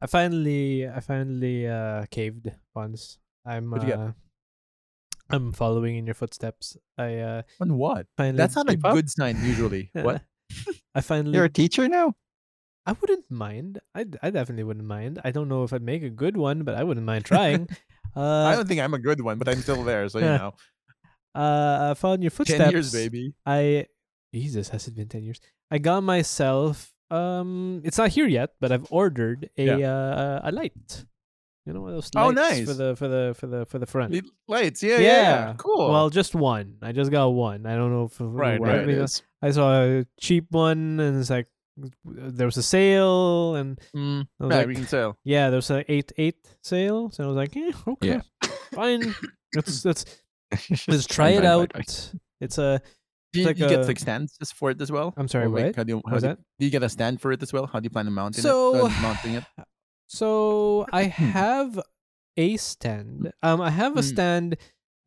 I finally, I finally uh caved once. I'm What'd you get? uh, I'm following in your footsteps. I uh On what? That's not a up? good sign usually. what? I finally. You're a teacher now. I wouldn't mind. I I definitely wouldn't mind. I don't know if I'd make a good one, but I wouldn't mind trying. I uh, don't think I'm a good one, but I'm still there, so you know. uh, I followed your footsteps. Ten years, baby. I Jesus, has it been ten years? I got myself um it's not here yet, but I've ordered a uh a light. You know those lights Oh, nice. for the for the for the for the front. The Lights, yeah, yeah, yeah. Cool. Well, just one. I just got one. I don't know if Right, right. everything else- I saw a cheap one, and it's like there was a sale, and mm, I was yeah, like, we can tell. yeah, there was an eight eight sale. So I was like, yeah, okay, Yeah. fine. Let's let's let's try it out. It's a. Do you, like you get a- like stands for it as well? I'm sorry, Or, like, what? How do you, how was do, that? do you get a stand for it as well? How do you plan on mounting So- it? Uh, mounting it? So I Hmm. have a stand. Um, I have a Mm. stand,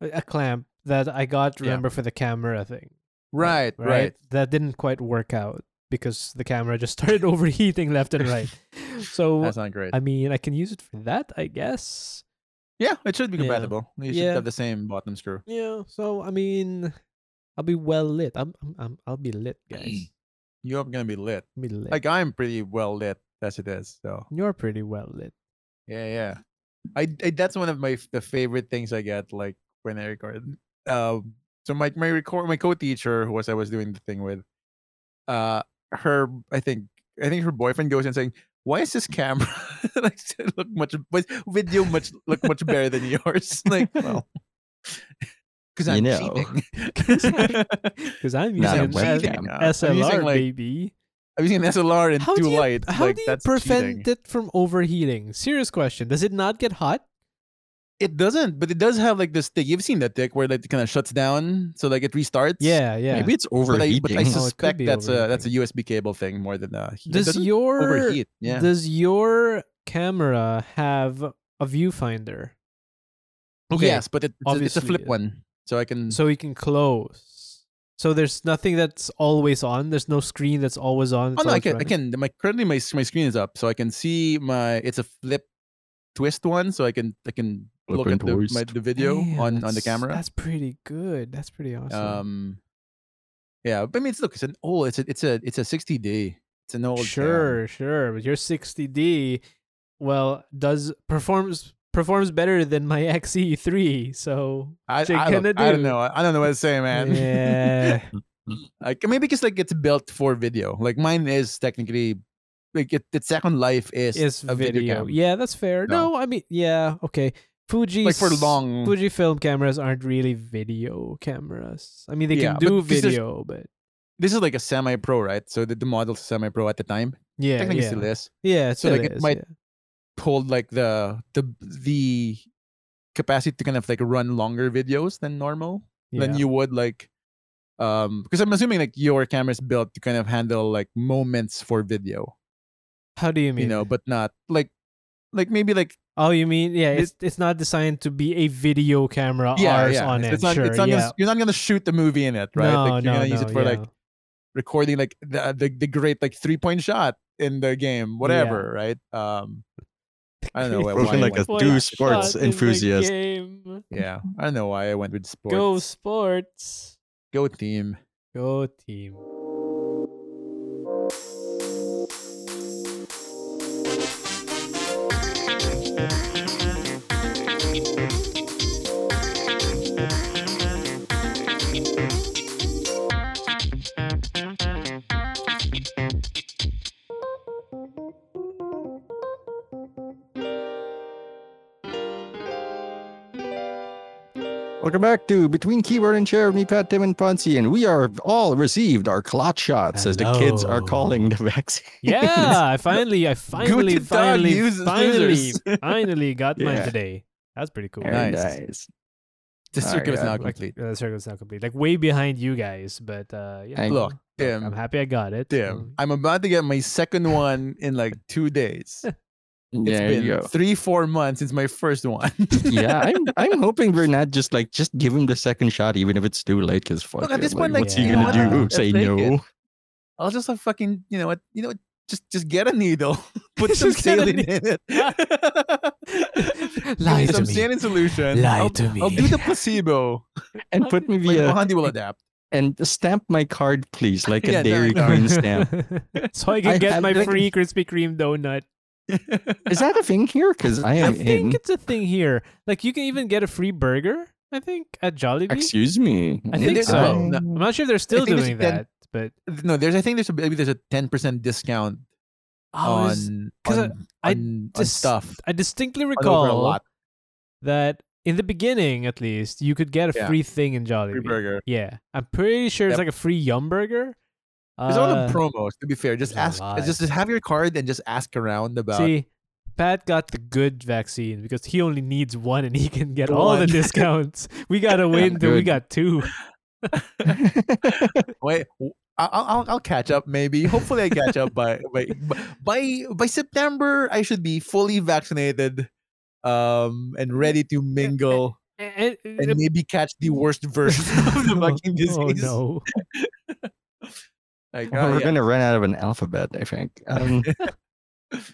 a clamp that I got. Yeah. Remember for the camera thing, Right, right. That didn't quite work out because the camera just started overheating left and right. So That's not great. I mean, I can use it for that, I guess. yeah, it should be Yeah. compatible. You should Yeah. have the same bottom screw. Yeah. So I mean, I'll be well lit. I'm, I'm, I'm I'll be lit, guys. You're gonna be lit. Be lit. Like I'm pretty well lit as it is. So You're pretty well lit. yeah, yeah. I, I that's one of my the favorite things I get like when I record. Um, so my my record my co-teacher who was I was doing the thing with, uh, her I think I think her boyfriend goes in saying, "Why is this camera like look much video much look much better than yours?" like, well, because I'm know. cheating. Because I'm using a an webcam. S- I'm using, SLR, like, baby. I'm using an SLR and How two you, lights. how like do you prevent cheating. it from overheating? Serious question. Does it not get hot? It doesn't, but it does have like this thing. You've seen that tick where like it kind of shuts down, so like it restarts. Yeah, yeah. Maybe it's But I, overheating. but I Oh, it could suspect be that's a that's a USB cable thing more than uh, a. heat. It Does your overheat? Yeah. does your camera have a viewfinder okay. Yes, but it, it's, a, it's a flip yeah. one, so I can. so you can close? So there's nothing that's always on. There's no screen that's always on. oh no, I always can. I can. My currently my my screen is up, so I can see my. It's a flip twist one, so I can I can Flip look at the, my, the video Damn, on on the camera. That's pretty good. That's pretty awesome. Um, yeah, but I mean, it's look, it's an old, it's a it's a it's a 60D. It's an old. cam. sure, sure. But your 60D, well, does performs performs better than my XE3. So I, I, don't, gonna I don't know. I don't know what to say, man. Yeah. like maybe because like it's built for video. Like mine is technically like it, its second life is is a video. video. Yeah, that's fair. No. No. I mean, yeah, okay. Fuji Like for long- Fujifilm cameras aren't really video cameras. I mean, they Yeah, can do but this is- video, but This is like a semi-pro, right? So the, the model's semi-pro at the time. yeah, technically yeah, still is. yeah. So, like, it might- yeah. Hold like the the the capacity to kind of like run longer videos than normal than you would like um because I'm assuming like your camera is built to kind of handle like moments for video, How do you mean? you know, but not like like maybe like oh, you mean yeah? It's it's not designed to be a video camera. yeah, ours yeah. on it's, it. it's not, sure, it's not yeah. gonna, you're not gonna shoot the movie in it, right? No, like you're no, gonna use no, it for like recording like the, the the great like three point shot in the game, whatever, right? Um, I don't know why. Spoken why like a went- true Point sports shot in the enthusiast. game. yeah, I don't know why I went with sports. Go sports. go team. Go team. Welcome back to Between Keyboard and Chair with me, Pat, Tim, and Ponzi, and we are all received our clot shots, as the kids are calling the vaccine. Yeah, I finally, I finally, Guten finally, finally, finally got mine today. That's pretty cool. Very Nice. nice. The Oh, circuit is yeah, now Like, complete. uh, the circle's not complete. Like way behind you guys, but uh, yeah. Thank- Look, I'm happy I got it. Tim, so- I'm about to get my second one in like two days. It's There been you go. three, four months since my first one. yeah, I'm I'm hoping we're not just like just give him the second shot, even if it's too late. Because fuck Look, at it, this like, point, like, what's he you gonna do? Let's Say no? it. I'll just have fucking, you know what, you know what, just just get a needle, put some Just get saline in it. Give Lie me to some me. saline solution. Lie I'll, to me. I'll do the placebo. And put me My via body will adapt. and stamp my card, please, like a Yeah, Dairy no, no. Queen stamp. so I can I get have my like- free Krispy Kreme donut. Is that a thing here? Because I am. I think in. it's a thing here. Like you can even get a free burger. I think at Jollibee. Excuse me. I think so. well, I- I'm not sure if they're still think there's doing ten- that, but no, there's I think there's a, maybe there's a ten percent discount oh, is- on 'cause I- on, I on, on stuff. I distinctly all a recall lot. that in the beginning, at least, you could get a Yeah. free thing in Jollibee. Free burger. Yeah, I'm pretty sure it's Yep. like a free Yum burger. There's all Uh, the promos. To be fair, just ask, just, just have your card and just ask around about. See, Pat got the good vaccine because he only needs one and he can get all the discounts. we gotta wait until we got two. Wait, I'll, I'll I'll catch up maybe. Hopefully, I catch up by by by by September. I should be fully vaccinated, um, and ready to mingle And, and maybe catch the worst version of the fucking disease. Oh no! Like, Well, uh, we're yeah. gonna run out of an alphabet, I think. Um, that's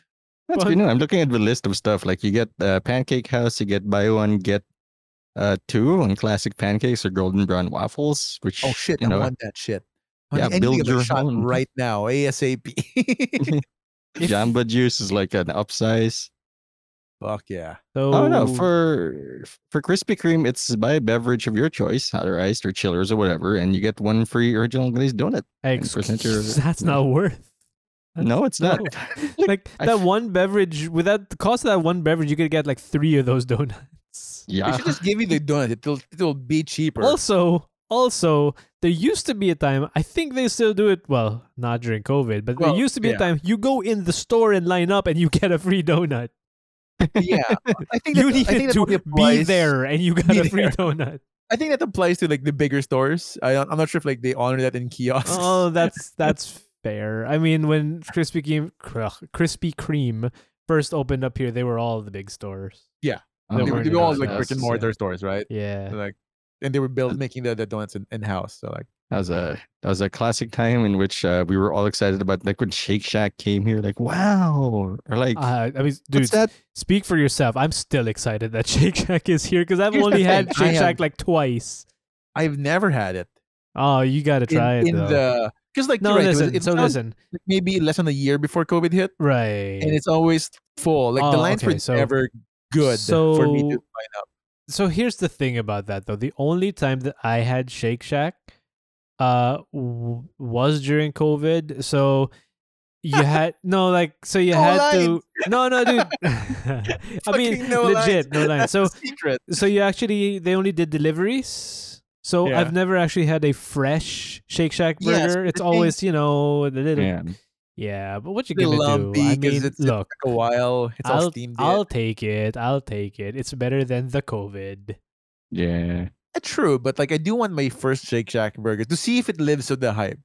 Well- good. No, I'm looking at the list of stuff. Like you get uh, Pancake House, you get buy one get uh, two on classic pancakes or golden brown waffles. Which Oh shit! you I know, want that shit. Yeah, I build your own. right now, ASAP. Jamba Juice is like an upsize. Fuck yeah! So Oh no, for for Krispy Kreme, it's buy a beverage of your choice, hot or iced or chillers or whatever, and you get one free original glazed donut. Ex- your- that's not worth. No, it's not. No. like I that f- one beverage without the cost of that one beverage, you could get like three of those donuts. Yeah, They Yeah, should just give you the donut. It'll it'll be cheaper. Also, also, there used to be a time. I think they still do it. Well, not during COVID, but Well, there used to be yeah. a time you go in the store and line up, and you get a free donut. Yeah, I think You that, I think that to be applies- there, and you got be a free there. donut. I think that applies to like the bigger stores. I I'm not sure if like they honor that in kiosks. Oh, that's that's fair. I mean, when Krispy Kreme, Krispy Kreme first opened up here, they were all the big stores. they, they were, they were all like brick and mortar yeah. stores, right? Yeah. Like, and they were built making the, the donuts in, in house. So like, that was a that was a classic time in which uh, we were all excited about like when Shake Shack came here, like wow, or like Uh, I mean, dude, what's that? speak for yourself. I'm still excited that Shake Shack is here because I've Here's only had thing, I Shake have- Shack like twice. I've never had it Oh, you gotta in, try it in though. the because like no, you're right, it was- listen. it so sounds listen. maybe less than a year before COVID hit, Right. and it's always full. Like the Oh, lines okay, were so- never good for me to so- line up. so here's the thing about that though. The only time that I had Shake Shack uh w- was during COVID. So you had no like so you No had lines. to no no dude. I mean no legit lines. no lines. So so you actually they only did deliveries. So Yeah. I've never actually had a fresh Shake Shack Yes, burger. it's always you know the little yeah. Yeah, but what you It's gonna lumpy do? I 'cause mean, it's, it look, took a while. It's I'll steamed. I'll yet. take it. I'll take it. It's better than the COVID. yeah. Uh, True, but like I do want my first Shake Shack burger to see if it lives up the hype,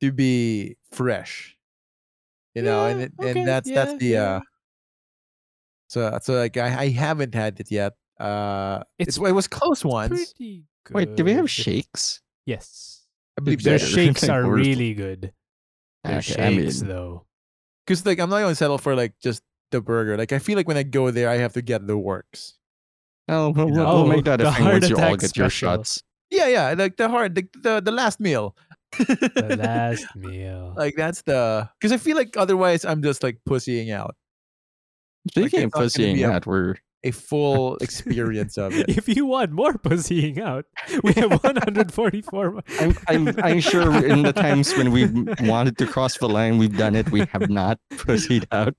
to be fresh. You know, and it, okay, and that's yeah, that's the yeah. uh. So so like I, I haven't had it yet. Uh, It's it's, it was close once. Good. Wait, do we have shakes? Yes. I believe Their better. shakes are really good. Their Okay, I mean, shakes, though. because like I'm not gonna settle for like just the burger. Like I feel like when I go there, I have to get the works. Oh, we'll, we'll, know? we'll Oh, make that a the thing heart once you all attack get your shots. Yeah, yeah, like the hard, the the, the last meal. The last meal. like that's the because I feel like otherwise I'm just like pussying out Speaking it's of pussying be a- out, we're a full experience of it. if you want more pussying out, we have 144. I'm, I'm, I'm sure in the times when we've wanted to cross the line, we've done it. We have not pussied out.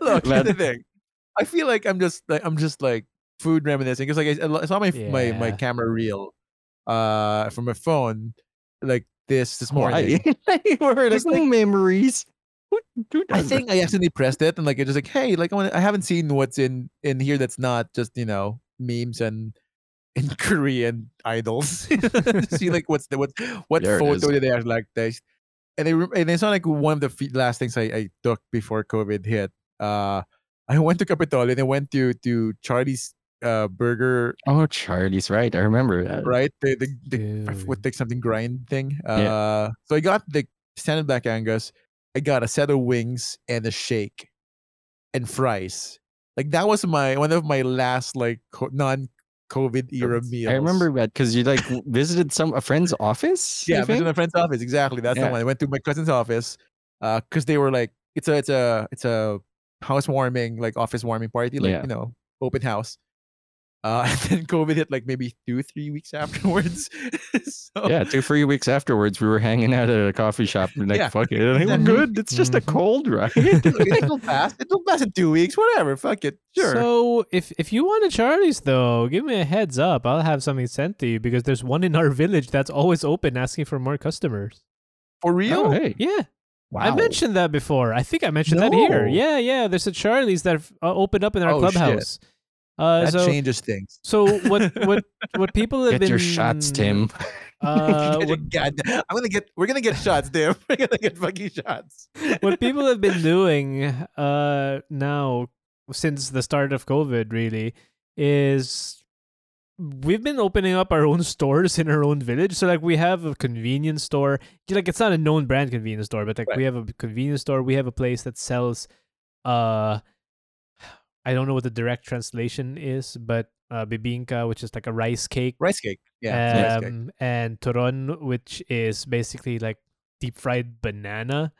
Look, here's the thing. I feel like I'm just like I'm just like food reminiscing because like I, I saw my my my camera reel uh from my phone like this this Why? morning. like, like- memories. I that? think I accidentally pressed it and like it just like hey like I, wanna, I haven't seen what's in in here that's not just you know memes and and Korean idols. See like what's the what what There photo did they have like this? And they and it's not like one of the last things I, I took before COVID hit. Uh, I went to Capitol and I went to to Charlie's uh burger Oh, Charlie's right. I remember that. right the the, the I Dude. forgot, like something grind thing. Uh, Yeah. so I got the standard black Angus. I got a set of wings and a shake, and fries. Like that was my one of my last like co- non-COVID era meals. I remember that because you like visited some a friend's office. Yeah, I I went to think? my friend's office. Exactly, that's Yeah. the one. I went to my cousin's office, uh, because they were like, it's a, it's a, it's a housewarming, like office warming party, like Yeah. you know, open house. Uh, and then COVID hit like maybe two, three weeks afterwards. so, yeah, two three weeks afterwards, we were hanging out at a coffee shop. and like, Yeah. fuck it, we're Mhm. good. It's just a Mhm. cold, right? it'll pass. It'll pass in two weeks. Whatever. Fuck it. Sure. So if if you want a Charlie's though, give me a heads up. I'll have something sent to you because there's one in our village that's always open, asking for more customers. For real? oh, hey, Yeah, wow. I mentioned that before. I think I mentioned that here. Yeah, yeah. There's a Charlie's that uh, opened up in our Oh, shit. clubhouse. Uh, that so changes things. so what what what people have get been your shots, Tim. Uh, what, God, I'm gonna get. We're gonna get shots, Tim. We're gonna get fucking shots. what people have been doing uh now since the start of COVID really is we've been opening up our own stores in our own village. So like we have a convenience store. Like it's not a known brand convenience store, but like Right. we have a convenience store. We have a place that sells uh I don't know what the direct translation is, but uh bibingka, which is like a rice cake. Rice cake. Yeah. it's rice cake. um, and turon, which is basically like deep fried banana.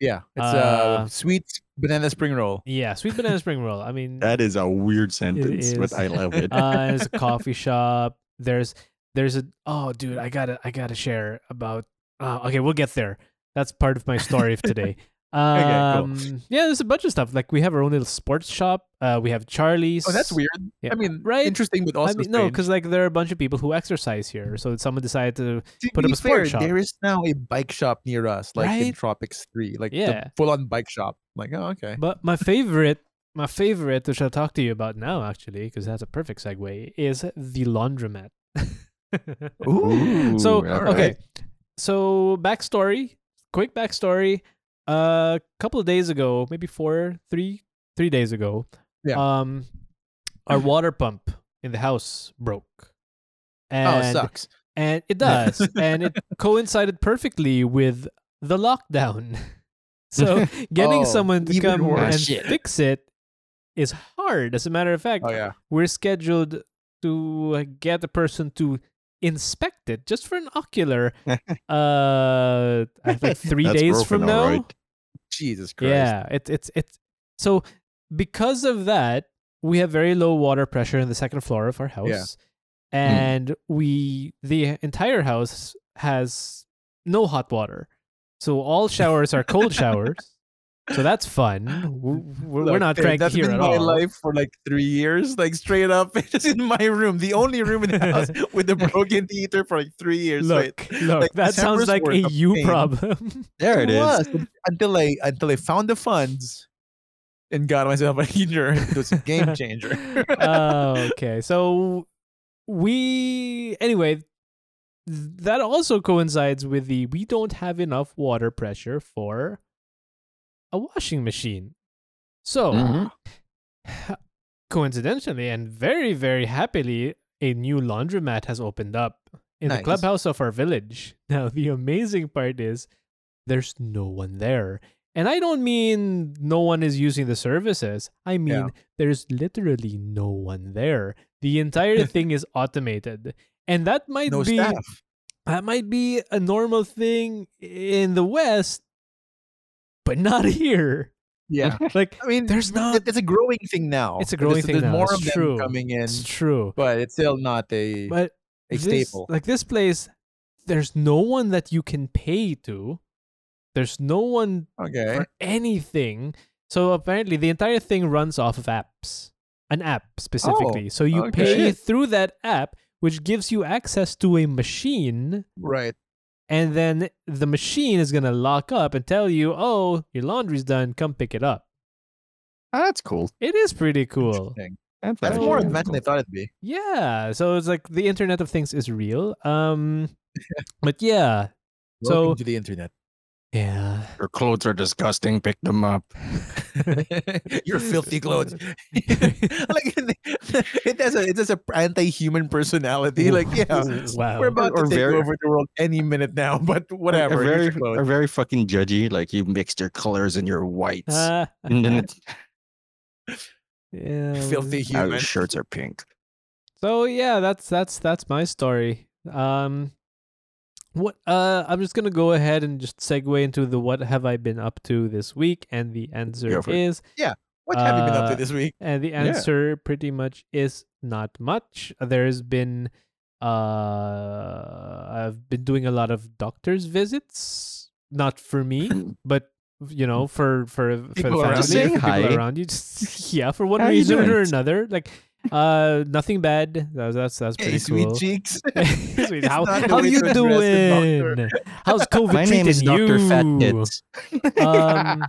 Yeah. It's uh, a sweet banana spring roll. Yeah, sweet banana spring roll. I mean, That is a weird sentence, but. I love it. uh, there's a coffee shop. There's there's a oh dude, I gotta I gotta share about. Uh, okay, we'll get there. That's part of my story of today. Um, cool. yeah, there's a bunch of stuff. Like we have our own little sports shop. Uh, we have Charlie's. Oh, that's weird. Yeah. I mean, Right? Interesting, but also I mean, no, because like there are a bunch of people who exercise here. So someone decided to to put up a sports fair, shop. there is now a bike shop near us, like in Tropics Three, like Yeah. the full-on bike shop. Like, oh, okay. But my favorite, my favorite, which I'll talk to you about now, actually, because that's a perfect segue, is the laundromat. Ooh, so all okay, so backstory, quick backstory. A couple of days ago, maybe four, three, three days ago, Yeah. um, our water pump in the house broke. oh, And, it sucks. and it does, and it coincided perfectly with the lockdown. So getting Oh, someone to come worse. and Shit. fix it is hard. As a matter of fact, Oh yeah. we're scheduled to uh, get a person to inspect it just for an ocular. uh, I think three days from now. right. Jesus Christ. Yeah, it's it's it's so because of that, we have very low water pressure in the second floor of our house, hmm. and we the entire house has no hot water, so all showers are cold showers. So that's fun. We're, we're Look, not Tim, cranky That's here been at my all. life for like three years, like straight up, just in my room, the only room in the house with a broken heater for like three years. Look, straight. look, like that sounds like worth a you pain. problem. There it is. was until I until I found the funds and got myself a heater. It was a game changer. oh, okay. So we anyway that also coincides with the we don't have enough water pressure for a washing machine. So Mhm. coincidentally and very very happily a new laundromat has opened up in the clubhouse of our village. Now the amazing part is there's no one there. And I don't mean no one is using the services. I mean Yeah. there's literally no one there. The entire thing is automated. And that might no be staff. that might be a normal thing in the West, but not here. Yeah. Like I mean, There's not- It's a growing thing now. It's a growing there's, thing There's now, more it's of them coming in, it's true. but it's still not a But a this, staple. like this place, there's no one that you can pay to. There's no one okay. for anything. So apparently, the entire thing runs off of apps, an app specifically. Oh, so you okay. pay through that app, which gives you access to a machine, Right. And then the machine is gonna lock up and tell you, "Oh, your laundry's done. Come pick it up." Ah, That's cool. It is pretty cool. That's, That's Oh. more actually advanced than I thought it'd be. Yeah. So it's like the Internet of Things is real. Um, but yeah. Welcome So- to the internet. Yeah. Your clothes are disgusting. Pick them up. Your filthy clothes. like it has a it has a anti-human personality. Like yeah, wow. we're about Or to take very- over the world any minute now. But whatever. Are very, are very fucking judgy. Like you mixed your colors and your whites. Ah, and then it's, yeah. filthy human. your shirts are pink. So yeah, that's that's that's my story. Um what uh I'm just gonna go ahead and just segue into the what have I been up to this week and the answer is is What have you been up to uh, this week? and the Yeah. answer pretty much is not much. There's been uh I've been doing a lot of doctor's visits. Not for me, but you know, for for for People the around family, for people around you. Just, yeah, for one How reason or another. Like uh nothing bad. That's that's, that's pretty Hey, sweet cool. cheeks. Sweet. How, not how you to address the doctor. doing? How's COVID My name is treating Dr. Fat you? Um,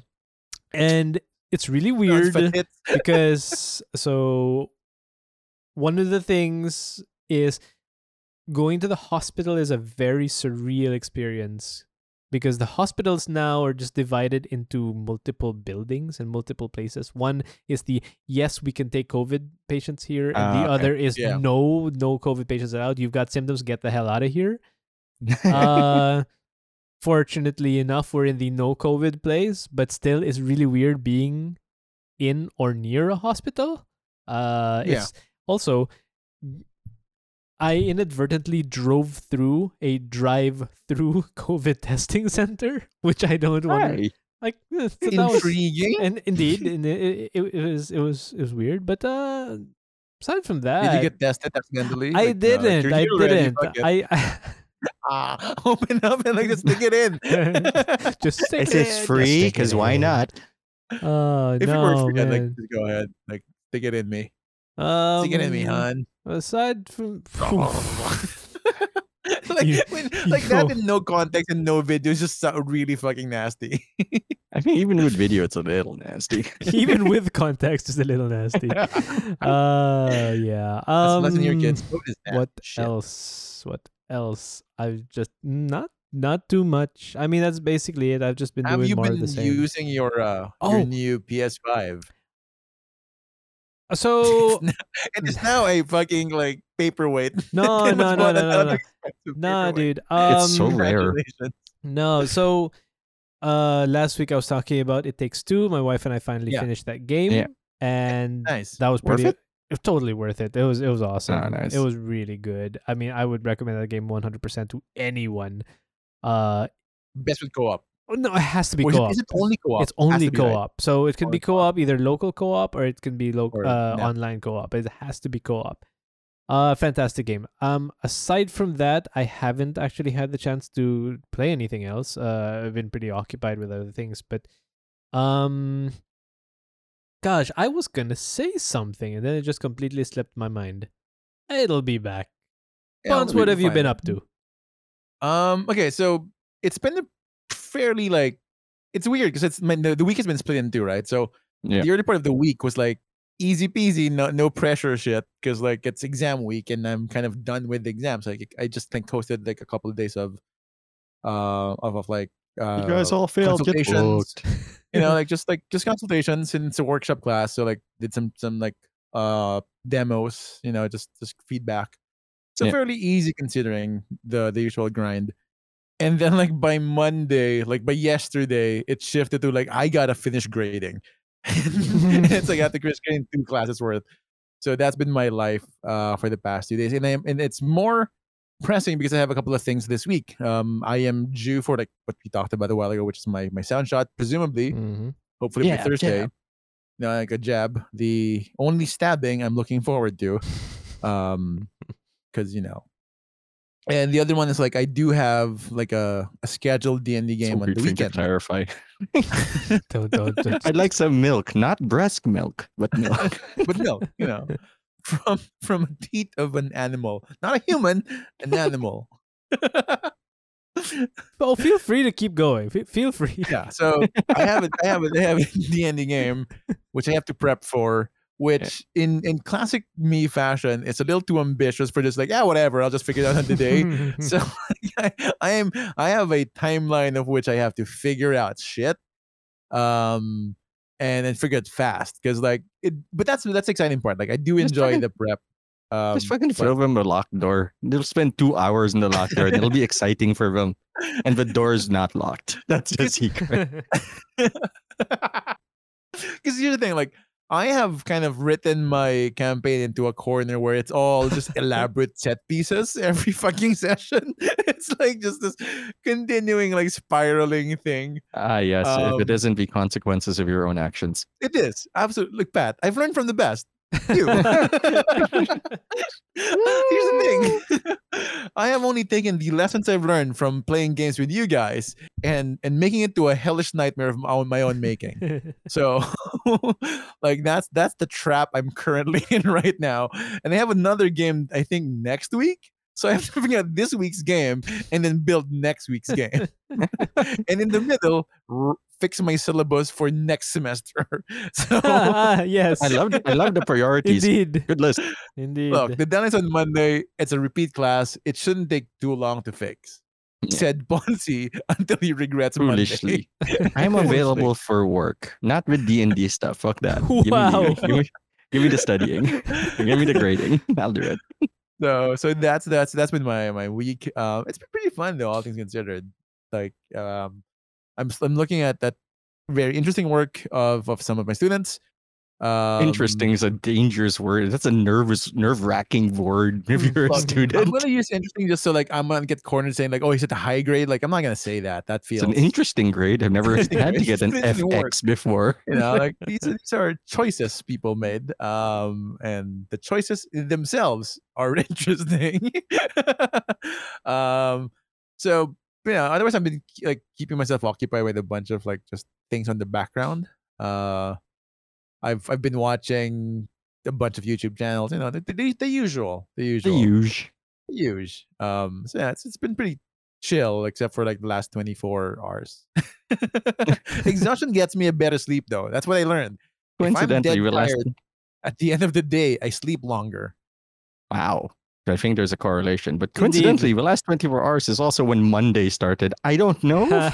and it's really weird Sounds because so one of the things is going to the hospital is a very surreal experience because the hospitals now are just divided into multiple buildings and multiple places. One is the yes, we can take COVID patients here, and Ah, the okay. other is Yeah. no, no COVID patients allowed. You've got symptoms, get the hell out of here. Uh, fortunately enough, we're in the no COVID place, but still, it's really weird being in or near a hospital. Uh, Yeah. it's also I inadvertently drove through a drive-through COVID testing center, which I don't want. Hi. Like, eh, so that was- and indeed, and it, it, it was it was it was weird. But uh, aside from that, Did you get tested accidentally? I Like, uh, didn't. you're I didn't. I, I ah, open up and like just stick it in. just stick It's, it it's free because why in. not? Oh if no, it works for you, like just go ahead, like stick it in me. um, Stick it in me, hon. Aside from like, You- when, like that you- in no context and no video is just so really fucking nasty. I mean, even with video, it's a little nasty. even with context, it's a little nasty. Uh, yeah. That's Um, lesson your kids. What is that? What Shit. else? What else? I've just not not too much. I mean, that's basically it. I've just been Have doing you more of been the same. using your uh Oh. your new PS5? so It is now a fucking like paperweight. no, no, no, no, no, no, expensive no, dude. Um, It's so rare. No, so uh last week I was talking about It Takes Two. My wife and I finally Yeah. finished that game. Yeah. And Nice. that was Worth it? it was totally worth it. It was it was awesome. Ah, nice. It was really good. I mean, I would recommend that game 100% to anyone. Uh Best with co-op. Oh, no, it has to be Or is it- co-op. Is it only co-op? It's only to be, right? co-op. So it can be co-op, either local co-op or it can be local uh, online co-op. It has to be co-op. Uh fantastic game. Um aside from that, I haven't actually had the chance to play anything else. Uh I've been pretty occupied with other things, but um gosh, I was going to say something and then it just completely slipped my mind. It'll be back. Yeah, what have you been up to? Um. Okay. So it's been a fairly like it's weird because it's my, the, the week has been split in two, right? So Yeah. the early part of the week was like easy peasy, no no pressure shit because like it's exam week and I'm kind of done with the exams. Like I just think hosted like a couple of days of uh of, of like uh You guys all failed. Consultations. you know like just like just consultations and it's a workshop class so like did some some like uh demos you know just just feedback so Yeah. fairly easy considering the the usual grind and then like by monday like by yesterday it shifted to like i gotta finish grading it's like i have to finish grading two classes worth so that's been my life uh for the past two days and I am, and it's more pressing because i have a couple of things this week um i am due for like what we talked about a while ago which is my my sound shot presumably Mhm. hopefully by Thursday. jab. You know, like a jab. The only stabbing I'm looking forward to. Um because you know. And the other one is like I do have like a, a scheduled D and D game on the for to weekend. clarify. Don't don't, don't I'd like some milk, not breast milk, but milk. but no, you know, from from a teat of an animal, not a human, an animal. Oh, feel free to keep going. Fe- Feel free. yeah, so I have it. I have it. I have a D and D game, which I have to prep for which in in classic me fashion, it's a little too ambitious for just like yeah whatever I'll just figure it out on the day. so I, I am I have a timeline of which I have to figure out shit, um, and then figure it fast because like it. But that's that's the exciting part. Like I do Just enjoy fucking- the prep. Um, Just fucking but- throw them a locked door. They'll spend two hours in the locked door. and It'll be exciting for them. And the door's not locked. That's the secret. Because here's the thing, like I have kind of written my campaign into a corner where it's all just elaborate set pieces every fucking session. It's like just this continuing like spiraling thing. Ah, yes. if Um, it isn't the consequences of your own actions. It is absolutely look, Pat. I've learned from the best. You. Here's the thing. I have only taken the lessons I've learned from playing games with you guys and and making it to a hellish nightmare of my own, my own making. So like that's that's the trap I'm currently in right now. And I have another game I think next week. So I have to figure out this week's game and then build next week's game. and in the middle, r- fix my syllabus for next semester. So yes. I love I love the priorities. Indeed. Good list. Indeed. look, the deadline's on Monday. It's a repeat class. It shouldn't take too long to fix. Yeah. Said Ponzi until he regrets Monday. Foolishly. I'm available for work, not with D and D stuff. Fuck that. Give me, Wow. the, give, me, give me the studying. give me the grading. I'll do it. so so that's that's that's been my my week. Um, it's been pretty fun though, all things considered. Like um, I'm I'm looking at that very interesting work of of some of my students. Um, Interesting is a dangerous word. That's a nervous, nerve wracking word if Mm, you're a student. I'm gonna use interesting just so like I'm gonna get cornered saying like, oh, he's at the high grade. Like I'm not gonna say that. That It's feels an interesting grade. I've never had to get an work. FX before. you know like these, are- these are choices people made um and the choices themselves are interesting um so know otherwise i've been like keeping myself occupied with a bunch of like just things on the background uh i've i've been watching a bunch of youtube channels you know the, the, the usual the usual, The usual huge. huge. Um, so yeah, it's, it's been pretty chill except for like the last 24 hours. Exhaustion gets me a better sleep though. That's what I learned. Coincidentally, dead we last. tired, at the end of the day, I sleep longer. Wow. I think there's a correlation. But Indeed. coincidentally, the last 24 hours is also when Monday started. I don't know.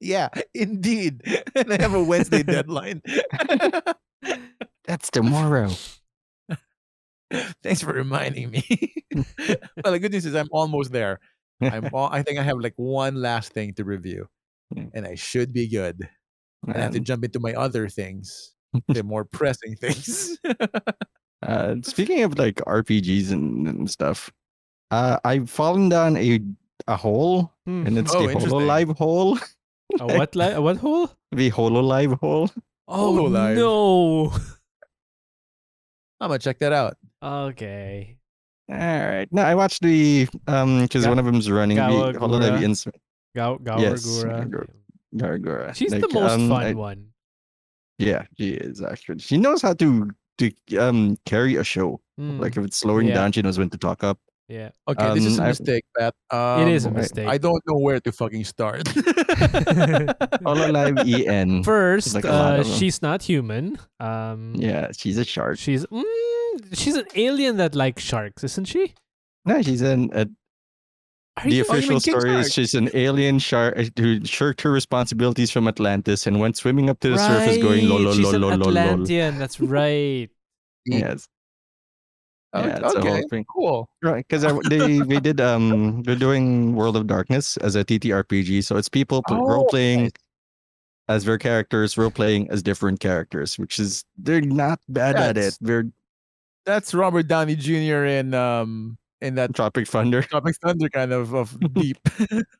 yeah, indeed. and I have a Wednesday deadline. That's tomorrow. Thanks for reminding me. well, the good news is I'm almost there. I'm all, I think I have like one last thing to review, and I should be good. I have to Um, jump into my other things, the more pressing things. Uh, speaking of like RPGs and, and stuff, uh, I've fallen down a a hole, Hmm. and it's Oh, the interesting. Hololive hole. a what li- a what hole? The Hololive hole. Oh Hololive. no. I'm gonna check that out. Okay. All right. No, I watched the um because Ga- one of them's running the Gawr Gura. Hololive ins Gao Yes, Gawr Gura. Gar- Gargora. She's the most um, fun I- one. Yeah, she is actually. She knows how to to um carry a show. Hmm, Like if it's slowing Yeah. down, she knows when to talk up. yeah. Okay, this is a a I- mistake, Pat. It is a Um, mistake. I don't know where to fucking start. Hololive EN. First, like uh, she's not human. Um, Yeah, she's a shark. she's mm, she's an alien that likes sharks, isn't she? No, she's an a, Are the you- Oh, official story is she's an alien shark uh, who shirked her responsibilities from Atlantis and went swimming up to the surface going lol lol lol lol lol. lol. Atlantean. That's right. Yes. Oh, Yeah, it's a okay, thing. cool. Right, because they they did um they're doing World of Darkness as a TTRPG, so it's people pl- role Oh, playing nice. as their characters, role playing as different characters, which is they're not bad at it. That's- They're That's Robert Downey Jr. in um in that Tropic Thunder, Tropic Thunder kind of of deep.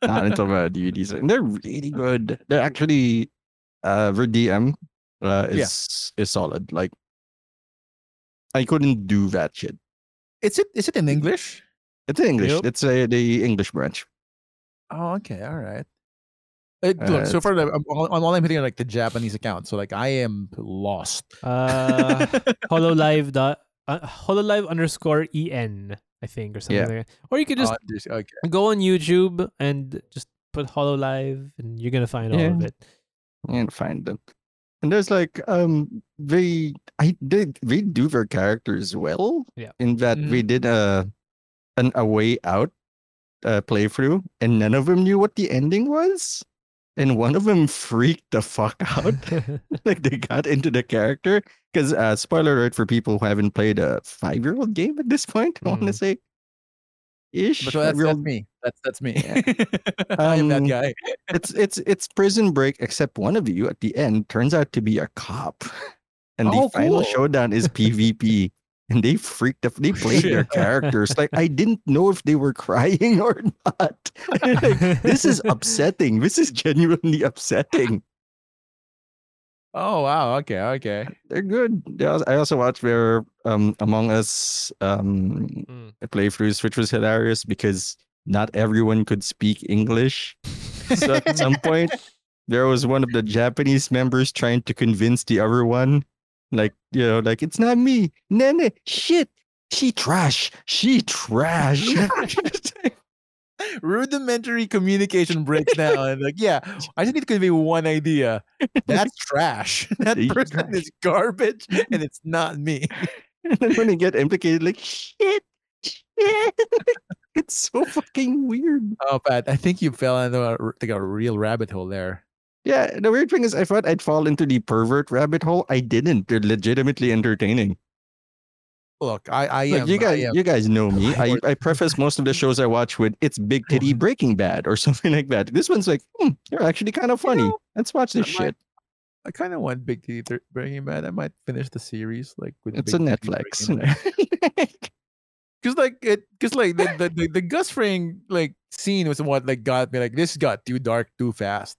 not until the DVDs, and they're really good. They're actually uh their DM uh Yeah. is is solid. Like I couldn't do that shit. is it is it in English? It's in English. Yep. It's a the English branch. Oh, okay, all right. Uh, look, Uh, so far I'm, I'm, I'm only hitting like the Japanese account, so like I am lost. Uh, Hololive dot uh, Hololive underscore en, I think, or something Yeah. like that. Or you could just Oh, this- okay. go on YouTube and just put Hololive, and you're gonna find all of it. And find them. And there's like um they I did they do their characters well. Yeah. In that we did a an a way out uh, playthrough, and none of them knew what the ending was. And one of them freaked the fuck out. like they got into the character. Because uh spoiler alert for people who haven't played a five year old game at this point, I want to Mhm. say. Ish. But that's, that's me. That's that's me. Yeah. I am that Um, guy. it's it's it's prison break except one of you at the end turns out to be a cop and Oh, the final cool. showdown is pvp and they freaked up they played their characters like i didn't know if they were crying or not Like, this is upsetting this is genuinely upsetting Oh wow. Okay. Okay. they're good i also watched their um among us um Mm. playthroughs which was hilarious because not everyone could speak english so at some point there was one of the japanese members trying to convince the other one like you know like it's not me nene shit she trash she trash Rudimentary communication breaks down. Like, yeah, I just need to convey one idea. That's trash. That person trash. is garbage, and it's not me. and then when they get implicated like shit shit it's so fucking weird Oh, Pat, I think you fell into a, like a real rabbit hole there. Yeah the weird thing is i thought i'd fall into the pervert rabbit hole i didn't they're legitimately entertaining Look, I, I Look, am. you guys, am- you guys know me. I, I preface most of the shows I watch with "It's Big Titty Breaking Bad" or something like that. This one's like, hmm, you're actually kind of funny. know, Let's watch this I might- shit. I kind of want Big Titty Breaking Bad. I might finish the series like with. It's Big a Netflix. Cause like it, cause like the, the, the, the Gus Fring like scene was what like got me like this got too dark too fast.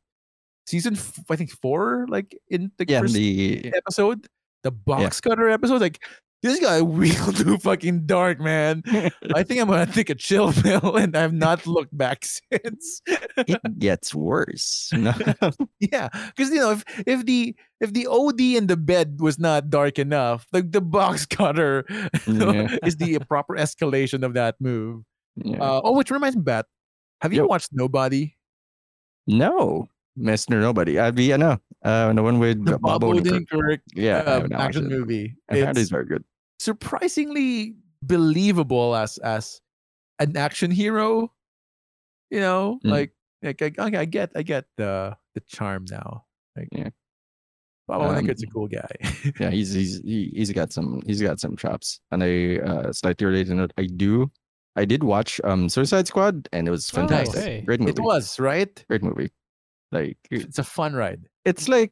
Season f- I think four like in the yeah, first the episode, the box cutter episode, like this guy real too fucking dark, man. I think I'm gonna take a chill pill, and I've not looked back since. it gets worse. No. yeah, because you know if if the if the OD in the bed was not dark enough, like the box cutter Yeah. is the proper escalation of that move. Yeah. Uh, oh, which reminds me, Pat, have you Yo. watched Nobody? no, Mr. Nobody. I'd be, I know. Uh, the one with The Bob Bob Odenkirk. Odenkirk Yeah, uh, have not watched action it. movie. It's It's very good. surprisingly believable as as an action hero. You know, Mm. like like I, okay, I get I get the the charm now. Like Yeah. Bob Odenkirk's a Um, cool guy. Yeah, he's he's he, he's got some he's got some chops. And I uh, slightly related note, I do I did watch um Suicide Squad and it was Oh, fantastic. okay. Great movie. it was right. great movie. Like It's a fun ride. it's like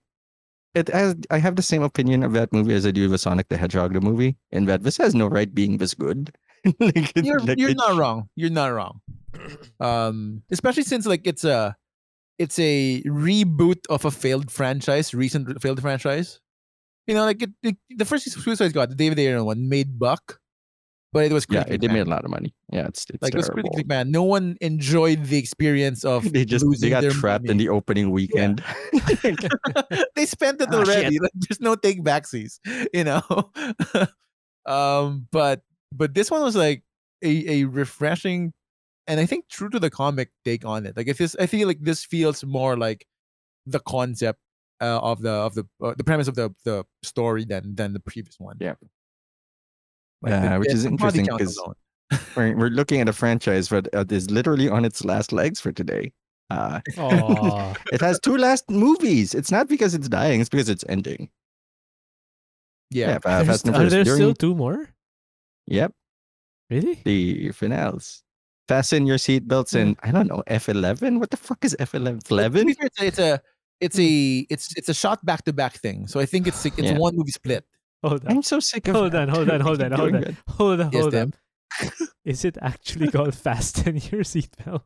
it has I have the same opinion of that movie as I do with Sonic the Hedgehog the movie, in that this has no right being this good. like, You're like, you're it not wrong. You're not wrong. Um, especially since like it's a it's a reboot of a failed franchise, recent failed franchise. You know, like it, it the first Suicide Squad, the David Ayer one, made buck, but it was Yeah, it did made panned. a lot of money. Yeah, it's it's like it was terrible. critically banned. No one enjoyed the experience of They just they got trapped in the opening weekend. they spent it Ah, already. Like, there's no take backsies, you know. um, but but this one was like a, a refreshing and I think true to the comic take on it. Like if this, I feel like this feels more like the concept uh, of the of the uh, the premise of the the story than than the previous one. Yeah. Like, Yeah, the- which is interesting because we're, we're looking at a franchise that uh, literally on its last legs for today. Uh, it has two last movies. It's not because it's dying; it's because it's ending. yeah, uh, There's- Fast and are there during- still two more? Yep, Really? the finales. Fasten your seatbelts and I don't know F eleven. What the fuck is F eleven? But Eleven? It's a it's a it's a it's it's a shot back to back thing. So I think it's it's Yeah. one movie split. Hold on. I'm so sick of. Hold on, hold on, hold on, hold doing on, hold on, Yes, hold on. Is it actually called Fasten Your Seatbelt?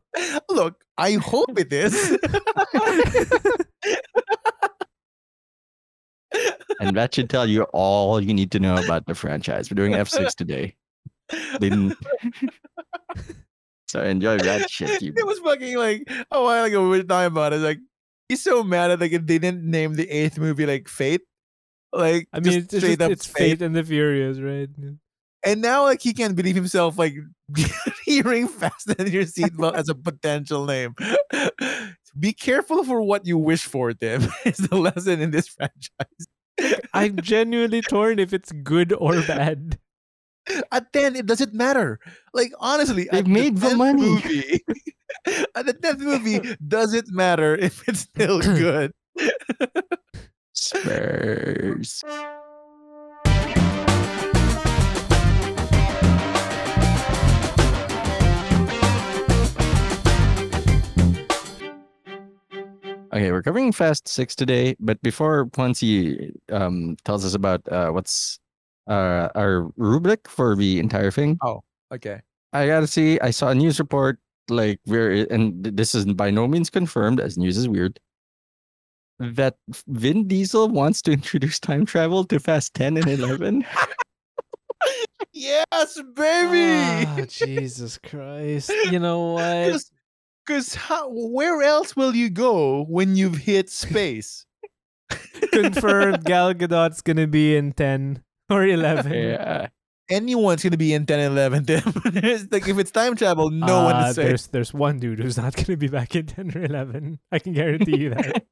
Look, I hope it is. And that should tell you all you need to know about the franchise. We're doing F six today. Didn't. so enjoy that shit. You it was fucking like a while ago we were talking about it. Like he's so mad at like they didn't name the eighth movie like Fate. Like I mean, just it's, straight just, up it's Fate and the Furious, right? And now like he can't believe himself like hearing Fasten Your Seatbelt as a potential name. Be careful for what you wish for, Tim. is the lesson in this franchise. I'm genuinely torn if it's good or bad. At ten, it doesn't matter. Like honestly, They made the 10th money. Movie, at the tenth movie, doesn't matter if it's still good. Spurs. Okay, we're covering Fast Six today, but before Ponzi um, tells us about uh, what's uh, our rubric for the entire thing, Oh, Okay. I gotta see. I saw a news report like very, and this is by no means confirmed, as news is weird. That Vin Diesel wants to introduce time travel to Fast Ten and Eleven. Yes, baby. Oh, Jesus Christ. You know what? Because how? Where else will you go when you've hit space? Confirmed Gal Gadot's gonna be in 10 or 11. yeah, Anyone's gonna be in 10 and 11. Like if it's time travel, no one Uh, is safe. There's, there's one dude who's not gonna be back in 10 or 11. I can guarantee you that.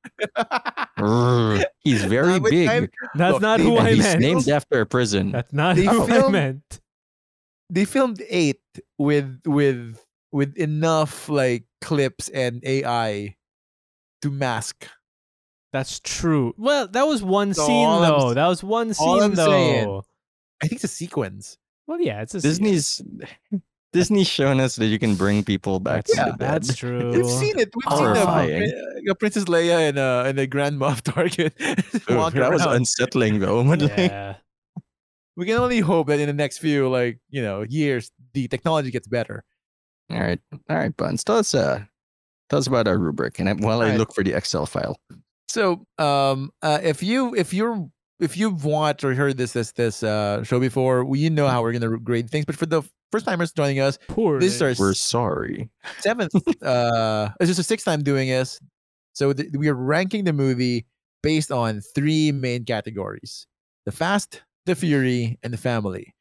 He's very with big. time- That's Look, not they- who and I he's meant. named after a prison. That's not They who I meant. they filmed eight with with with enough like clips and AI to mask. That's true. Well, that was one So scene all I'm though. that was one all scene I'm though. saying- I think it's a sequence. Well, yeah, it's a. Disney's Disney's shown us that you can bring people back That's, from Yeah, the dead. that's true. We've seen it. We've seen the, Horrifying. uh, Princess Leia and a and the Grand Moff Tarkin Ooh, walk that was unsettling though. Yeah. we can only hope that in the next few like you know years the technology gets better. all right, all right, Buns. Tell us, uh, tell us about our rubric, and I- while I Alright. look for the Excel file. So um uh, if you if you're if you've watched or heard this this this uh show before, we you know how we're gonna grade things. But for the first timers joining us, Poor. this is our We're sorry. seventh uh it's just a sixth time doing this so th- we are ranking the movie based on three main categories the fast the fury and the family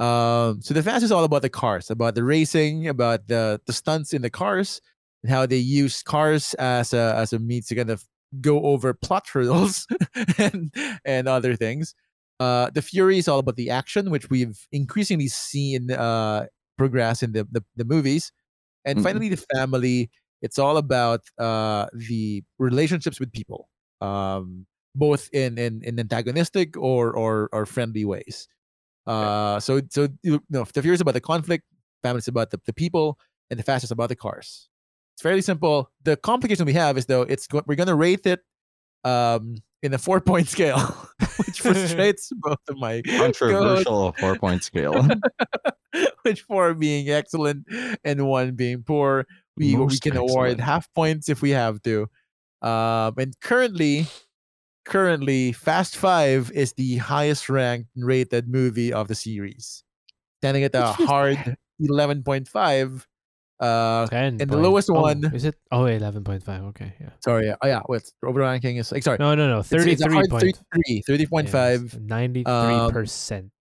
um so the fast is all about the cars about the racing about the the stunts in the cars and how they use cars as a as a means to kind of go over plot hurdles and and other things. Uh the fury is all about the action which we've increasingly seen uh progress in the the, the movies. And Mhm. finally the family. It's all about uh the relationships with people um both in in, in antagonistic or or or friendly ways. Uh so so you know the Fury is about the conflict family is about the, the people and the fast is about the cars it's fairly simple the complication we have is though it's go- we're gonna rate it um in a four point scale which frustrates both of my co-hosts Controversial four point scale. which four being excellent and one being poor. We we Most can award half points if we have to. Um, and currently, currently, Fast Five is the highest ranked rated movie of the series, standing at a hard eleven point five. Uh, 10 and the point- lowest oh, one- is it? Oh, 11.5. Okay, yeah. sorry, yeah. oh yeah, what's over ranking is like sorry, No, no, no. it's- it's a 33 hard point. 33, 30.5 93 percent.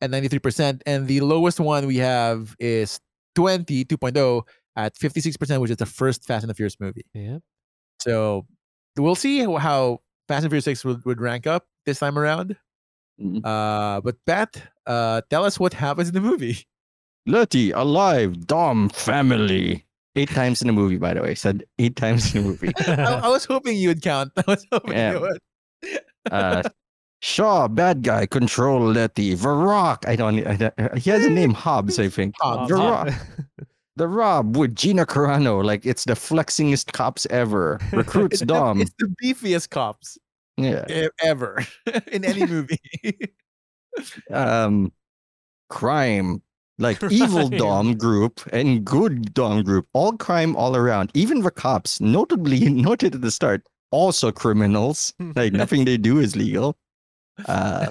and 93%. And the lowest one we have is 20, 2.0 at 56%, which is the first Fast and the Furious movie. Yeah. So we'll see how, how Fast and Furious 6 would, would rank up this time around. Mhm. Uh, but Pat, uh, tell us what happens in the movie. Letty, alive, Dom, family. Eight times in the movie, by the way. Said eight times in the movie. I, I was hoping you would count. I was hoping Yeah. you would. Uh, Shaw, bad guy, control Letty. Varrock, I don't, I don't- he has a name, Hobbs, I think. Hobbs, The Um, The Rob with Gina Carano, like it's the flexingest cops ever. Recruits It's Dom. the, it's the beefiest cops yeah. e- ever in any movie. Um, crime. Like evil Dom group and good Dom group, all crime all around. Even the cops, notably noted at the start, also criminals. Like nothing they do is legal. Uh,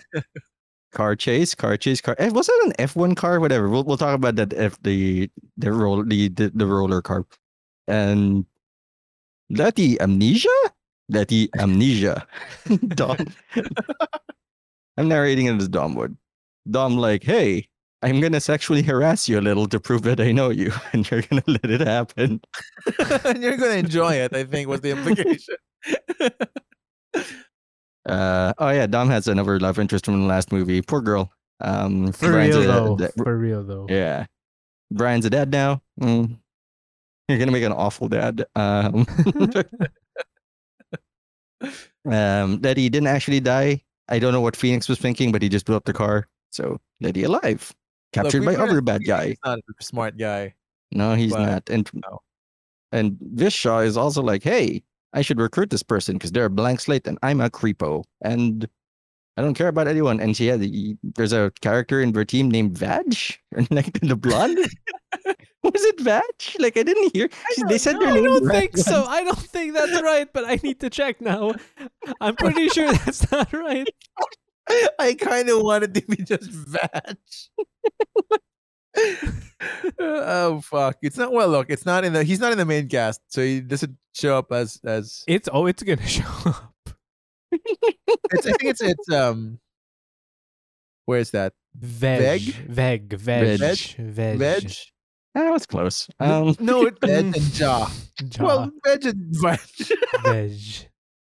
car chase, car chase, car. eh, Was that an F one car? Whatever. We'll we'll talk about that. F the the roll the the, the roller car, and Letty amnesia. Letty amnesia. Dom. I'm narrating it as Dom would. Dom like, hey, I'm gonna sexually harass you a little to prove that I know you, and you're gonna let it happen. and you're gonna enjoy it. I think was the implication. Uh, oh yeah, Dom has another love interest from the last movie. Poor girl. Um, For Brian's real though. da- For real though. yeah, Brian's a dad now. Mm. You're gonna make an awful dad. Um, um, that he didn't actually die. I don't know what Fenix was thinking, but he just blew up the car. So Letty alive, captured Look, by other bad guy. He's not a smart guy. No, he's but not. And no. and Vishaw is also like, hey, I should recruit this person because they're a blank slate and I'm a creepo and I don't care about anyone. And she had there's a character in her team named Vag, like the blonde. Was it Vag? Like I didn't hear. she- they said their name. I don't right think so. I don't think that's right, but I need to check now. I'm pretty sure that's not right. I kind of wanted to be just Vag. oh fuck! It's not well. Look, it's not in the. He's not in the main cast, so he doesn't show up as as. It's oh, it's gonna show up. It's, I think it's it's um. Where is that? Veg, veg, veg, Veg? veg, Veg? That was close. Um, No, it's Veg and Jaw. jaw, Well, Veg and Veg. veg.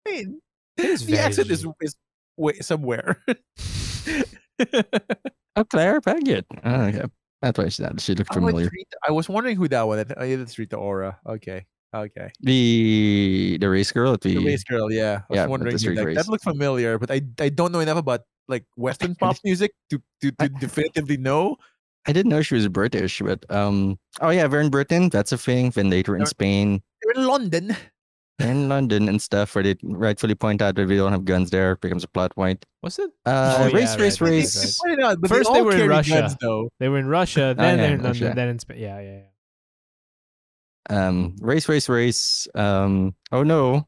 I mean, It is the accent is is way, somewhere. oh, Clara Paget. Oh, okay. That's why she, she looked familiar. I was wondering who that was. I th- yeah, that's Rita Ora. Okay, okay. The the race girl at the, The race girl, yeah. I was Yeah, wondering who that, that looked familiar, but I I don't know enough about like Western pop music to to, to definitively know. I didn't know she was British, but um, oh yeah, in Britain. That's a thing. Then later in Spain, They're in London. They're in London and stuff, where they rightfully point out that we don't have guns there. Becomes a plot point. Was it? Uh, Oh, race, yeah, race, right, race, right, race. right, right. Out, First they, they were in Russia. guns, though. They were in Russia, then yeah, they're in London, then in Spain. Yeah, yeah, yeah. Um, race, race, race. Um, oh no,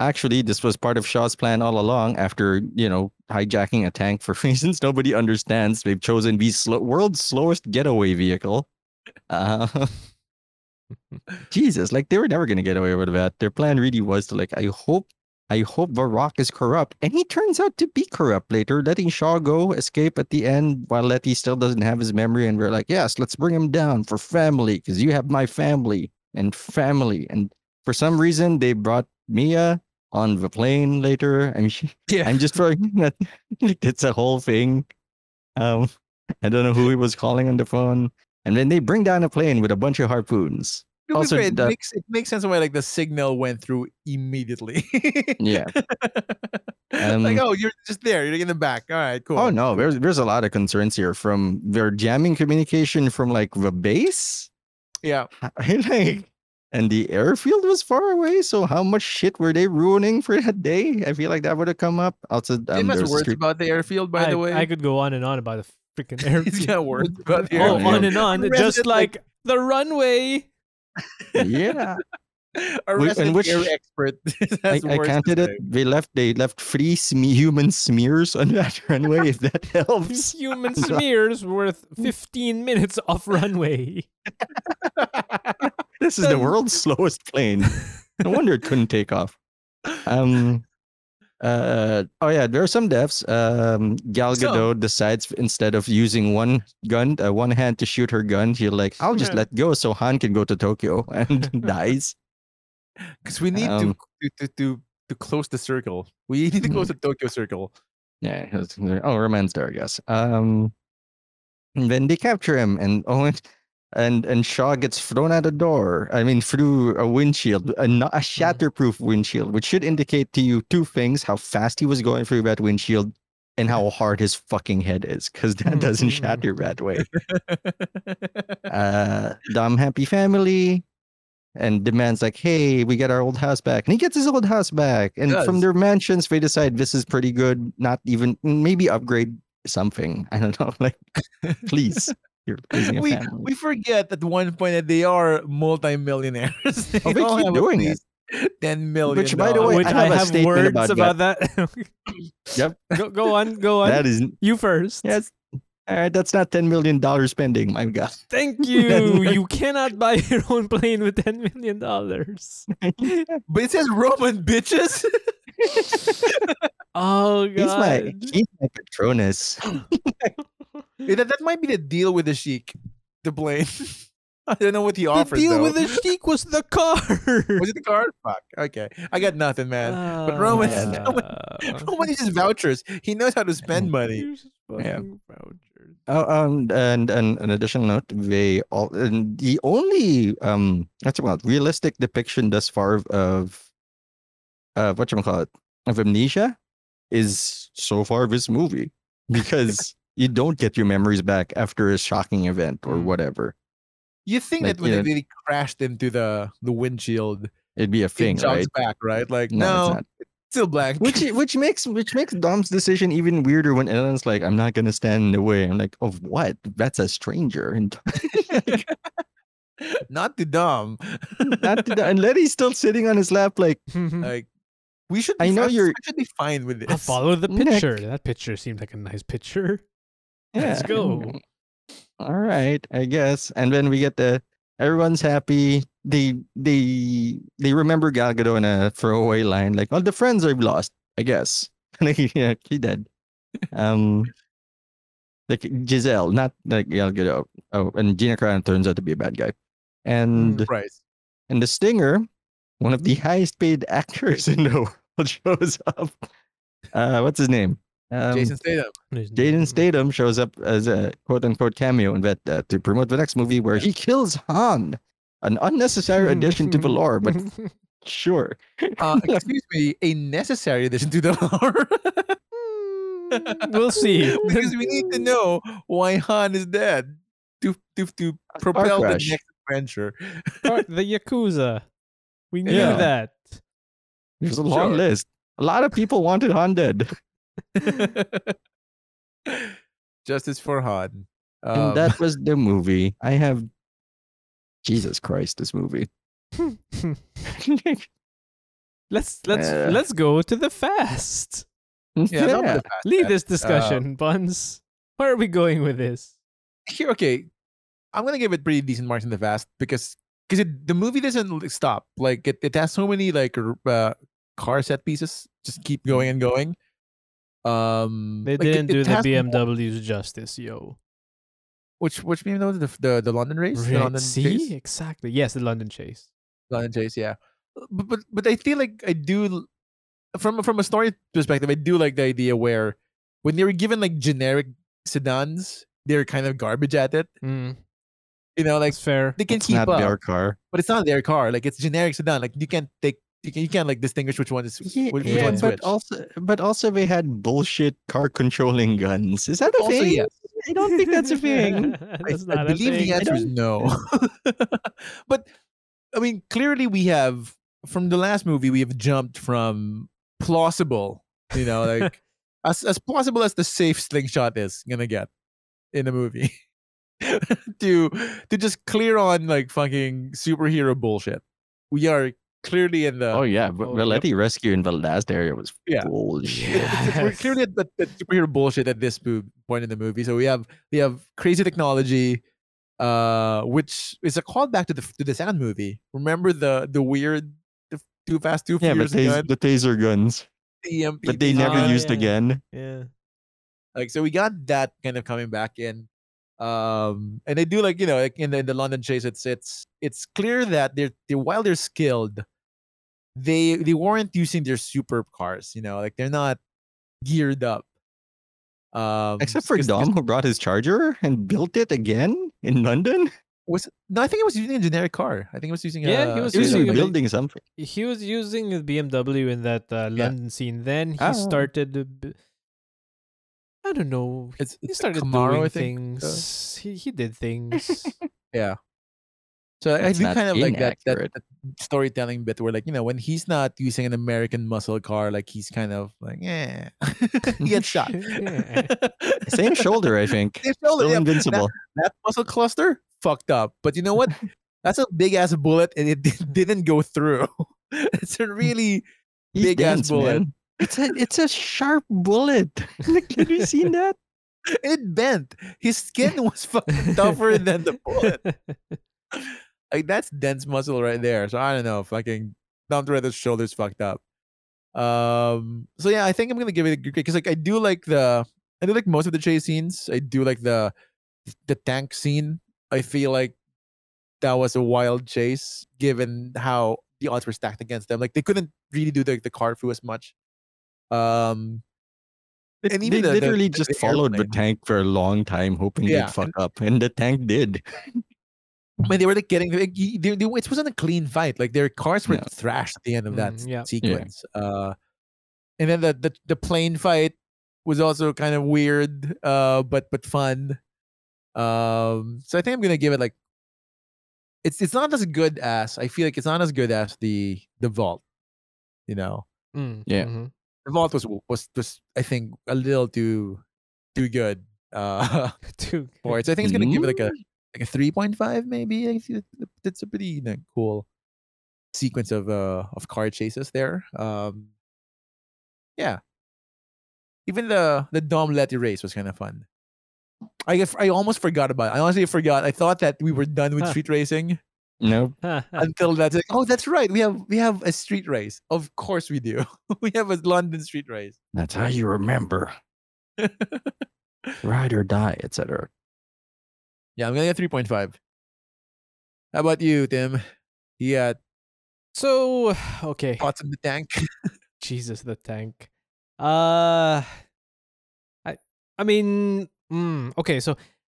actually, this was part of Shaw's plan all along. After you know hijacking a tank for reasons nobody understands, they've chosen the slow, world's slowest getaway vehicle. Uh, Jesus, like they were never gonna get away with that. Their plan really was to like, I hope, I hope the Rock is corrupt, and he turns out to be corrupt later, letting Shaw go, escape at the end, while Letty still doesn't have his memory, and we're like, yes, let's bring him down for family, because you have my family and family, and for some reason they brought Mia on the plane later. I mean, she, Yeah. I'm just throwing that like it's a whole thing. Um, I don't know who he was calling on the phone. And then they bring down a plane with a bunch of harpoons. To Also, fair, it the- makes it makes sense why like the signal went through immediately. Yeah. like Um, oh, you're just there. You're in the back. All right, cool. Oh no, there's there's a lot of concerns here from their jamming communication from like the base. Yeah. like and the airfield was far away. So how much shit were they ruining for that day? I feel like that would have come up. Also, Tim um, has there's a words street- about the airfield, by I, the way. I could go on and on about the freaking airfield. He's got words about the Oh, Yeah. on and on, Resident, just like the runway. yeah. A We- resident and which- air expert. I, has I words counted it. They left. They left three sme- human smears on that runway. If that helps. Human smears worth 15 minutes off runway. This is the world's slowest plane. No wonder it couldn't take off. Um. Uh. Oh yeah. There are some deaths. Um. Gal So- Gadot decides instead of using one gun, uh, one hand to shoot her gun, she's like, "I'll just Yeah. let go so Han can go to Tokyo," and dies. Because we need Um, to, to to to close the circle. We need to close the Tokyo circle. Yeah. Oh, romance there, I guess. Um. And then they capture him, and oh, and and, Shaw gets thrown out a door. I mean, through a windshield, a, not a mm-hmm. shatterproof windshield, which should indicate to you two things: how fast he was going through that windshield, and how hard his fucking head is, because that mm-hmm. doesn't mm-hmm. shatter that way. Uh, dumb happy family. And demands like, "Hey, we get our old house back," and he gets his old house back. And from their mansions, they decide this is pretty good. Not even maybe upgrade something. I don't know. Like, please, you're raising a we family. we forget at one point that they are multimillionaires. Oh, they keep have doing at it. Ten million. Which, by the way, Which I I have a have, words about about that. Yep. Go, go on, go on. that is you first. yes. All right, that's not ten million dollar spending. My God. Thank you. you cannot buy your own plane with ten million dollars. but it says Roman bitches. Oh god. He's my he's my Patronus. That, that might be the deal with the Sheik, the blame. I don't know what he the offered. The deal though. with the sheik was the car. Was it the car? Fuck. Okay. I got nothing, man. But Roman- Uh, Roman uses vouchers. He knows how to spend money. Yeah. vouchers. Oh, um, and, and an additional note: they all and the only um, what's it called, realistic depiction thus far of of uh, what you call it of amnesia is so far this movie because you don't get your memories back after a shocking event or Mm. whatever. You think Like, that when you they really crashed into the the windshield, It'd be a it thing, jogs right? back, right? Like No, no, it's not. still black. Which which makes which makes Dom's decision even weirder when Elena's like, "I'm not gonna stand in the way." I'm like, "Of what? That's a stranger." And not too dumb. not to, and Letty's still sitting on his lap, like, like we should. I know fine- you're- I should be fine with this. I'll follow the Nick. picture. That picture seemed like a nice picture. Let's go. All right, I guess. And then we get the everyone's happy. They they they remember Gal Gadot in a throwaway line like, "All the friends I've lost." I guess. yeah, he did. Um, like Giselle, not like Gal Gadot. Oh, and Gina Carano turns out to be a bad guy. And Mm. Right. and the Stinger, one of the highest paid actors in the world, shows up. Uh, what's his name? Um, Jason Statham. Jason Statham shows up as a quote unquote cameo in that uh, to promote the next movie where he kills Han. An unnecessary addition to the lore, but sure. Uh, excuse me, a necessary addition to the lore. We'll see. because we need to know why Han is dead to to to propel the next adventure. The Yakuza. We knew Yeah. that. There's a long Sure. list. A lot of people wanted Han dead. Justice for Han. Um, and that was the movie. I have Jesus Christ, this movie. let's let's Uh. let's go to the fast. yeah, be fast pass. this discussion, Buns. Where are we going with this? Here, okay, I'm gonna give it pretty decent marks in the fast because because the movie doesn't stop. Like it, it has so many like uh, car set pieces, just keep going and going. Um, They like, didn't it do the has more- BMW's justice, yo. Which which BMW the the, the London race, the Right, London See, chase, exactly. Yes, the London Chase. London chase, yeah. But but but I feel like I do from from a story perspective, I do like the idea where when they were given like generic sedans, they're kind of garbage at it. Mm, You know, like that's fair. they can It's keep not up, their car. but it's not their car. Like it's generic sedan. Like you can't take. You, can, you can't like distinguish which one is Yeah, which, which yeah, one's but which. also, but also they had bullshit car controlling guns. Is that a Also, thing? yes. I don't think that's a thing. I, That's I not a believe the thing. answer is no. but I mean, clearly we have from the last movie we have jumped from plausible, you know, like as as plausible as the safe slingshot is gonna get in a movie, to to just clear on like fucking superhero bullshit. We are clearly in the Oh yeah, Oh, the yep. Rescue in the last area was Yeah. bullshit. It's- we're clearly at the, the superhero bullshit at this point in the movie. So we have we have crazy technology, uh, which is a callback to the to the sound movie. Remember the the weird the Too Fast Too Yeah, Furious gun, the taser guns, the but they never used yeah. again. Yeah. Like so, we got that kind of coming back in. Um, and they do like you know like in the, in the London chase, it's it's it's clear that they're, they're while they're skilled, they they weren't using their supercars. You know, like they're not geared up. Um, Except for 'cause- 'cause Dom, who brought his charger and built it again in London. Was no, I think it was using a generic car. I think it was using. Yeah, a, he was He was using a building something. He was using a BMW in that uh, London scene. Then he Ah. started. I don't know. It's, He it's started Camaro, doing I think. uh, things. He he did things. yeah. So I do kind of like that, that that storytelling bit where like you know when he's not using an American muscle car, like he's kind of like yeah, he gets shot. Yeah. Same shoulder, I think. Same shoulder, Still yeah. invincible. that muscle cluster fucked up. But you know what? That's a big ass bullet, and it didn't go through. it's a really He's big ass bullet. man. It's a it's a sharp bullet. Like, Have you seen that? it bent. His skin was fucking tougher than the bullet. Like that's dense muscle right there. So I don't know. Fucking Dom Toretto's shoulders fucked up. Um. So yeah, I think I'm gonna give it a good because like I do like the I do like most of the chase scenes. I do like the the tank scene. I feel like that was a wild chase, given how the odds were stacked against them. Like they couldn't really do the the car through as much. Um, They, And they even the- the- literally the- just the followed the tank for a long time, hoping Yeah, they'd fuck up, and the tank did. I mean, they were like getting like, they, they, it wasn't a clean fight. Like their cars were No. thrashed at the end of that Mm, yeah. sequence. Uh, and then the, the the plane fight was also kind of weird, uh, but but fun. Um, so I think I'm gonna give it like it's it's not as good as I feel like it's not as good as the the vault. You know, Mm, Yeah. mhm. the vault was was was I think a little too too good. Uh, Too for it. So I think it's gonna give it like a. like a three point five maybe. I think it- It's a pretty like, cool sequence of uh of car chases there. Um, yeah. Even the the Dom Letty race was kind of fun. I I almost forgot about. It. I honestly forgot. I thought that we were done with Huh. street racing Nope. until that's like, oh, that's right. We have we have a street race. Of course we do. we have a London street race. That's how you remember. Ride or die, etc. yeah, I'm gonna get three point five. How about you, Tim? Yeah, so okay. thoughts on the tank. Jesus, the tank. Uh, I I mean, mm, okay. So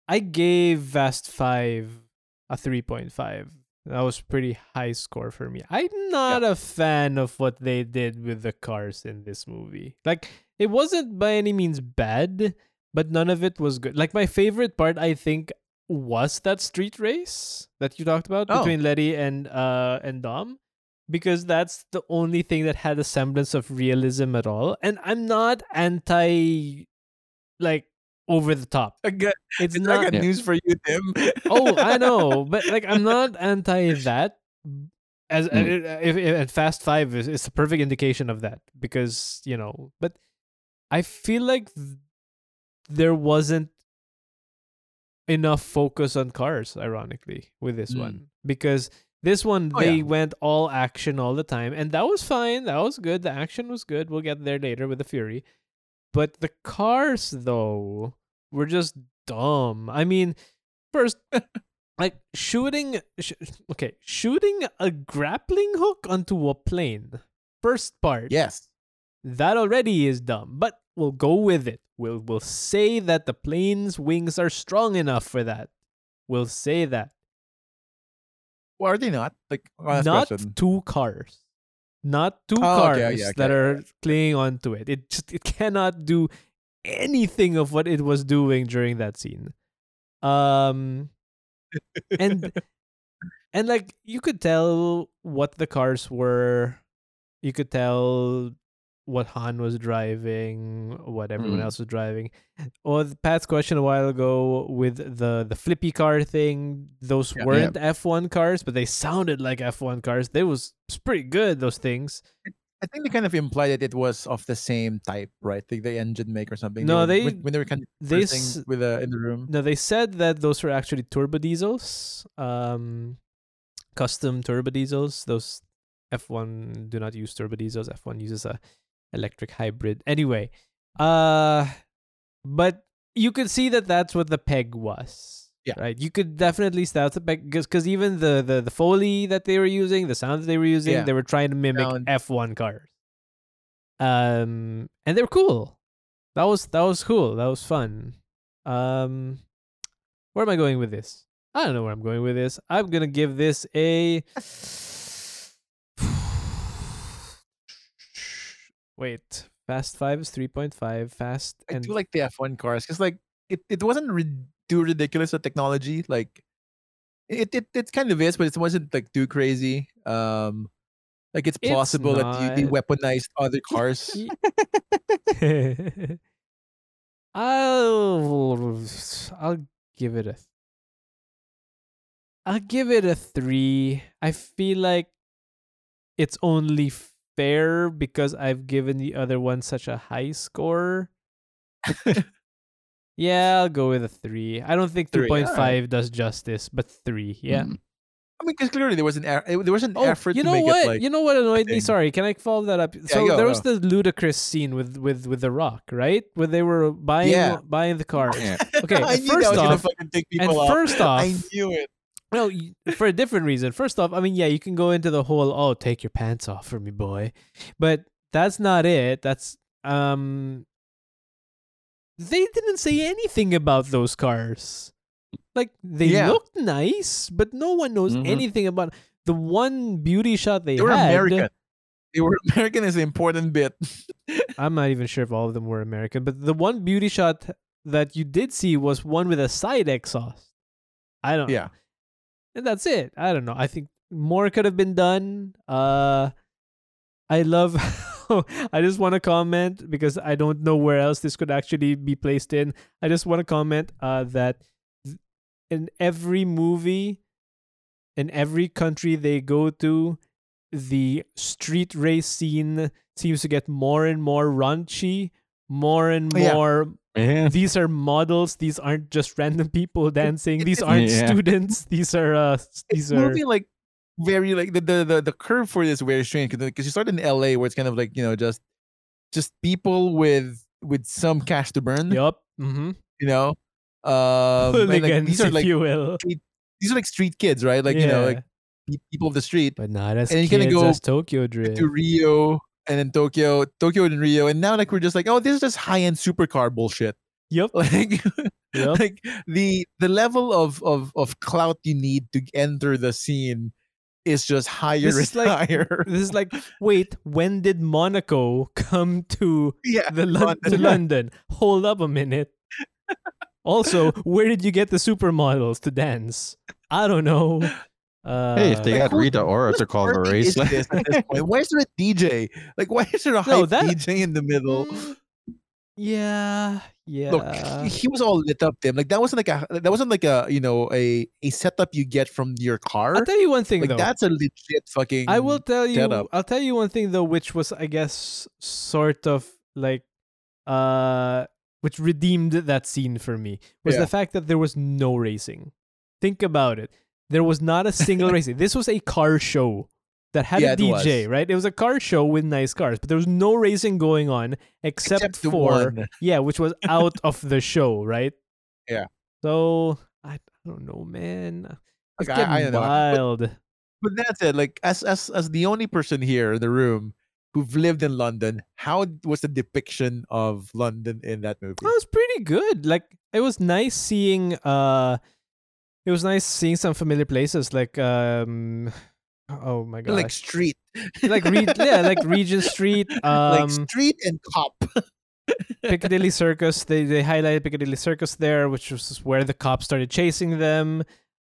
I gave Fast Five a three point five. That was pretty high score for me. I'm not a fan of what they did with the cars in this movie. Like it wasn't by any means bad, but none of it was good. Like my favorite part, I think, was that street race that you talked about Oh. between Letty and uh and Dom because that's the only thing that had a semblance of realism at all. And I'm not anti like over the top. I got, It's I not got Yeah. news for you, Tim. Oh, I know, but like I'm not anti that. As Mm. uh, if, if and Fast Five is, is the perfect indication of that because you know, but I feel like th- there wasn't enough focus on cars, ironically, with this Mm. one because this one Oh, they yeah. went all action all the time, and that was fine. That was good. The action was good. We'll get there later with the Fury, but the cars though were just dumb. I mean, first, like shooting, sh- okay, shooting a grappling hook onto a plane. First part, yes. That already is dumb, but we'll go with it. We'll we'll say that the plane's wings are strong enough for that. We'll say that. Well, are they not? Like, Not question. two cars. Not two Oh, cars okay, yeah, that okay, are clinging onto it. It just it cannot do anything of what it was doing during that scene. Um and and like you could tell what the cars were. You could tell what Han was driving, what everyone Mm. else was driving. Or the Pat's question a while ago with the the flippy car thing. Those Yeah. weren't F one cars, but they sounded like F one cars. They was it's pretty good. Those things. I think they kind of implied that it was of the same type, right? Like the engine make or something. No, were- they- when, when they were kind of They s- with uh, in the room. No, they said that those were actually turbo diesels, um, custom turbo diesels. Those F1 do not use turbo diesels. F1 uses a electric hybrid. Anyway, uh, but you could see that that's what the peg was. Yeah. Right. You could definitely start the peg because even the, the the foley that they were using, the sound that they were using, Yeah. they were trying to mimic F1 cars. Um, and they were cool. That was that was cool. That was fun. Um, where am I going with this? I don't know where I'm going with this. I'm gonna give this a. Wait, Fast Five is three point five. Fast I and do like the F1 cars because like it, it wasn't rid- too ridiculous of technology. Like it, it it kind of is, but it wasn't like too crazy. Um, like it's It's possible that you, they weaponized other cars. I'll I'll give it a I'll give it a three. I feel like it's only fair because I've given the other one such a high score. yeah, I'll go with a three. I don't think Three, point five does justice, but three, yeah. Mm. I mean, because clearly there was an there was an Oh, effort you to know make what? it like you know what annoyed me? Sorry, can I follow that up? so go, there was go. the ludicrous scene with with with the Rock, right? Where they were buying Yeah. buying the cars. Yeah. Okay, first that was gonna off, and off. first off, I knew it. No, for a different reason. First off, I mean, yeah, you can go into the whole "oh, take your pants off for me, boy," but that's not it. That's um, they didn't say anything about those cars. Like they Yeah. looked nice, but no one knows Mhm. anything about the one beauty shot they, They were had. American. They were American is the important bit. I'm not even sure if all of them were American, but the one beauty shot that you did see was one with a side exhaust. I don't know. And that's it. I don't know. I think more could have been done. Uh I love I just want to comment because I don't know where else this could actually be placed in. I just want to comment uh that in every movie in every country they go to the street race scene seems to get more and more raunchy, more and Oh, yeah. More Yeah. these are models. These aren't just random people dancing. These aren't Yeah. students. These are uh, these It's are moving like very like the the the, the curve for this is very strange because you start in L.A. where it's kind of like you know just just people with with some cash to burn. Yep. Mm-hmm. You know, um, like, these are if like you will. these are like street kids, right? Like you know, like people of the street. but not as and you kids kinda go as Tokyo Drift. to Rio and then Tokyo, Tokyo and Rio, and now like we're just like, oh, this is just high end supercar bullshit. Yep. Like, Yup. like the the level of of of clout you need to enter the scene is just higher This and is like- higher. This is like, wait, when did Monaco come to yeah, the Lon- to London. London? Hold up a minute. also, where did you get the supermodels to dance? I don't know. Uh, Hey, if they Like, got Rita Ora whose to call the race, is this at this point? Why is there a DJ? Like, why is there a hype that- DJ in the middle? Yeah, yeah. Look, he, he was all lit up. Tim, like that wasn't like a that wasn't like a you know a a setup you get from your car. I'll tell you one thing Like though. that's a legit fucking. I will tell you. setup. I'll tell you one thing though, which was I guess sort of like, uh, which redeemed that scene for me was Yeah. the fact that there was no racing. Think about it. There was not a single racing. This was a car show that had Yeah, a DJ, right? It was a car show with nice cars, but there was no racing going on except, except for yeah, which was out of the show, right? Yeah. So I, I don't know, man. It's Like, I- I know. But- wild. But that's it. Like as as as the only person here in the room who've lived in London, how was the depiction of London in that movie? That was pretty good. Like it was nice seeing uh it was nice seeing some familiar places like um oh my god. like street, Like, Re- yeah, like Regent Street, um like street and cop. Piccadilly Circus. They they highlighted Piccadilly Circus there, which was where the cops started chasing them.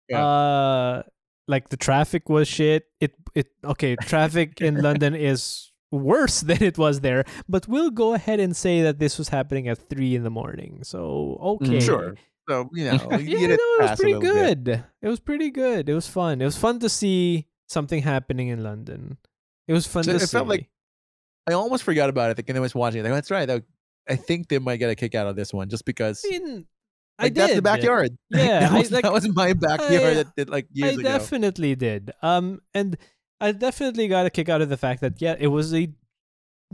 Yeah. Uh like the traffic was shit. It it okay, traffic in London is worse than it was there, but we'll go ahead and say that this was happening at three in the morning. So okay. Sure. So you know, you yeah, no, it was pretty little bit. good. It was pretty good. It was fun. It was fun to see something happening in London. It was fun So to it see. felt like- I almost forgot about it. Like, and I was watching it. Like, that's right. I think they might get a kick out of this one just because I mean, I like, that's the backyard. Yeah, that, I- was, like, that was my backyard. I- that did like years I ago. definitely did. Um, and I definitely got a kick out of the fact that yeah, it was a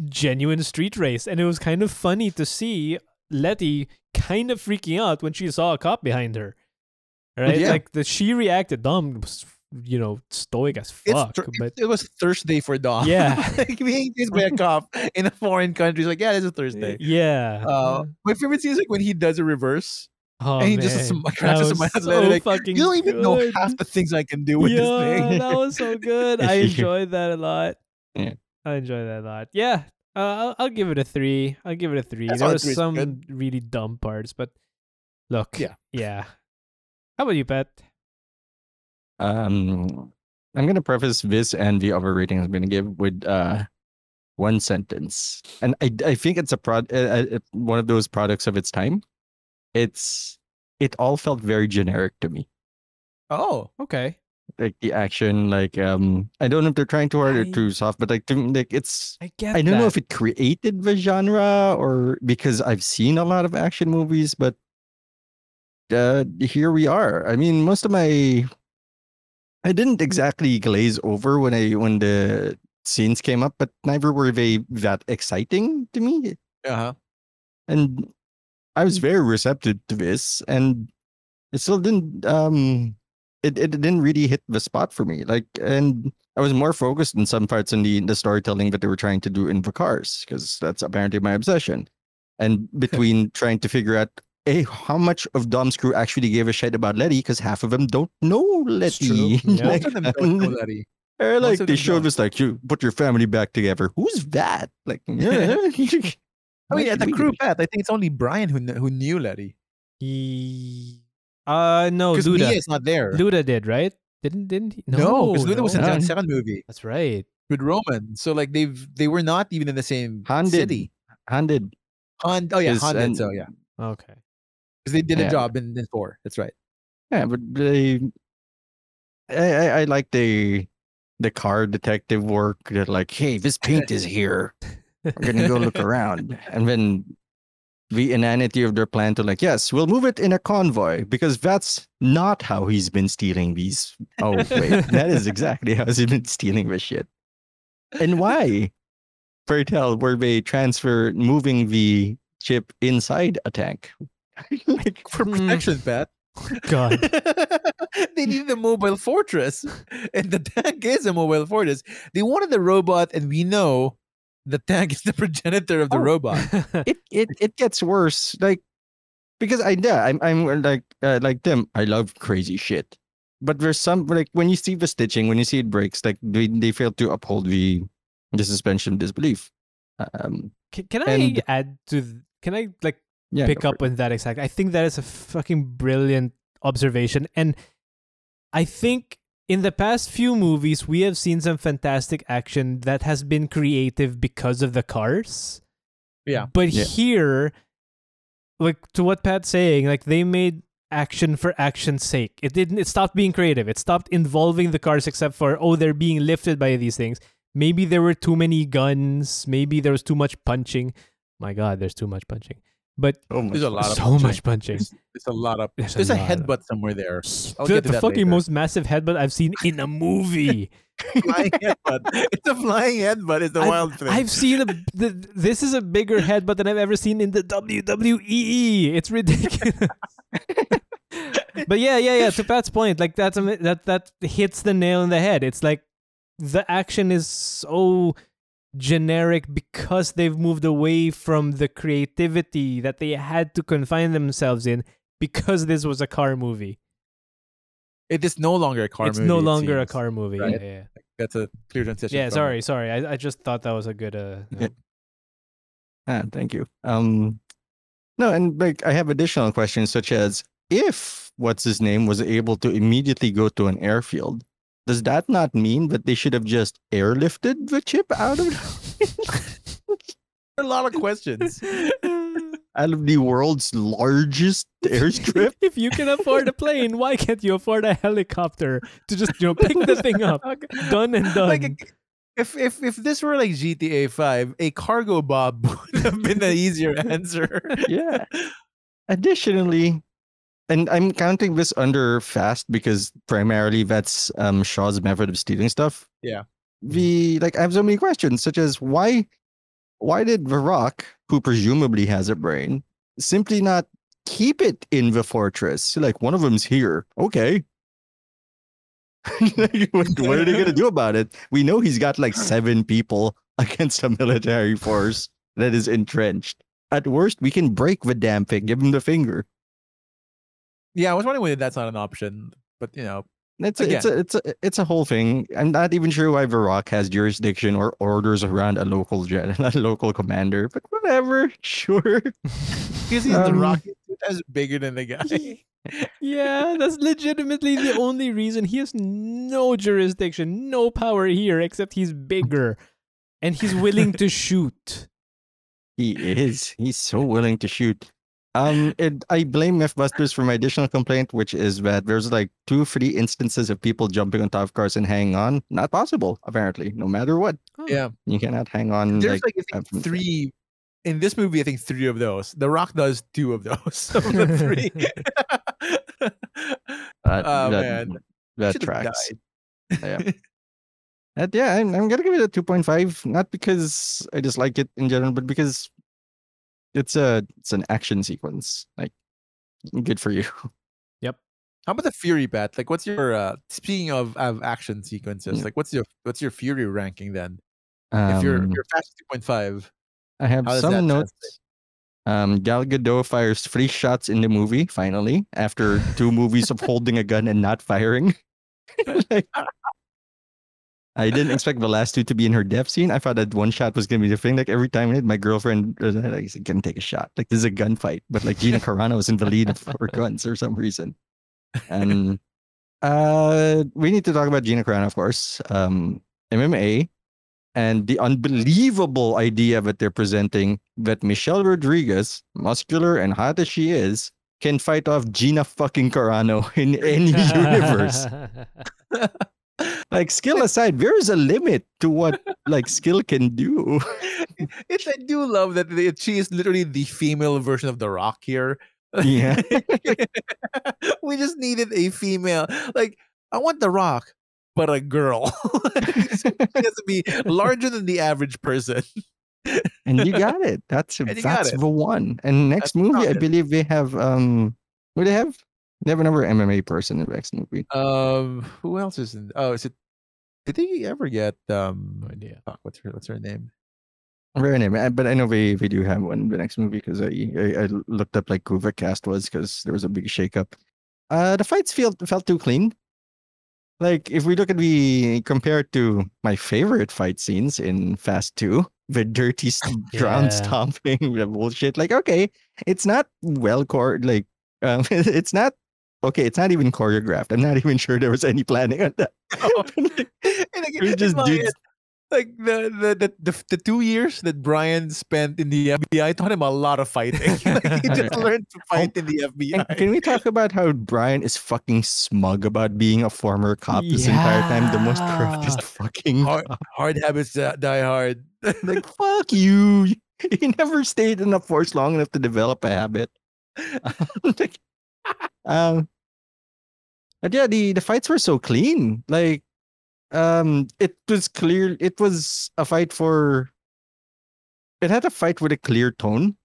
genuine street race, and it was kind of funny to see Letty kind of freaking out when she saw a cop behind her. Right, Yeah. like the she reacted. dumb was, you know, stoic as fuck, Thur- but it was Thursday for Dom. Yeah. like being chased by a cop in a foreign country. He's like, yeah, it's a Thursday. yeah. Uh, my favorite scene is like when he does a reverse. oh, and he just man. sm- That cracks a was smile so later, like, fucking You don't even know half the things I can do with yeah, this thing. that was so good. I enjoyed that a lot. Yeah. I enjoyed that a lot. Yeah, uh, I'll, I'll give it a three. I'll give it a three. That's there all was some good. really dumb parts, but look, Yeah. yeah. How about you, Pat? Um, I'm gonna preface this and the other rating I'm gonna give with uh one sentence, and I I think it's a prod uh, uh, one of those products of its time. It's it all felt very generic to me. oh, Okay, Like the action, like um, I don't know if they're trying too hard or too soft, but like to like it's I get. I don't know if it created the genre or because I've seen a lot of action movies, but uh, here we are. I mean, most of my I didn't exactly glaze over when I when the scenes came up, but neither were they that exciting to me. Uh-huh. And I was very receptive to this, and it still didn't um it, it didn't really hit the spot for me. Like and I was more focused in some parts in the the storytelling that they were trying to do in the cars, because that's apparently my obsession. And between trying to figure out a how much of Dom's crew actually gave a shit about Letty, because half of them don't know Letty. Yeah. Most of them don't know Letty. Or like they showed don't. us like you put your family back together. Who's that? Like yeah. I oh, mean, Like, at the crew path, I think it's only Brian who who knew Letty. He, uh, no, Because Luda. Mia is not there. Luda did right? Didn't didn't he? no, because Luda was in no. the second movie That's right. with Roman. So like they've they were not even in the same Han did. city. Handed. Han, oh yeah, Is- Han did so yeah, Okay. because they did Yeah. a job in, in four. That's right. Yeah, but they I, I, I like the the car detective work that like, hey, this paint is here. We're gonna go look around. And then the inanity of their plan to like, yes, we'll move it in a convoy because that's not how he's been stealing these. Oh wait, that is exactly how he's been stealing this shit. And why? Pray tell, were they transfer moving the chip inside a tank? like, For Hmm. protection, Pat. God. they need a mobile fortress, and the tank is a mobile fortress. They wanted the robot, and we know the tank is the progenitor of the Oh. robot. it it it gets worse. Like because I yeah, I'm I'm like uh, like them. I love crazy shit. But there's some like when you see the stitching, when you see it breaks, like they, they fail to uphold the the suspension of disbelief. Um, can, can I And- add to? th- Can I like yeah, pick up on that exact? I think that is a fucking brilliant observation, and I think in the past few movies we have seen some fantastic action that has been creative because of the cars. Yeah. But Yeah. here, like to what Pat's saying, like they made action for action's sake. It didn't. It stopped being creative. It stopped involving the cars, except for oh, they're being lifted by these things. Maybe there were too many guns. Maybe there was too much punching. My God, there's too much punching. But Oh There's a lot of so punching. much punching. There's, there's a lot of. There's a There's a, lot of- headbutt somewhere there. I'll the get to the that fucking later. most massive headbutt I've seen in a movie. flying headbutt. It's a flying headbutt. It's the I've- wild thing. I've seen a the, this is a bigger headbutt than I've ever seen in the WWE. It's ridiculous. but yeah, yeah, yeah. To Pat's point, like that's a, that that hits the nail in the head. It's like the action is so generic because they've moved away from the creativity that they had to confine themselves in because this was a car movie. it is no longer a car it's movie. It's no it longer a car movie. right? Yeah, yeah. That's a clear transition. Yeah, from- sorry, sorry. I, I just thought that was a good uh Yeah. Ah, thank you. Um, no, and like I have additional questions such as if what's his name was able to immediately go to an airfield, does that not mean that they should have just airlifted the chip out of A lot of questions. out of the world's largest airstrip? if you can afford a plane, why can't you afford a helicopter to just you know pick the thing up, done and done? like if if if this were like GTA Five, a Cargobob would have been the easier answer. yeah. Additionally, and I'm counting this under fast because primarily that's um Shaw's method of stealing stuff. Yeah. The like I have so many questions, such as why why did The Rock, who presumably has a brain, simply not keep it in the fortress? Like one of them's here. Okay. Like, what, what are they gonna do about it? We know he's got like seven people against a military force that is entrenched. At worst, we can break the damn thing, give him the finger. Yeah, I was wondering whether that's not an option, but you know, It's a, it's a it's a it's a whole thing. I'm not even sure why The Rock has jurisdiction or orders around a local jet, a local commander. But whatever, sure. because he's the Um, rock, that's bigger than the guy. yeah, that's legitimately the only reason he has no jurisdiction, no power here, except he's bigger, and he's willing to shoot. He is. He's so willing to shoot. Um, it, I blame MythBusters for my additional complaint, which is that there's like two, three instances of people jumping on top of cars and hanging on. Not possible, apparently. No matter what, Yeah, you cannot hang on. there's like, like, I think from- three in this movie. I think three of those. The Rock does two of those. Of the three. that, oh that, man, that tracks. Yeah. Uh, yeah, I'm, I'm gonna give it a two point five. Not because I dislike it in general, but because it's a it's an action sequence. Like, good for you. Yep. How about the Fury bet? Like, what's your uh, speaking of, of action sequences? Yeah. Like, what's your what's your Fury ranking then? if you're if Um, you're fast two point five, I have how does that some translate? notes. Um, Gal Gadot fires three shots in the movie. Finally, after two movies of holding a gun and not firing. Like, I didn't expect the last two to be in her death scene. I thought that one shot was gonna be the thing. Like every time it, my girlfriend was like, I can take a shot. Like this is a gunfight, but like Gina Carano was in the lead for guns for some reason. And uh, we need to talk about Gina Carano, of course. Um, MMA and the unbelievable idea that they're presenting that Michelle Rodriguez, muscular and hot as she is, can fight off Gina fucking Carano in any universe. Like skill aside, there is a limit to what like skill can do. It's I do love that they, she is literally the female version of The Rock here. Yeah. we just needed a female. Like, I want The Rock, but a girl. she has to be larger than the average person. and you got it. That's And you got that's it. the one. And next That's movie, I believe they have um what do they have? Have another MMA person in the next movie. Um, who else is in? Oh, is it? Did they ever get um? No idea. Fuck, what's her What's her name? Very name, uh, but I know they, they do have one in the next movie because I, I I looked up like who the cast was because there was a big shakeup. Uh, the fights felt felt too clean. Like if we look at the compared to my favorite fight scenes in Fast Two, the dirty s- ground stomping, the bullshit. Like okay, it's not well core. Like um, it's not okay. It's not even choreographed. I'm not even sure there was any planning on that. and again, We just did- like the, the the the two years that Brian spent in the FBI taught him a lot of fighting. like, he just learned to fight in the FBI. can we talk about how Brian is fucking smug about being a former cop this entire time? The most Yeah. correctest fucking Hard, hard habits die hard. Like fuck you. He never stayed in the force long enough to develop a habit. Like, um, but yeah, the the fights were so clean. Like, um, it was clear. It was a fight for. It had a fight with a clear tone,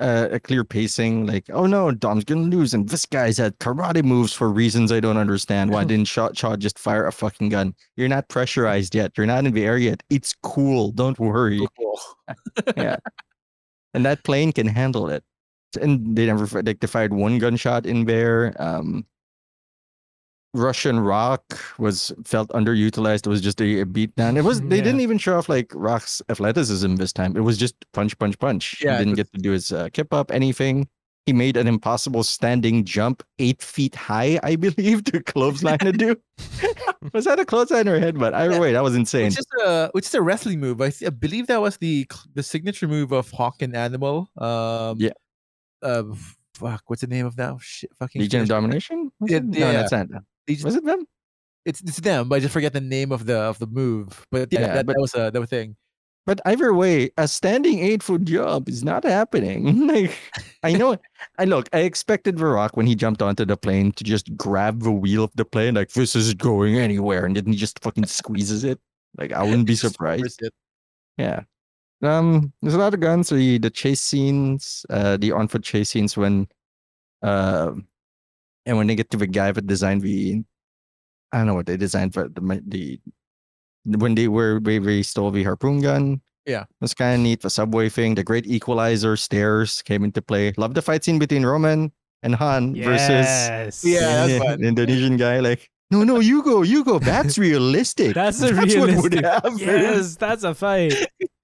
uh, a clear pacing. Like, oh no, Dom's gonna lose, and this guy's had karate moves for reasons I don't understand. Why didn't Shaw, Shaw just fire a fucking gun? You're not pressurized yet. You're not in the air yet. It's cool. Don't worry. Cool. and that plane can handle it. And they never like they fired one gunshot in there. Um, Russian Rock was felt underutilized. It was just a, a beatdown. It was they Yeah. didn't even show off like Rock's athleticism this time. It was just punch, punch, punch. Yeah, he didn't get to do his uh, kip up anything. He made an impossible standing jump eight feet high, I believe, to clothesline a dude. was that a clothesline or a headbutt? Either Yeah. way, that was insane. Which is a which is a wrestling move. I, th- I believe that was the the signature move of Hawk and Animal. Um, Yeah. Uh, fuck, what's the name of that? Shit, fucking Legion of. Domination? Yeah. No, yeah. that's not. Legion- Was it them? It's it's them, but I just forget the name of the of the move. But yeah, Yeah, that, but- that was a that was a thing. But either way, a standing eight foot jump is not happening. like I know I look, I expected the Rock when he jumped onto the plane to just grab the wheel of the plane, like this is going anywhere, and then he just fucking squeezes it. Like I wouldn't be surprised. Yeah. Um, there's a lot of guns. The the chase scenes, uh, the on foot chase scenes when, uh, and when they get to the guy that designed the, I don't know what they designed, but the the when they were they, they stole the harpoon gun. Yeah. was kind of neat. The subway thing, the great equalizer stairs came into play. Love the fight scene between Roman and Han versus Yeah, that's the. Indonesian guy. Like, no, no, you go, you go. That's realistic. That's a That's what would realistic. happen. Yes, that's a fight.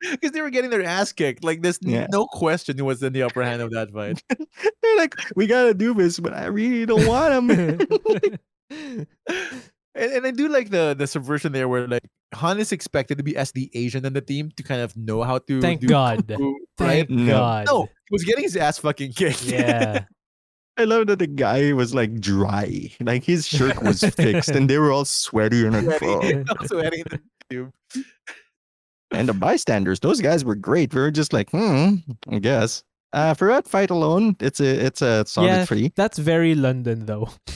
because they were getting their ass kicked. Like there's Yeah. no question who was in the upper hand of that fight. They're like, we gotta do this, but I really don't want him. and, and I do like the the subversion there, where like Han is expected to be as the Asian on the team to kind of know how to. Thank do God. kung fu, right? Thank No. God. No, he was getting his ass fucking kicked. Yeah. I love that the guy was like dry, like his shirt was fixed, and they were all sweaty and like, Sweaty. "Oh." also adding the tube. And the bystanders, those guys were great. We were just like, hmm, I guess. Uh, for that fight alone, it's a it's a solid Yeah. three. That's very London though.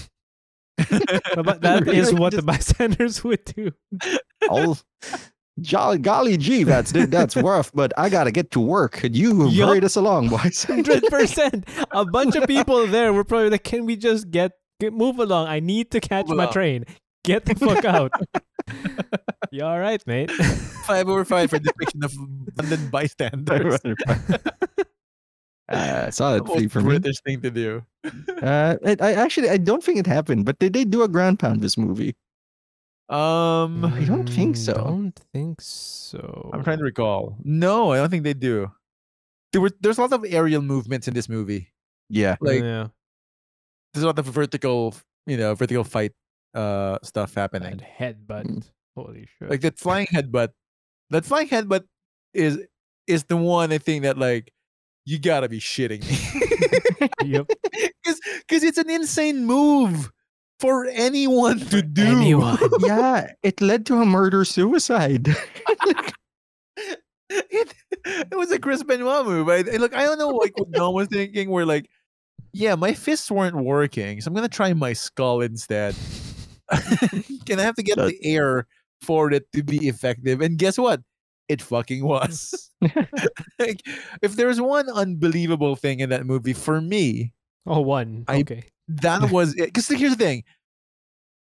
But that is what the bystanders would do. All jolly golly gee, that's that's rough, but I gotta get to work. Could you Yup. hurry us along, boys? Hundred percent. A bunch of people there were probably like, "Can we just get, get move along? I need to catch Move my along." train. Get the fuck out." you all right, mate? five over five for depiction of London bystanders. uh, solid The three most for me. British thing to do. Uh, I, I actually I don't think it happened, but did they do a ground pound this movie? Um, I don't think Mm, so. Don't think so. I'm trying to recall. No, I don't think they do. There were there's a lot of aerial movements in this movie. Yeah, Like yeah, there's a lot of vertical, you know, vertical fight uh stuff and happening. headbutt. Mm. Holy shit! Like that flying headbutt. That flying headbutt is is the one I think that like you gotta be shitting me. yep. Because it's an insane move for anyone to do. Anyone. yeah, it led to a murder suicide. it, it was a Chris Benoit move. I, I- look, I don't know like what Dom was thinking. Where like, yeah, my fists weren't working, so I'm gonna try my skull instead. Can I have to get the air for it to be effective? And guess what? It fucking was. like, if there's one unbelievable thing in that movie for me, Oh, one. I- okay. that was it. Because here's the thing.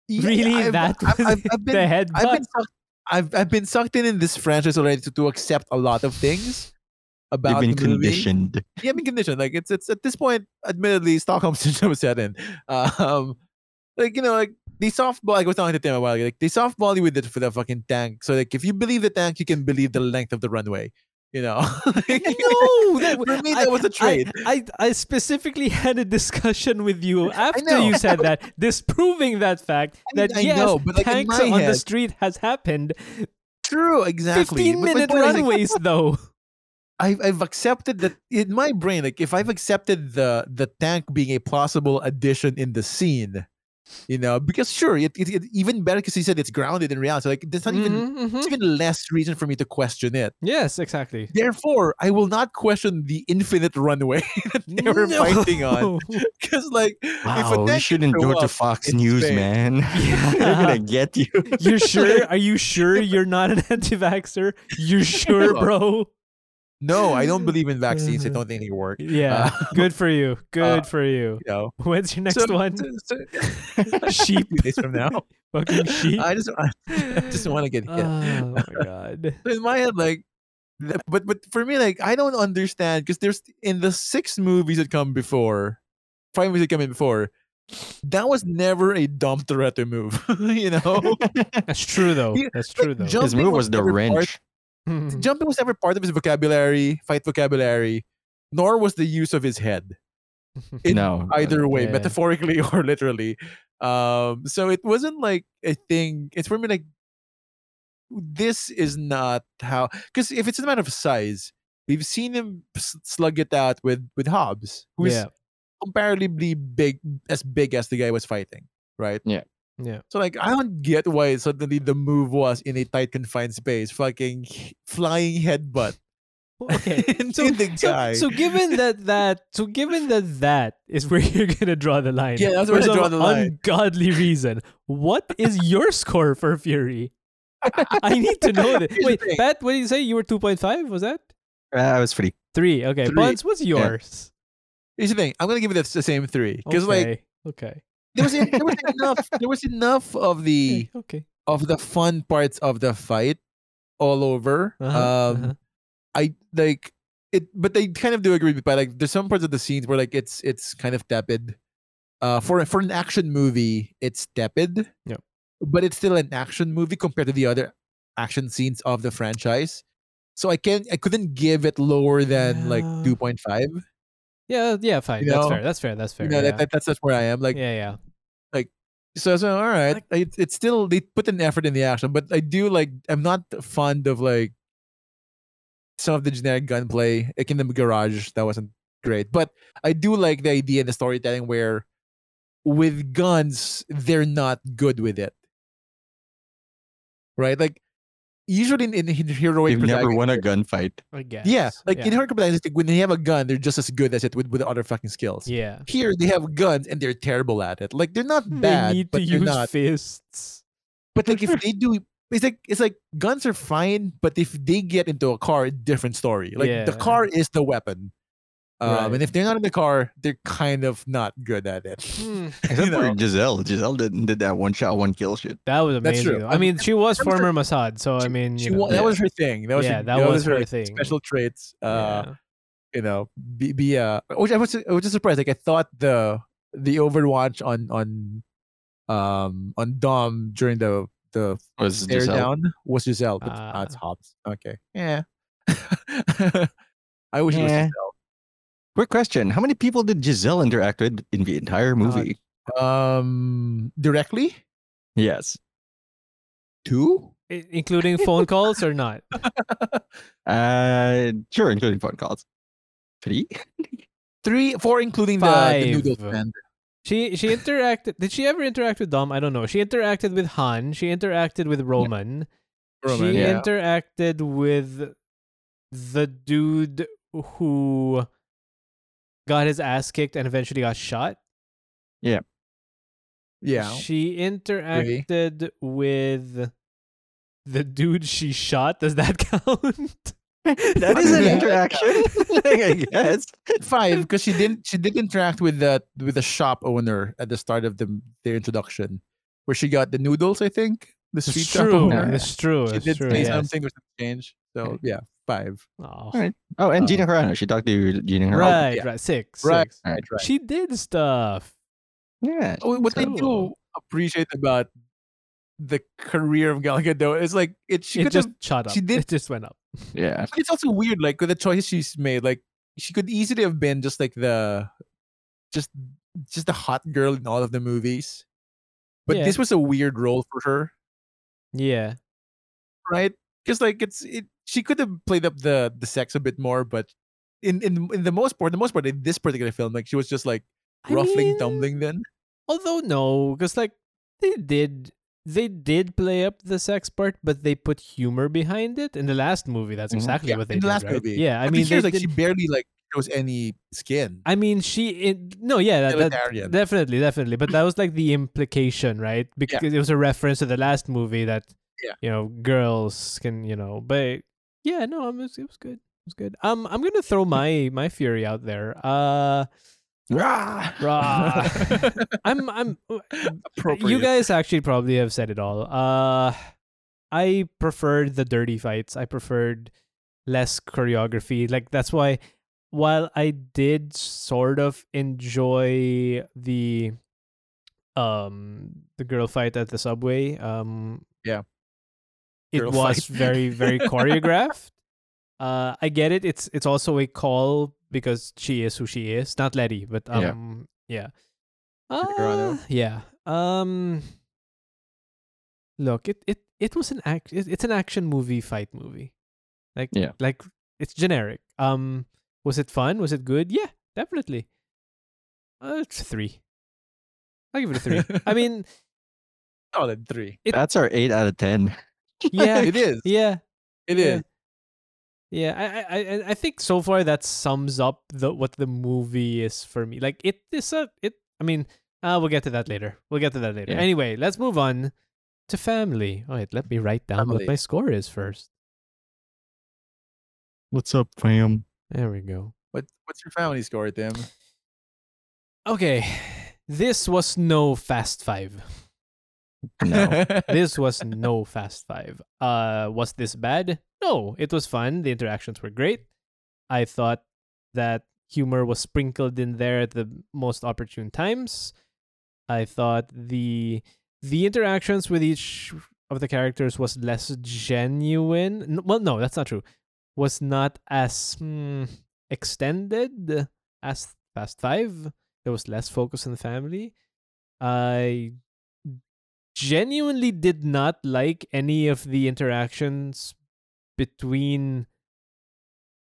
Yeah, Really? I've- that I've- was I've- I've been- the headbutt? I've been sucked, I've I've been sucked in in this franchise already to, to accept a lot of things about You've been conditioned. Yeah, I've been conditioned. Like it's it's at this point, admittedly, Stockholm syndrome set in. Um, like you know, like they softball. Like I was talking to Tim a while ago. Like they softball you with it for the fucking tank. So like if you believe the tank, you can believe the length of the runway. You know. Like, no, that, for me I- that was a trade. I, I, I specifically had a discussion with you after you said that, disproving that fact I that I yes, know, but, like, tanks on the street has happened. True, exactly. 15 But minute is, like, runways though. I've I've accepted that in my brain, like if I've accepted the the tank being a plausible addition in the scene, you know, because sure, it, it, it even better because he said it's grounded in reality. Like there's not even Mhm, mhm. it's even less reason for me to question it. Yes, exactly. Therefore, I will not question the infinite runway that they were fighting on. Because like if Wow, you shouldn't can go show to Fox News, space- man. They're gonna get you. You're sure? Are you sure you're not an anti-vaxxer? You sure, bro? No, I don't believe in vaccines. I don't think they work. Yeah. Uh, Good for you. Good uh, for you. You know, When's your next So- one? so- so- Sheep. Few days from now. Fucking sheep. I just I just want to get hit. Oh my god. In my head, like, but but for me, like, I don't understand because there's in the six movies that come before, five movies that come in before, that was never a dumb Toretto move, you know. That's true though. Yeah, That's true though. jump- His move was was the wrench. part- wrench. Mhm. Jumping was never part of his vocabulary, fight vocabulary, nor was the use of his head. In no, either way, Yeah. metaphorically or literally. Um, so it wasn't like a thing. It's for me like this is not how because if it's a matter of size, we've seen him slug it out with with Hobbs, who is yeah. comparatively big, as big as the guy was fighting, right? Yeah. So like, I don't get why suddenly the move was in a tight confined space, fucking flying headbutt Okay. into So, the so, guy. so given that that so given that that is where you're gonna draw the line. Yeah, that's where for I draw some the line. Ungodly reason. What is your score for Fury? I need to know this. Wait, thing. Pat, what did you say? You were two point five? Was that Uh, I was free. three? Okay, Three. Buns, what's yours? Here's the thing. I'm gonna give it the same three because okay. like okay, there was there was enough there was enough of the okay. of the fun parts of the fight all over. Uh-huh, um, uh-huh. I like it, but they kind of do agree with. But like, there's some parts of the scenes where like it's it's kind of tepid. Uh, for for an action movie, it's tepid. Yeah. But it's still an action movie compared to the other action scenes of the franchise. So I can't I couldn't give it lower than like two point five. Yeah, yeah, fine. you that's know, fair. That's fair. That's fair. You know, yeah. that, that, that's that's where I am. Like yeah, yeah. Like, so so all right. It, it's still they put an effort in the action, but I do like I'm not fond of like some of the generic gunplay. Like in the garage, that wasn't great. But I do like the idea and the storytelling where with guns, they're not good with it. Right? Like usually in, in heroic They've never protagonists- won a gunfight. I guess. Yeah, like yeah. in heroic protagonists, when they have a gun, they're just as good as it with, with other fucking skills. yeah. Here they have guns and they're terrible at it. Like they're not They bad, need but to they're use not. fists. But like if they do, it's like it's like guns are fine, but if they get into a car, different story. Like the car is the weapon. Um, Right. And if they're not in the car, they're kind of not good at it. Hmm, Except for. Giselle. Giselle did, did that one shot, one kill shit. that was amazing. That's amazing. true. I mean, she was I'm sure former Mossad, so I mean, She know, wa- that was her thing. That was Yeah, her, that was her like, thing. Special traits. Uh, yeah. you know, be, be uh, which I was I was just surprised. Like I thought the the Overwatch on on um on Dom during the the Was stare Giselle. down was Giselle, but ah, it's Ah. Hobbs. Okay, yeah. I wish it was Yeah. Giselle. Quick question. How many people did Giselle interact with in the entire movie? Um, directly yes. two. I- including phone calls or not? Uh, sure, including phone calls. Three? Three, four, including the, the noodle Five. man. She she interacted. Did she ever interact with Dom? I don't know. She interacted with Han. She interacted with Roman. Roman, she yeah. interacted with the dude who got his ass kicked and eventually got shot. yeah. Yeah. She interacted with the dude she shot. Does that count? That is an interaction, I guess. five because she didn't she did interact with the with the shop owner at the start of the their introduction where she got the noodles i think the street It's shop true. owner It's true. she It's did true. say yes. something or something change so yeah five Oh. Alright. Oh, and Gina oh. Carano. She talked to Gina Carano. Right, yeah. right. Six. Right. six. Right. right She did stuff. Yeah. Oh, what I do Cool. appreciate about the career of Gal Gadot is like it she it just have shot up. she did- It just went up. Yeah. but it's also weird like with the choices she's made like she could easily have been just like the just just the hot girl in all of the movies but Yeah. this was a weird role for her Yeah. right? Because like it's it, she could have played up the the sex a bit more, but in in in the most part, the most part in this particular film, like she was just like I ruffling, mean, tumbling. Then Although no, because like they did they did play up the sex part, but they put humor behind it. In the last movie, that's Mhm. exactly Yeah, what they in the did. last right? movie. Yeah, I But mean, here's like she barely like shows any skin. I mean, she it, no, yeah, that, that- definitely, definitely. But that was like the implication, right? Because it was a reference to the last movie that Yeah. you know girls can you know. But yeah, no, it was, it was good. It was good. Um, I'm gonna throw my my fury out there. Uh, Rah! rah. I'm I'm you guys actually probably have said it all. Uh I preferred the dirty fights. I preferred less choreography. Like that's why while I did sort of enjoy the um the girl fight at the subway, um Yeah. It was fight. very very choreographed. Uh I get it. It's it's also a call because she is who she is. Not Letty, but Yeah. um yeah. Carano. Uh, yeah. Um Look, it it it was an act it, it's an action movie fight movie. Like Yeah. like it's generic. Um was it fun? Was it good? Yeah, definitely. Uh, it's a 3. I'll give it a 3. I mean, solid three. It- That's our eight out of ten. Yeah. It is. yeah. It yeah. is. Yeah, I, I I I think so far that sums up the what the movie is for me. Like it is a it. I mean, uh, we'll get to that later. We'll get to that later. Yeah. Anyway, let's move on to family. All right, let me write down what my score is first. What's up, fam? There we go. What what's your family score, Tim? Okay, this was no Fast Five. No. This was no Fast Five. Uh, was this bad? No, it was fun. The interactions were great. I thought that humor was sprinkled in there at the most opportune times. I thought the the interactions with each of the characters was less genuine. Well, no, that's not true. Was not as hmm, extended as Fast Five. There was less focus on the family. I genuinely did not like any of the interactions between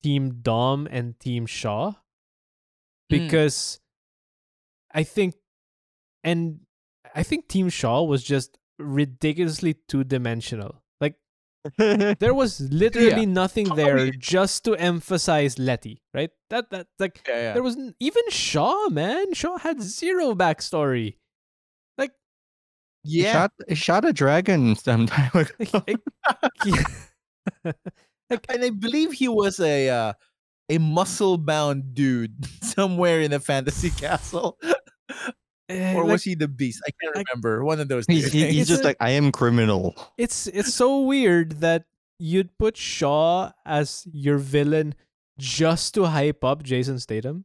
Team Dom and Team Shaw hmm. because I think and I think Team Shaw was just ridiculously two dimensional. Like There was literally nothing How there just to emphasize Letty, right? That that like Yeah, yeah. there was even Shaw, man. Shaw had zero backstory. Yeah. shot, shot a dragon some time ago. like, like and I believe he was a uh, a muscle bound dude somewhere in a fantasy castle, eh, or like, was he the beast? I can't like- remember. One of those. He's, he- he's just a- like, I am criminal. it's it's so weird that you'd put Shaw as your villain just to hype up Jason Statham.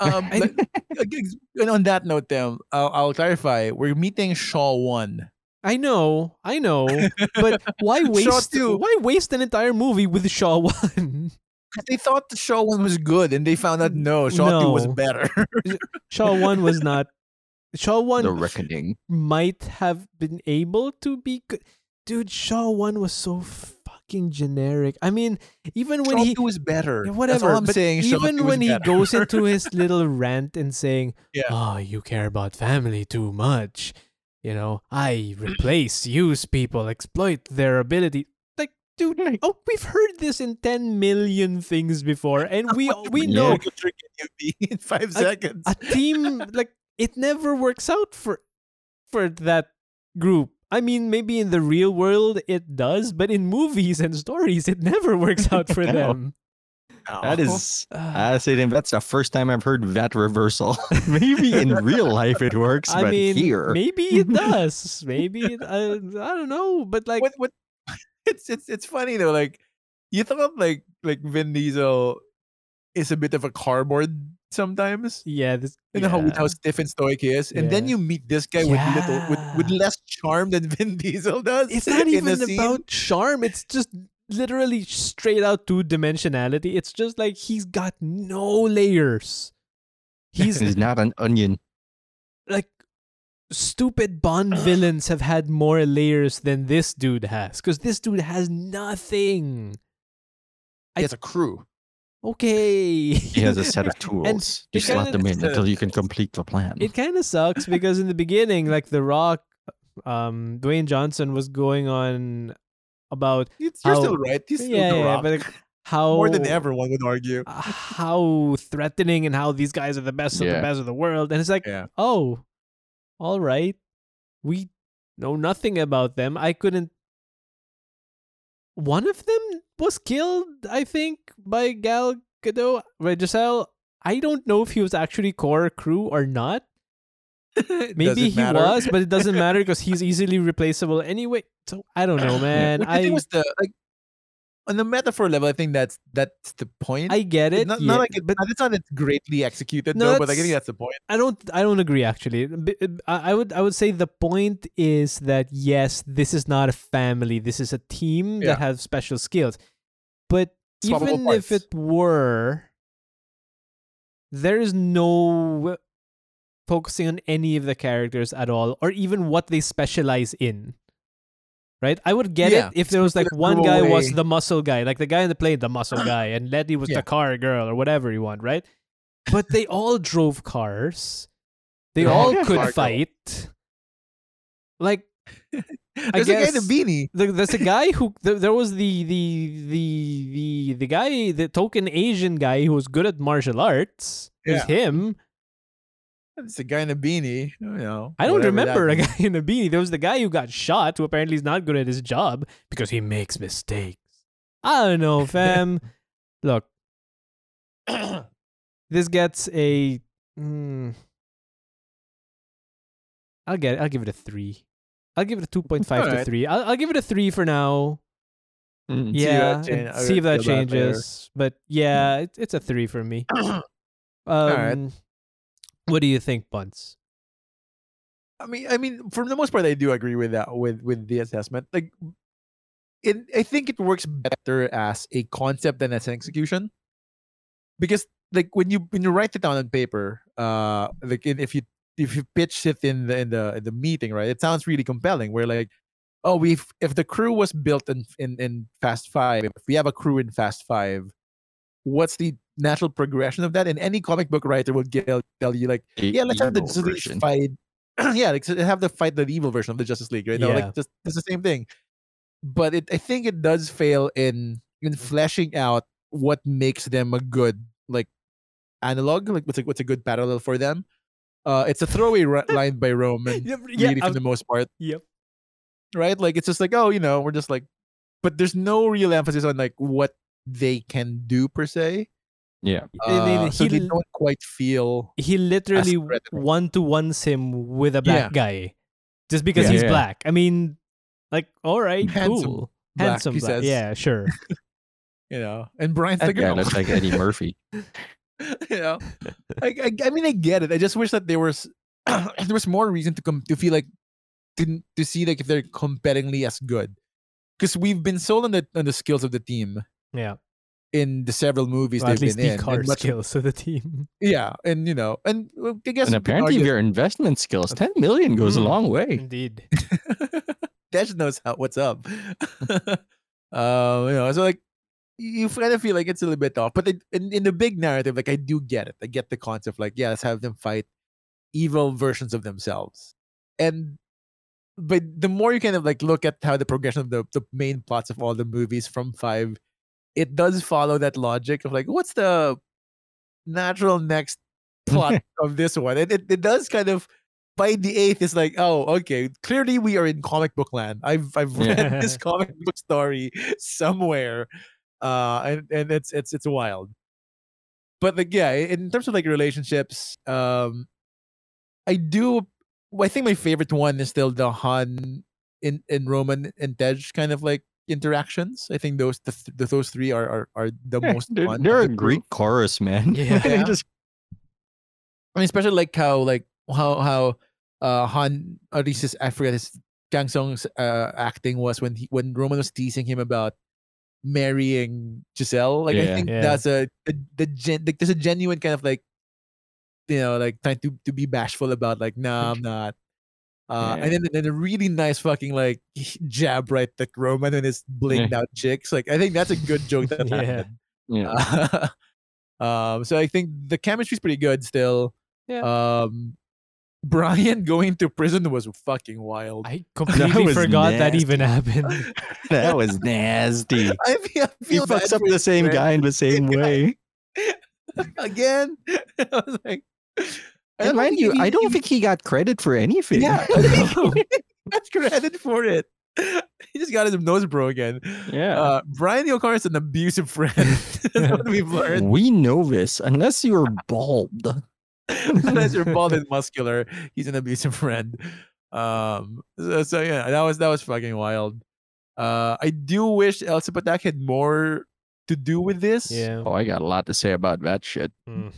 Um, but- and on that note, then I'll, I'll clarify. We're meeting Shaw one. I know, I know, but why waste why waste an entire movie with Shaw one? They thought the Shaw one was good, and they found out no, Shaw two was better. Shaw one was not. Shaw one The reckoning. might have been able to be good. Dude, Shaw one was so fucking generic. I mean, even when Shaw he was better. Whatever. I'm saying. Even 2 when he better. goes into his little rant and saying, Yeah. "Oh, you care about family too much," you know, I replace, use people, exploit their ability. Like, dude, Like- oh, we've heard this in ten million things before, and we we know Good trick you in five A- seconds. a team like it never works out for for that group. I mean, maybe in the real world it does, but in movies and stories, it never works out for No. them. That is, Ah. I say, that's the first time I've heard that reversal. Maybe in real life it works, I but mean, here, maybe it does. Maybe it, uh, I don't know, but like, what what it's it's it's funny though like you thought like like Vin Diesel is a bit of a cardboard sometimes yeah, this. you know how yeah. how stiff and stoic he is and then you meet this guy with little with, with less charm than Vin Diesel does It's not even about charm. It's just literally straight out two dimensionality. It's just like he's got no layers. He's he's not an onion. like stupid Bond villains have had more layers than this dude has because this dude has nothing. he has a crew Okay. He has a set of tools. you it slot them in until you can complete the plan. it kind of sucks because in the beginning, like The Rock, um, Dwayne Johnson was going on about It's- you're How- still right he's still yeah, the yeah, but like, how more than ever one would argue how threatening and how these guys are the best of the best of the world, and it's like, Yeah. oh, all right, we know nothing about them. I couldn't. One of them was killed, I think, by Gal Gadot. Right, Giselle. I don't know if he was actually core crew or not. Maybe he matter? was, but it doesn't matter because he's easily replaceable anyway. So I don't know, man. Which I think was the like on the metaphor level I think that's that's the point I get it, not, yeah, not like it, but it's not it's greatly executed No, though, but I think that's- the point. I don't I don't agree actually. Uh, I would I would say the point is that yes, this is not a family. This is a team Yeah. that has special skills. But Swappable even if it were there is no focusing on any of the characters at all or even what they specialize in. Right? I would get Yeah, it if there was like one throw guy was the muscle guy, like the guy in the plane, the muscle guy, and Letty was Yeah. the car girl or whatever you want, right? But they all drove cars. They They're all all could car girl. fight. Like There's a guy in a beanie. the, there's a guy who there, there was the the the the the guy the token Asian guy who was good at martial arts. It was Yeah. him. It's a guy in a beanie. You know, I don't remember a guy in a beanie. There was the guy who got shot who apparently is not good at his job because he makes mistakes. I don't know, fam. Look, this gets a. Mm, I'll get. It. I'll give it a three. I'll give it a two point five to Alright. three. I'll, I'll give it a three for now. Mm. Yeah, and change- see if that changes. But yeah, it, it's a three for me. Um, Alright. What do you think, Bunce? I mean, I mean, for the most part, I do agree with that with with the assessment. Like, it, I think it works better as a concept than as an execution, because like when you when you write it down on paper, uh, like if you if you pitch it in the in the in the meeting, right, it sounds really compelling. Where like, oh, we if the crew was built in in in Fast Five, if we have a crew in Fast Five, what's the natural progression of that? And any comic book writer will tell tell you like The yeah, let's have the evil Justice League fight. yeah, like so have the fight the evil version of the Justice League, right? No, Yeah. like just it's the same thing. but it I think it does fail in in fleshing out what makes them a good like analog, like what's a, what's a good parallel for them. Uh, it's a throwaway ri- line by Roman, Yeah, really for I'm- the most part, Yep. right? Like it's just like oh, you know, we're just like, but there's no real emphasis on like what they can do per se. Yeah. I mean, Uh, so they he- don't quite feel He literally one to ones him with a black guy, just because Yeah. he's Yeah. black. I mean, like, all right, Handsome cool, black, handsome he black. says. Yeah, sure. you know, and Brian's That the guy girl. looks like Eddie Murphy. you know, I, I, I mean, I get it. I just wish that there was there was more reason to come to feel like to, to see like if they're competitively as good, because we've been sold on the on the skills of the team Yeah, in the several movies Well, they've least been the in. car much- skills of the team. yeah, and you know, and I guess And apparently argue- your investment skills, 10 million goes a Mm. long way. Indeed. Dash knows how what's up. um, you know, so like you kind of feel like it's a little bit off, but it, in in the big narrative, like I do get it. I get the concept. Like, yeah, let's have them fight evil versions of themselves, and but the more you kind of like look at how the progression of the the main plots of all the movies from five, it does follow that logic of like, what's the natural next plot of this one? And it, it does kind of by the eighth it's like oh okay clearly we are in comic book land i've i've read Yeah. this comic book story somewhere uh and and it's it's it's wild but like yeah in terms of like relationships um i do i think my favorite one is still the han in in roman and tej kind of like interactions i think those the, th- the those three are are, are the Yeah, most they're fun they're of a the Greek group. chorus, man. Yeah. Yeah. just I mean, especially like how like how how uh Han at least his, I forget his Kang Song's uh acting was when he when Roman was teasing him about marrying Giselle. Like I think Yeah. that's a the, the gen, like, there's a genuine kind of like you know like trying to to be bashful about like nah I'm not. Uh, Yeah. and then then a really nice fucking like jab right at Roman and his blinged out chicks. Like I think that's a good joke that Yeah. happened. yeah. um, so I think the chemistry's pretty good still. Yeah. Um, Brian going to prison was fucking wild. I completely was forgot that even happened. that was nasty. I feel, I He feel bad fucks up the same friend guy in the same way. again. I was like, I And don't mind think you, he- I don't think he got credit for anything. Yeah, I think he got credit for it. He just got his nose broken. yeah. Uh, Brian O'Conner is an abusive friend. That's what we've learned. we know this unless you're bald. unless you're bald and muscular, he's an abusive friend. Um, so, so yeah, that was that was fucking wild. Uh, I do wish Elsa Pataky had more to do with this. yeah. Oh, I got a lot to say about that shit. Mm.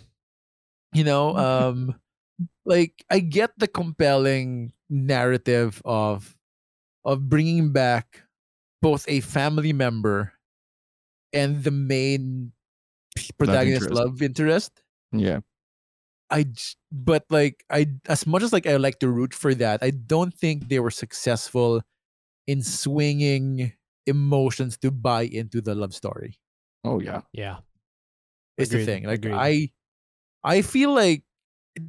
you know, um, like I get the compelling narrative of of bringing back both a family member and the main protagonist interest. love interest. Yeah. I but like I as much as like I like to root for that, I don't think they were successful in swinging emotions to buy into the love story. Oh yeah. Yeah. Is the thing. Like agreed. I I feel like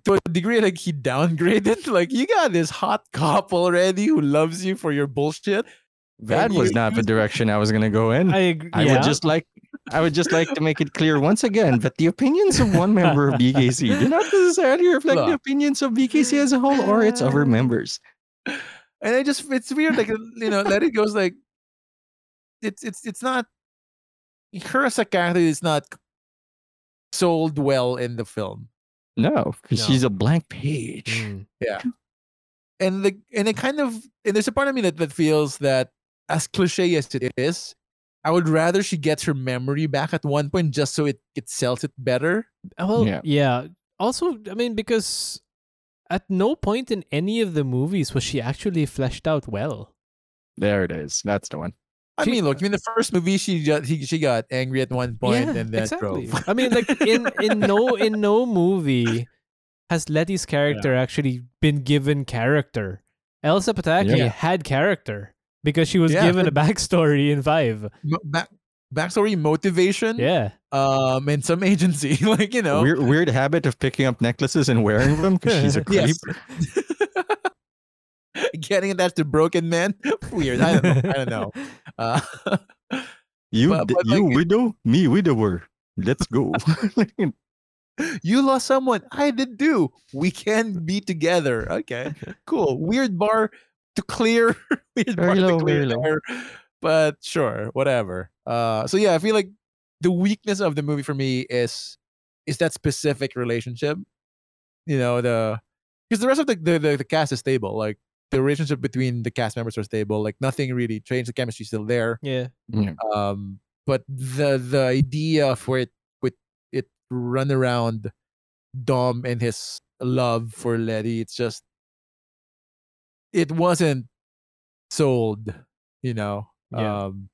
to a degree like he downgraded like you got this hot cop already who loves you for your bullshit. That was not the direction I was gonna go in. I I, agree. yeah. would just like I would just like to make it clear once again that the opinions of one member of BKC do not necessarily reflect the opinions of BKC as a whole or its other members. And I just it's weird like you know, let it goes like it's it's it's not her as a character is not sold well in the film. No, because No. she's a blank page. Mm. and the and it kind of and there's a part of me that, that feels that as cliche as it is, I would rather she gets her memory back at one point just so it, it sells it better. Uh, Well, Yeah. yeah. Also, I mean, because at no point in any of the movies was she actually fleshed out well. There it is. That's the one. I She- mean, look, I mean, the first movie she got he, she got angry at one point yeah, and then exactly. drove. I mean, like in in no in no movie has Letty's character actually been given character. Elsa Pataky Yeah. had character because she was Yeah. given a backstory in five. Back backstory, motivation, Yeah, um, and some agency. like you know, Weird, weird habit of picking up necklaces and wearing them because she's a creep. Yes. getting attached to broken men. Weird. I don't know. I don't know. Uh, You, But- but, you like- widow, me widower. Let's go. you lost someone. I did too. We can be together. Okay, cool. Weird bar to clear. Weird bar Very to clear very low. But sure, whatever. Uh, so yeah, I feel like the weakness of the movie for me is is that specific relationship. You know the because the rest of the, the the the cast is stable. Like the relationship between the cast members are stable. Like nothing really changed. The chemistry's still there Yeah. um but the the idea for it with it run around dom and his love for letty it's just it wasn't sold you know Yeah. um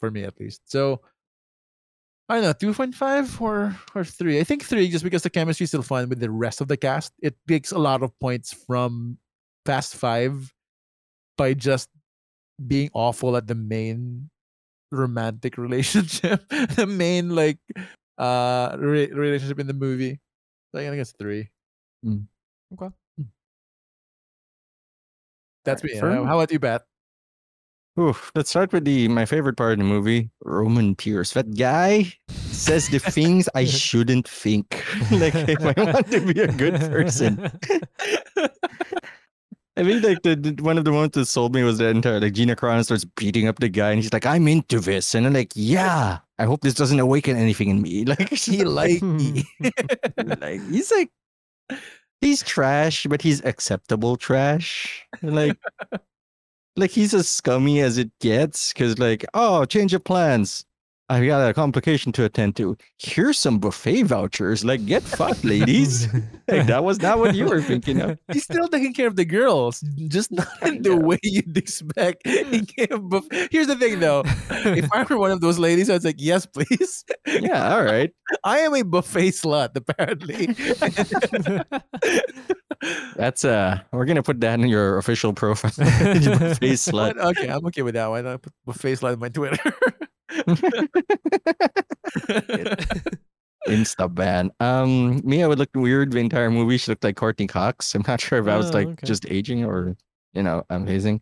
for me at least so I don't know, 2.5 or or 3. I think 3 just because the chemistry is still fun with the rest of the cast. It takes a lot of points from Fast 5 by just being awful at the main romantic relationship, the main like uh re- relationship in the movie. So I think it's 3. Okay. That's Alright, me. How how about you, Pat? Oof, let's start with the my favorite part of the movie, Roman Pierce. That guy says the things I shouldn't think. like if I want to be a good person. I mean, like the, one of the moments that sold me was the entire like Gina Carano starts beating up the guy, and he's like, "I'm into this," and I'm like, "Yeah, I hope this doesn't awaken anything in me." Like He like me. Hmm. like he's like he's trash, but he's acceptable trash. Like like he's as scummy as it gets because like oh change of plans i got a complication to attend to here's some buffet vouchers like get fucked ladies like that was not what you were thinking of He's still taking care of the girls, just not in the way you'd expect. He gave buff- Here's the thing, though. If I were one of those ladies, I was like, "Yes, please." yeah all right I am a buffet slut, apparently. that's uh we're gonna put that in your official profile buffet slut okay, I'm okay with that one. I put buffet slut on my Twitter. insta ban. Um mia would look weird the entire movie she looked like Courteney Cox. I'm not sure if i was Oh, like okay. just aging or you know amazing.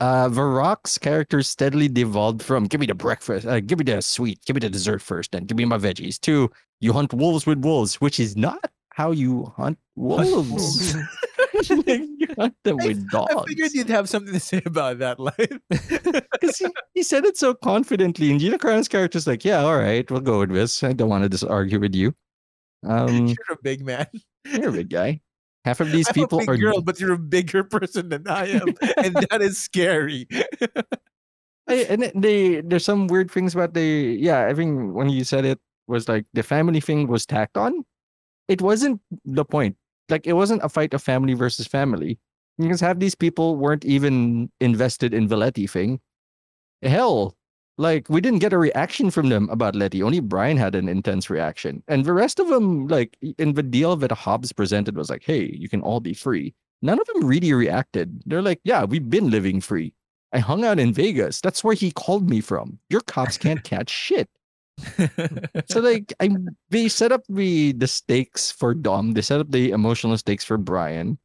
Uh the Rock's character steadily devolved from give me the breakfast uh, give me the sweet give me the dessert first then give me my veggies to you hunt wolves with wolves which is not how you hunt wolves Like, them I- with dogs I figured you'd have something to say about that line. because he, he said it so confidently and Gina Carano's character's like yeah all right we'll go with this I don't want to just argue with you um You're a big man. You're a big guy. Half of these I'm people a big are girl, but you're a bigger person than I am, and that is scary. I- and they there's some weird things about the yeah, I think when you said it was like the family thing was tacked on. It wasn't the point. Like it wasn't a fight of family versus family. Because half these people weren't even invested in the Letty thing. Hell, like we didn't get a reaction from them about Letty. Only Brian had an intense reaction. And the rest of them, like in the deal that Hobbs presented was like, hey, you can all be free. None of them really reacted. They're like, yeah, we've been living free. I hung out in Vegas. That's where he called me from. Your cops can't catch shit. So like I they set up the the stakes for Dom. They set up the emotional stakes for Brian.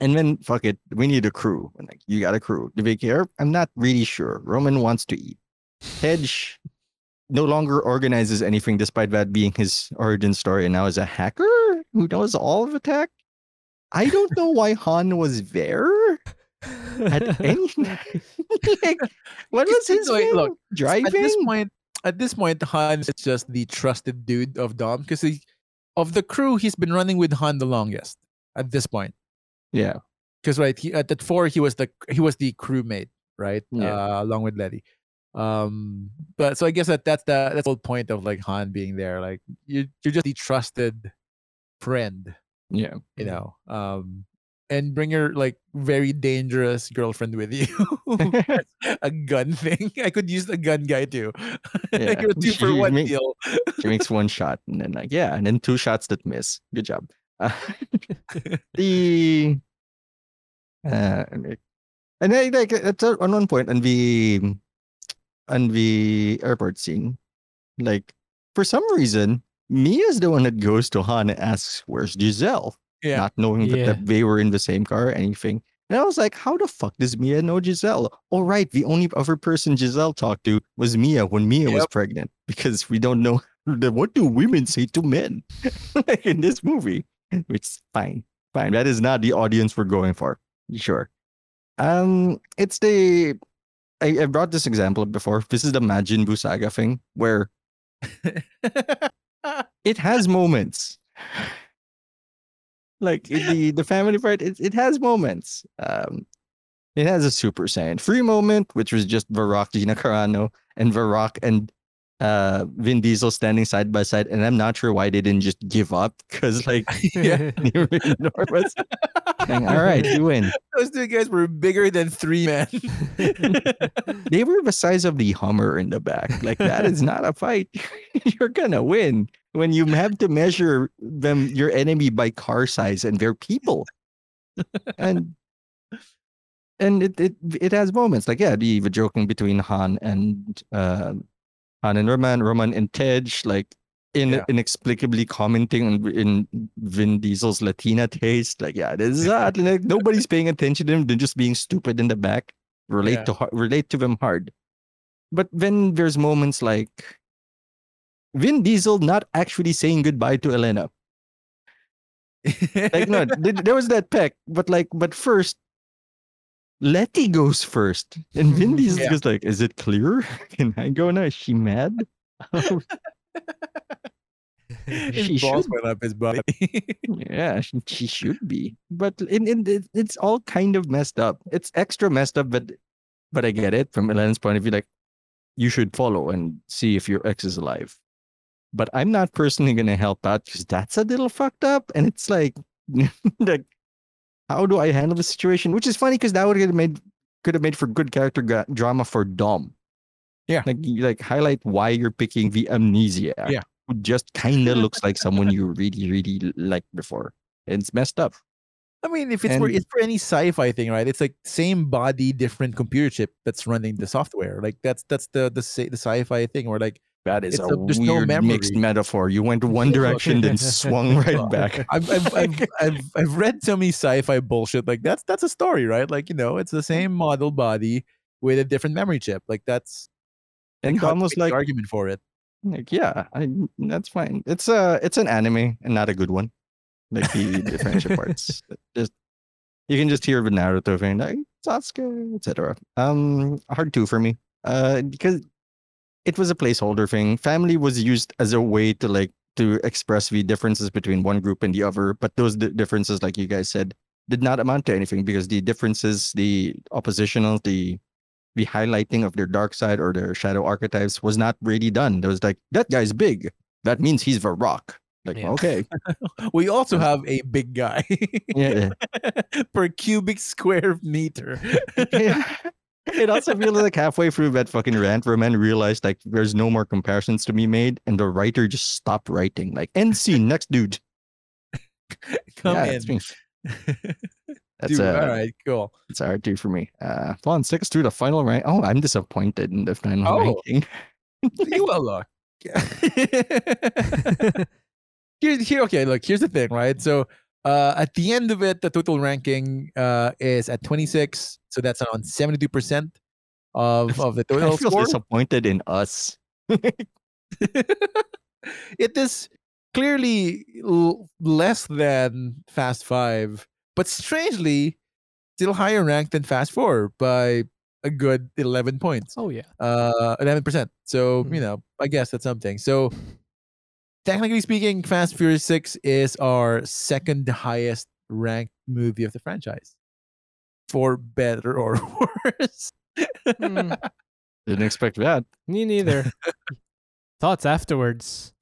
And then fuck it, we need a crew. And like, you got a crew. Do they care? I'm not really sure. Roman wants to eat. Tej no longer organizes anything despite that being his origin story and now is a hacker who knows all of attack. I don't know why Han was there at any like what was his look, driving? At this point, at this point, Han is just the trusted dude of Dom because of the crew, he's been running with Han the longest. At this point, yeah. because right, he at that four, he was the he was the crewmate, right? Yeah. Uh, along with Letty. Um, but so I guess that that's the that's the whole point of like Han being there. Like you, you're just the trusted friend, Yeah. you know. Um, and bring your like very dangerous girlfriend with you. a gun thing. I could use the gun guy too. Yeah. like a two for She one make- deal. she makes one shot and then like yeah and then two shots that miss good job uh, the uh, and then like at on one point on the on the airport scene like for some reason Mia's the one that goes to Han and asks where's Giselle Yeah. not knowing that, Yeah. that they were in the same car or anything And I was like, how the fuck does Mia know Giselle? All right, the only other person Giselle talked to was Mia when Mia was pregnant because we don't know what do women say to men like in this movie, which is fine, fine. That is not the audience we're going for. Sure. Um, it's the I, I brought this example up before. This is the Majin Buu saga thing where it has moments. Like the the family part, it, it has moments. Um, it has a Super Saiyan free moment, which was just the Rock, Gina Carano, and the Rock and uh Vin Diesel standing side by side. And I'm not sure why they didn't just give up because like yeah. enormous. All right, you win. Those two guys were bigger than three men. They were the size of the Hummer in the back. Like that is not a fight. You're gonna win when you have to measure them your enemy by car size and their people. And and it it it has moments like yeah the, the joking between Han and uh, Han and Roman, Roman and Tej like in, Yeah. inexplicably commenting on, in Vin Diesel's Latina taste. Like yeah, this is that. Like, nobody's paying attention to them. They're just being stupid in the back. Relate Yeah. to relate to them hard. But then there's moments like Vin Diesel not actually saying goodbye to Elena. Like no, there was that peck, but like, but first, Letty goes first, and Vin Diesel Yeah. like, "Is it clear? Can I go now? Is she mad?" His She balls should. went up his butt. yeah, she, she should be, but in, in it, it's all kind of messed up. It's extra messed up, but but I get it from Elena's point of view. Like, you should follow and see if your ex is alive. But I'm not personally gonna help out because that's a little fucked up, and it's like, like, how do I handle the situation? Which is funny because that would have made could have made for good character gra- drama for Dom. Yeah. like you like highlight why you're picking the amnesia. Yeah. who just kind of looks like someone you really really liked before. And it's messed up. I mean, if it's for it's for any sci-fi thing, right? It's like same body, different computer chip that's running the software. Like that's that's the the the sci-fi thing where like That is a, a- there's no weird mixed metaphor. You went one direction, then swung right back. I've I've, I've I've I've read so many sci-fi bullshit. Like that's that's a story, right? Like you know, it's the same model body with a different memory chip. Like that's And how to Dom was make the like, argument for it. like, yeah, I, that's fine. It's a it's an anime and not a good one. Like the, friendship parts. Just you can just hear the Naruto thing, like Sasuke, etc. Um, hard two for me. Uh, because it was a placeholder thing. Family was used as a way to like to express the differences between one group and the other, but those di- differences, like you guys said, did not amount to anything because the differences, the oppositional, the the highlighting of their dark side or their shadow archetypes was not really done. There was like that guy's big. That means he's the rock. Like Yeah. okay, We also have a big guy yeah. per cubic square meter. It also feels like halfway through that fucking rant, Roman realized like there's no more comparisons to be made, and the writer just stopped writing. Like end scene, next dude. Come yeah, in. That's, that's Dude, uh, all right, cool. It's hard to for me. Uh, take us through the final rank. Oh, I'm disappointed in the final Oh. ranking. you will look. here's here. Okay, look. Here's the thing, right? So, uh, at the end of it, the total ranking uh is at 26. So that's on 72 percent of of the I total feel score. disappointed in us. it is clearly l- less than Fast Five, but strangely, still higher ranked than Fast Four by a good 11 points. oh yeah. uh 11%. So, Mhm. you know, I guess that's something. So, technically speaking, Fast and Furious 6 is our second highest ranked movie of the franchise. For better or worse. Hmm, Didn't expect that. me neither. Thoughts afterwards.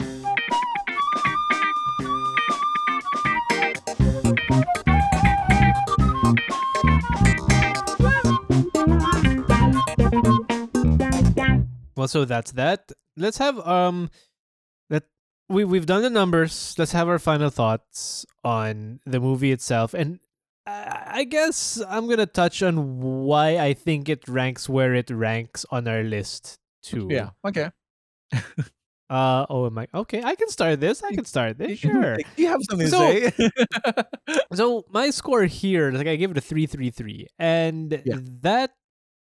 Well, so that's that. Let's have um that we we've done the numbers. Let's have our final thoughts on the movie itself, and I, guess I'm gonna touch on why I think it ranks where it ranks on our list too. yeah. Okay. Uh oh, am I okay? I can start this. I can start this. Sure. You have something So- to say. So my score here, like I give it a three three three, and Yeah. that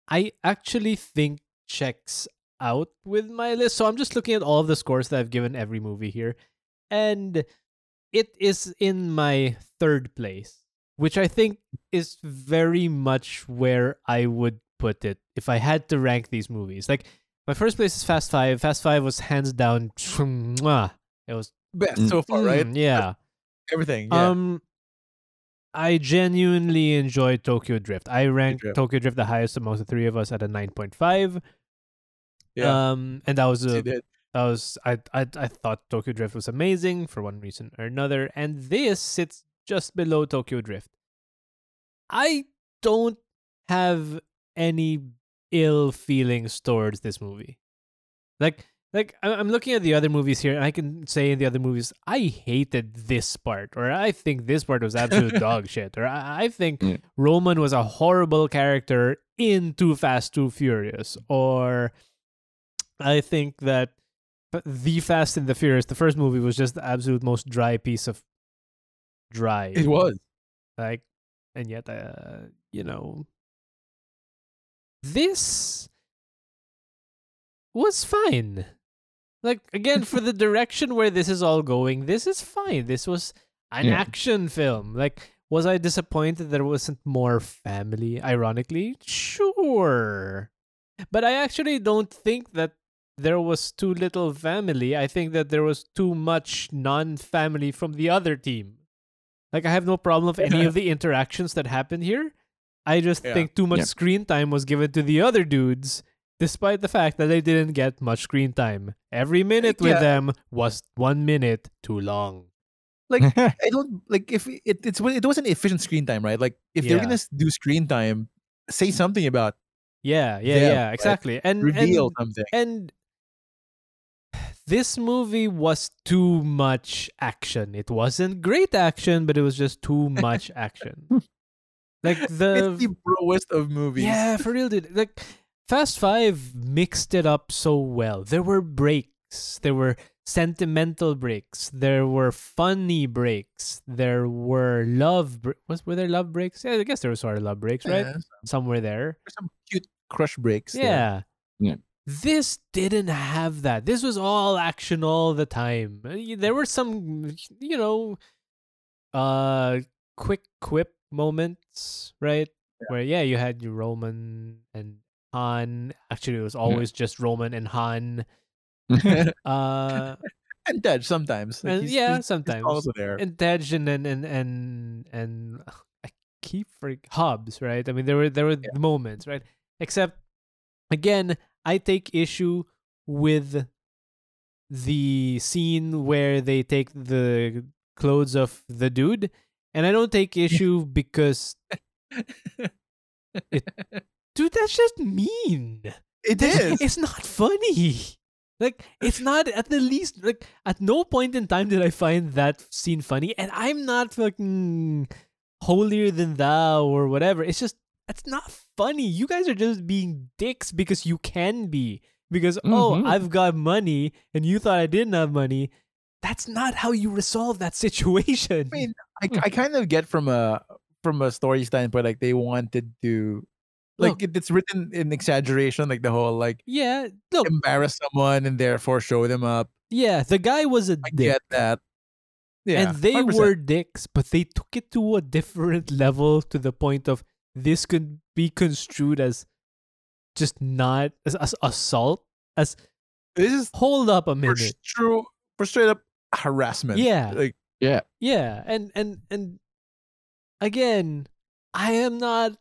I actually think checks out with my list. So I'm just looking at all of the scores that I've given every movie here, and it is in my third place, which I think is very much where I would put it if I had to rank these movies. Like my first place is Fast Five. Fast Five was hands down. It was Best so far, right? mm, Yeah. Everything. Yeah. Um, I genuinely enjoyed Tokyo Drift. I ranked Drift. Tokyo Drift the highest amongst the three of us at a nine point five. Yeah. Um, and that was a that was I I I thought Tokyo Drift was amazing for one reason or another, and this sits just below Tokyo Drift. I don't have any ill feelings towards this movie. Like like I'm looking at the other movies here, and I can say in the other movies, I hated this part, or I think this part was absolute dog shit, or I, I think Yeah. Roman was a horrible character in Too Fast, Too Furious, or I think that The Fast and the Furious, the first movie, was just the absolute most dry piece of dry. It was. Like, and yet, uh, you know, this was fine. Like, again, for the direction where this is all going, this is fine. This was an Yeah. action film. Like, was I disappointed there wasn't more family? Ironically, sure. But I actually don't think that there was too little family. I think that there was too much non family from the other team. Like, I have no problem with any of the interactions that happened here. I just Yeah. think too much Yeah. screen time was given to the other dudes, despite the fact that they didn't get much screen time. Every minute with Yeah. them was one minute too long. Like I don't like if it it's it wasn't efficient screen time, right? Like if they're gonna do screen time, say something about Yeah, yeah, Them, yeah, right? exactly. And reveal and, something. and this movie was too much action. It wasn't great action, but it was just too much action. Like the it's the the broest of movies. Yeah, for real, dude. Like Fast Five mixed it up so well. There were breaks. There were sentimental breaks. There were funny breaks. There were love. Br- was were there love breaks? Yeah, I guess there were sort of love breaks, right? Yeah, Somewhere there. Some cute crush breaks. there. Yeah. Yeah. This didn't have that. This was all action all the time. Uh, There were some, you know, uh, quick quip moments, right? Where yeah, you had your Roman and Han. Actually, it was always just Roman and Han. Uh, and Tej sometimes. Like, and he's- yeah, he's- he's sometimes. also there. and Tej and and and and, and I keep for Hobbs, right? I mean, there were there were moments, right? Except again, I take issue with the scene where they take the clothes of the dude, and I don't take issue because dude, that's just mean. it That's- is. It's not funny. Like it's not at the least like at no point in time did I find that scene funny, and I'm not fucking holier than thou or whatever. It's just that's not funny. You guys are just being dicks because you can be. Because oh, Mhm. I've got money and you thought I didn't have money. That's not how you resolve that situation. I mean, I, I kind of get from a from a story standpoint, like they wanted to, like Look. it, it's written in exaggeration, like the whole like yeah, look, embarrass someone and therefore show them up. yeah, the guy was a I dick. get that. Yeah, and they 100%. were dicks, but they took it to a different level to the point of this could be construed as just not as, as assault. As This is hold up a for minute, true for straight up harassment. Yeah. like yeah. yeah, and and and again, I am not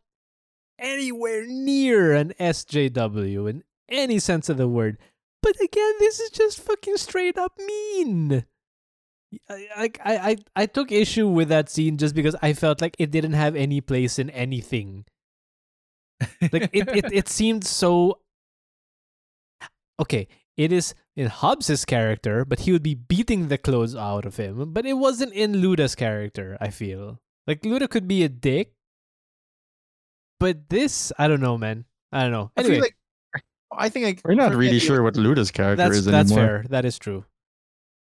anywhere near an SJW in any sense of the word. But again, this is just fucking straight up mean. I, like I, I I took issue with that scene just because I felt like it didn't have any place in anything. Like it, it, it seemed so okay. It is in Hobbs's character, but he would be beating the clothes out of him. But it wasn't in Luda's character. I feel like Luda could be a dick, but this I don't know, man. I don't know. I Anyway, feel like I think like We're not really sure what Luda's character That's is that's anymore. fair. That is true.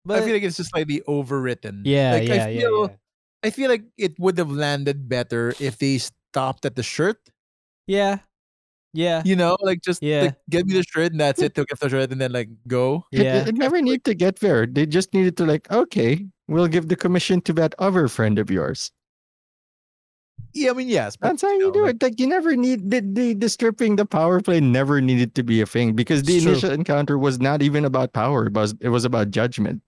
I feel like it's just slightly overwritten. yeah, like, yeah, I yeah, feel, yeah. I feel like it would have landed better if they stopped at the shirt. Yeah. Yeah. You know, like just Yeah. like, get me the shirt and that's it. Took off the shirt and then like go. It- Yeah. It, it never needed to get there. They just needed to like, okay, we'll give the commission to that other friend of yours. Yeah, I mean yes. but, That's how you know, do like, it. Like you never need the, the the stripping the power play never needed to be a thing because the It's true. initial encounter was not even about power. It was it was about judgment.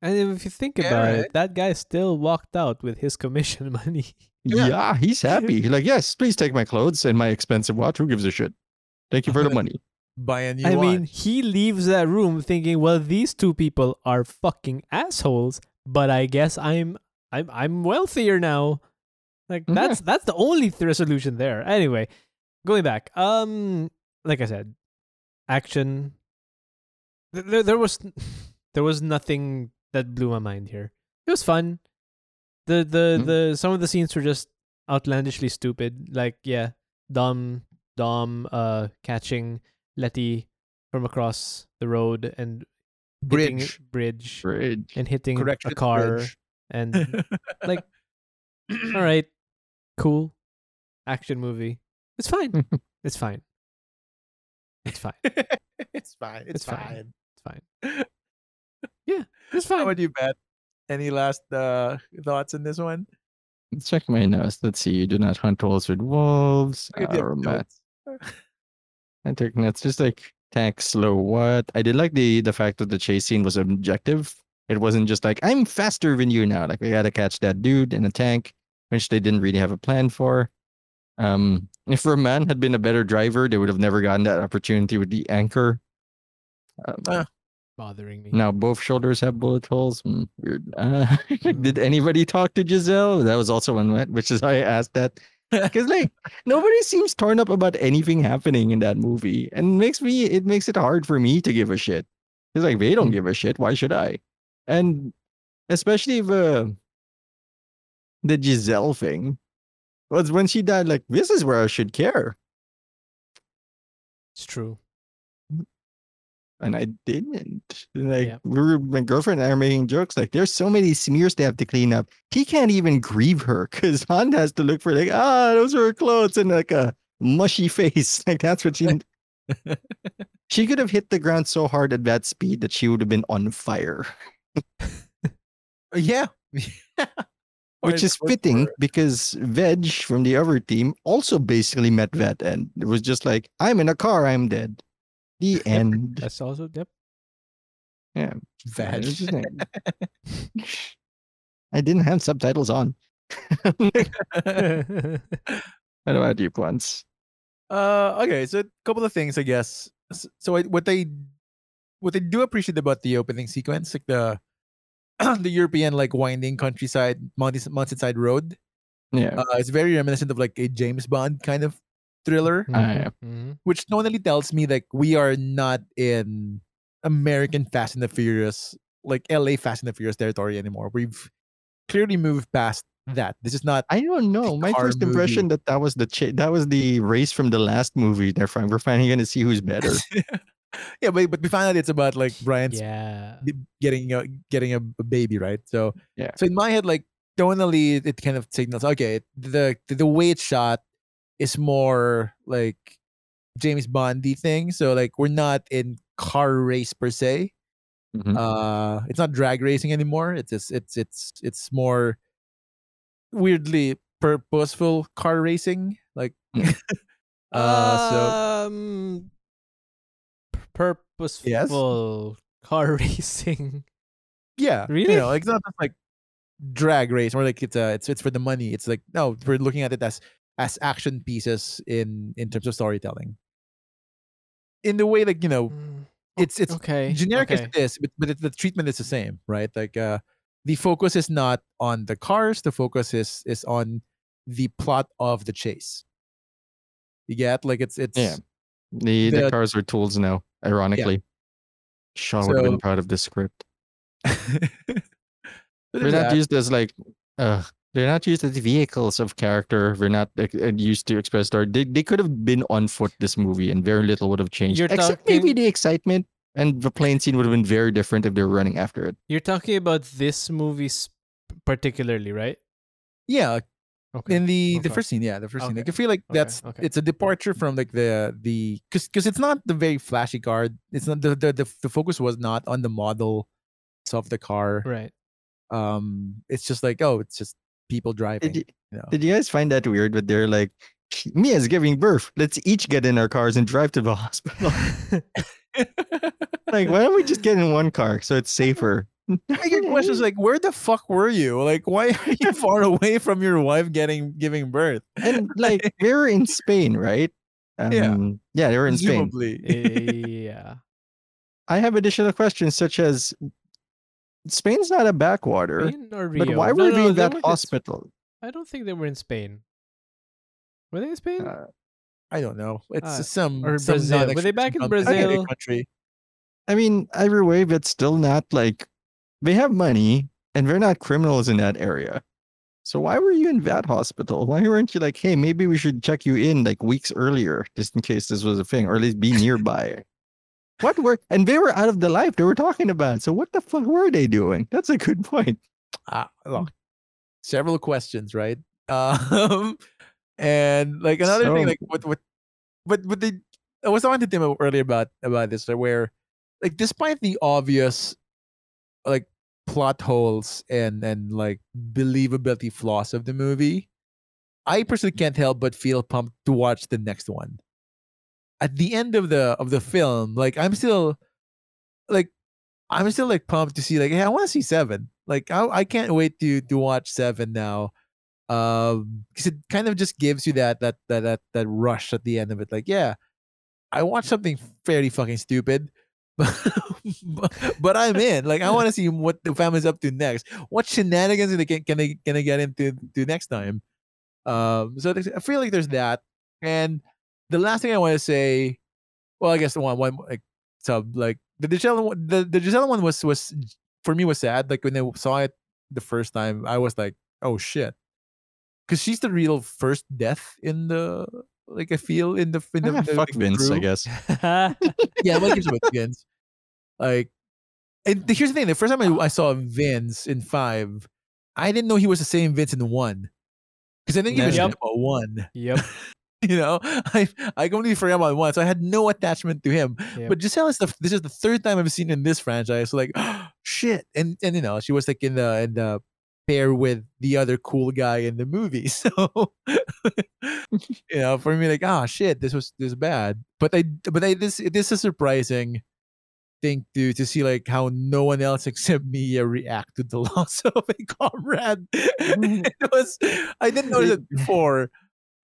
And if you think about right. it, that guy still walked out with his commission money. Yeah, Yeah. he's happy. He's like, yes, please take my clothes and my expensive watch. Who gives a shit? Thank you for the money. Buy a new I mean, he leaves that room thinking, "Well, these two people are fucking assholes, but I guess I'm I'm I'm wealthier now." Like Mhm. that's that's the only th- resolution there. Anyway, going back. Um like I said, action there, there was there was nothing that blew my mind here. It was fun. The the Mhm. the some of the scenes were just outlandishly stupid. Like yeah, Dom Dom uh catching Letty from across the road and bridge. bridge Bridge. and hitting Correction a car bridge. and like all right, cool, action movie. It's fine. it's fine. It's fine. it's fine. It's, It's fine. fine. It's fine. Yeah, it's How fine. about you, Pat? Any last uh, thoughts in this one? Let's check my notes. Let's see. You do not hunt wolves with wolves. If you have Uh, romance. notes. I took notes. Just like tank slow. What I did like the the fact that the chase scene was objective. It wasn't just like I'm faster than you now. Like we got to catch that dude in a tank, which they didn't really have a plan for. Um, if Roman had been a better driver, they would have never gotten that opportunity with the anchor. Um, Uh, Bothering me. now both shoulders have bullet holes. Hmm, weird. Uh, did anybody talk to Giselle? That was also one, which is why I asked that. Because like nobody seems torn up about anything happening in that movie, and it makes me it makes it hard for me to give a shit. It's like they don't give a shit. Why should I? And especially the the Giselle thing was when she died. Like this is where I should care, It's true. And I didn't. Like Yeah. we were, my girlfriend and I are making jokes. Like there's so many smears they have to clean up. He can't even grieve her because Honda has to look for like ah those are her clothes and like a mushy face. Like that's what she. she could have hit the ground so hard at that speed that she would have been on fire, yeah. which is fitting because Vegh from the other team also basically met that end. It was just like I'm in a car, I'm dead. The end. That's also yep. Yeah. Vegh. It was just I didn't have subtitles on. what about you, Plants? Uh, okay, so a couple of things, I guess. S- So I, what they what they do appreciate about the opening sequence, like the the European like winding countryside, mountain mountainside road, Yeah. uh, it's very reminiscent of like a James Bond kind of thriller, yeah. Mhm. which normally tells me like we are not in American Fast and the Furious, like LA Fast and the Furious territory anymore. We've clearly moved past that. This is not I don't know. My car first impression that that was the cha- that was the race from the last movie. They're fin- we're finally going to see who's better. yeah, but but we found out it's about like Brian's Yeah. getting a getting a, a baby, right? So Yeah. So in my head, like tonally, it kind of signals okay, the the, the way it's shot is more like James Bondy thing. So like we're not in car race per se. Mhm. Uh, it's not drag racing anymore. It's just, it's it's it's more weirdly purposeful car racing. Like, Mm. uh, so um, p- purposeful car racing. Yeah, Really? You know, like it's not just like drag race or like it's uh it's it's for the money. It's like no, we're looking at it as as action pieces in in terms of storytelling. In the way like you know, Mm, it's it's okay. generic okay. as it is, but but it, the treatment is the same, right? Like uh, the focus is not on the cars. The focus is is on the plot of the chase. You get like it's it's Yeah. The, the The- cars are tools now. Ironically, Shaw would have been proud of this script. So They're not used as like uh They're not used as vehicles of character. They're not uh, used to express story. They, they could have been on foot this movie, and very little would have changed. You're Except maybe the excitement and the plane scene would have been very different if they were running after it. You're talking about this movie particularly, right? Yeah, Okay. in the the first scene, yeah, the first scene. Okay. Like I feel like Okay, that's okay. it's a departure from like the the because because it's not the very flashy car. It's not the, the the the focus was not on the model of the car. right. Um, it's just like oh, it's just people driving. Did you, you know? did you guys find that weird? But they're like, Mia's giving birth. Let's each get in our cars and drive to the hospital. like, why don't we just get in one car so it's safer? I get questions like, "Where the fuck were you? Like, why are you far away from your wife getting giving birth?" and like we were in Spain, right? Yeah. Um, yeah, they were in Spain. Presumably. yeah. I have additional questions such as Spain's not a backwater, Spain or Rio? but why were no, they in that weren't in hospital? I don't think they were in Spain. Were they in Spain? Uh, I don't know. It's Uh, some or some Brazil. Were they non-expression back in Brazil? Country. I mean, either way, but still not like they have money and they're not criminals in that area. So why were you in that hospital? Why weren't you like, hey, maybe we should check you in like weeks earlier, just in case this was a thing, or at least be nearby? What were and they were out of the life they were talking about. So what the fuck were they doing? That's a good point. Ah, look, several questions, right? Um, and like another thing, like what what, but but they, I was talking to Tim earlier about about this, where like despite the obvious like plot holes and and like believability flaws of the movie, I personally can't help but feel pumped to watch the next one. At the end of the of the film, like I'm still like I'm still like pumped to see like hey I want to see seven. Like I, I can't wait to to watch seven now um because it kind of just gives you that that that that that rush at the end of it like yeah I watched something fairly fucking stupid but, but I'm in. Like I want to see what the family's up to next. What shenanigans they can can they can they get into to next time? Um so I feel like there's that and the last thing I want to say well I guess the one one like sub like the Giselle one the, the Giselle one was was for me was sad. Like when I saw it the first time, I was like, oh shit. Cause she's the real first death in the like I feel in the in the, Ah, the- fuck the Vince, I guess. Yeah, what gives gonna give some Vince. Like and here's the thing, the first time I, I saw Vince in five, I didn't know he was the same Vince in one. Because I didn't give a Yeah. shit about one. yep. You know, I I completely forgot about one, so I had no attachment to him. yep. But Giselle is the this is the third time I've seen in this franchise. So like, shit, and and you know she was like in the in the pair with the other cool guy in the movie. So you know, for me, like, ah, shit, this was this is bad. But I but I this this is surprising thing to to see like how no one else except me uh, react to the loss of a comrade. it was I didn't notice it before.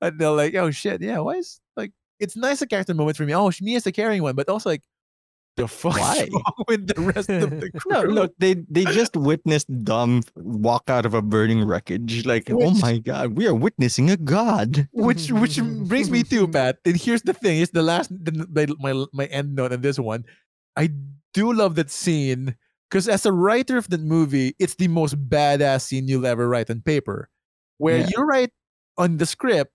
And they're like, oh shit, yeah, why is like it's nice a character moment for me. Oh, me is the caring one, but also like the fuck Why? with the rest of the crew? No, look, they they just witnessed Dom walk out of a burning wreckage. Like, oh my god, we are witnessing a god. which which brings me to Pat. And here's the thing: it's the last the, my, my end note on this one. I do love that scene because as a writer of the movie, it's the most badass scene you'll ever write on paper. Where Yeah. you write on the script,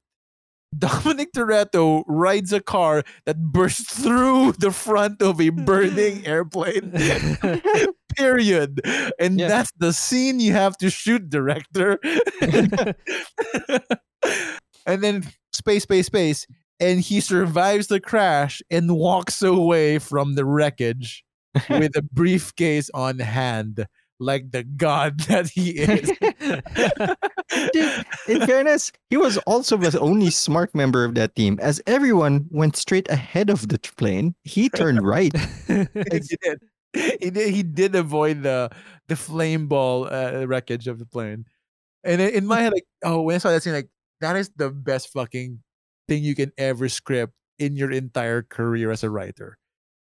Dominic Toretto rides a car that bursts through the front of a burning airplane. Period. And Yeah. that's the scene you have to shoot, director. and then space, space, space. And he survives the crash and walks away from the wreckage with a briefcase on hand, like the god that he is. Dude, in fairness, he was also the only smart member of that team, as everyone went straight ahead of the plane. He turned right. he did. He did. He did avoid the the flame ball uh, wreckage of the plane. And in my head, like, oh, when I saw that scene, like that is the best fucking thing you can ever script in your entire career as a writer.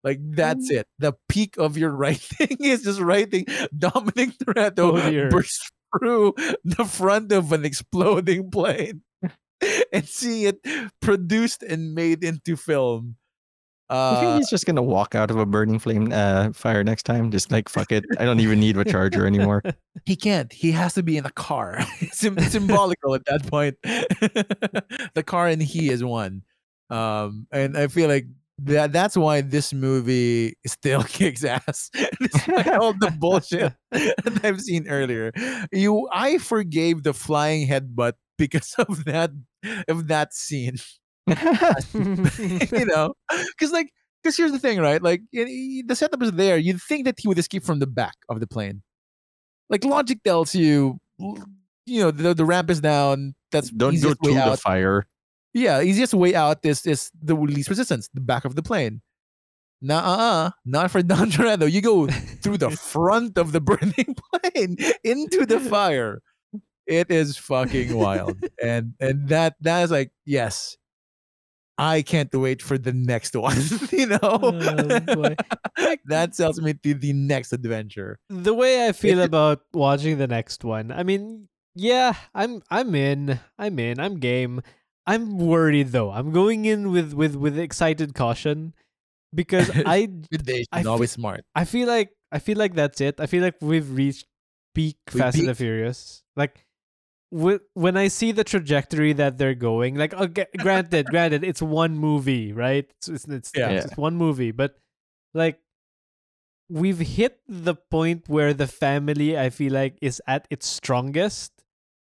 Like that's Mm. it. The peak of your writing is just writing Dominic Oh, Toretto dear. burst through the front of an exploding plane and seeing it produced and made into film. I think Uh, he's just gonna walk out of a burning flame uh, fire next time. Just like fuck it, I don't even need a charger anymore. he can't. He has to be in a car. it's sym- symbolical at that point. the car and he is one. Um, and I feel like that that's why this movie still kicks ass despite all the bullshit that I've seen earlier. You, I forgave the flying headbutt because of that of that scene. you know, because like, because here's the thing, right? Like, the setup is there. You'd think that he would escape from the back of the plane. Like logic tells you, you know, the, the ramp is down. That's don't go to the fire. Yeah, easiest way out is is the least resistance, the back of the plane. Nah, uh, not for Dom Toretto. You go through the front of the burning plane into the fire. It is fucking wild, and and that that is like yes, I can't wait for the next one. you know, Oh, that sells me to the next adventure. the way I feel about watching the next one. I mean, yeah, I'm I'm in. I'm in. I'm game. I'm worried though. I'm going in with with with excited caution because I day, I always smart. I feel like I feel like that's it. I feel like we've reached peak We Fast and the. Furious. Like wh- when I see the trajectory that they're going, like uh, okay, granted, granted, it's one movie, right? It's it's, it's, Yeah. it's it's one movie, but like we've hit the point where the family I feel like is at its strongest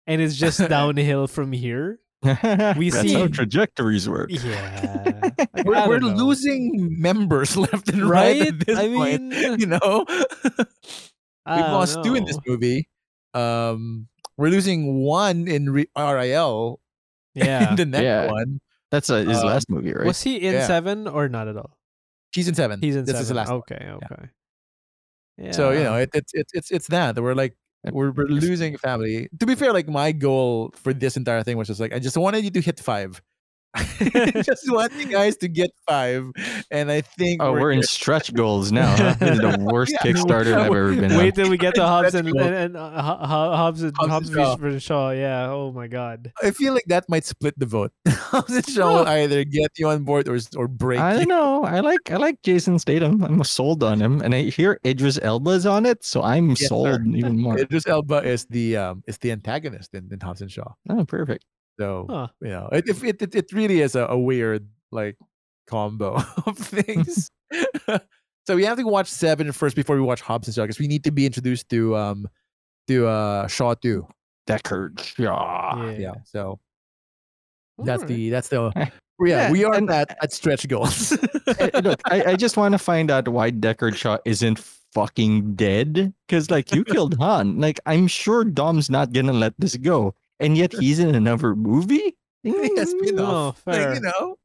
and it's just downhill from here. We That's how see- trajectories work. Yeah. Like, We're, we're losing members left and right, right? at this I point. mean, you know, we've don't lost two in this movie. Um, we're losing one in re- RIL Yeah. in the next Yeah. one. That's uh, his Um, last movie, right? Was he in Yeah. seven or not at all? He's in seven. He's in this seven. is the last. one. okay, okay. Yeah. So you know, it, it's it's it's it's that we're like we're we're losing family. To be fair, like my goal for this entire thing was just like I just wanted you to hit five. just want you guys to get five, and I think oh, we're in good. stretch goals now. Huh? This is the worst Yeah. Kickstarter I've ever been on. Wait till we get to Hobbs and, That's cool. and, and uh, Ho- Ho- Hobbs and Hobbs Hobbs and Shaw. versus Shaw. Yeah. Oh my God. I feel like that might split the vote. Hobbs and Shaw will either get you on board or or break I you. don't know. I like I like Jason Statham. I'm sold on him, and I hear Idris Elba's on it, so I'm Yes, sir. sold even more. Idris Elba is the um is the antagonist in, in Hobbs and Shaw. Oh, perfect. So Huh. you know, it it it, it really is a, a weird like combo of things. so we have to watch seven first before we watch Hobbs and Shaw because we need to be introduced to um to uh Shaw two. Deckard. Shaw. Yeah. Yeah. So that's Alright. the that's the yeah, yeah, we are and- at, at stretch goals. Look, I, I just want to find out why Deckard Shaw isn't fucking dead. Because like you killed Han. Like I'm sure Dom's not gonna let this go, and yet he's in another movie. yes, Mm, Oh. Like, you know.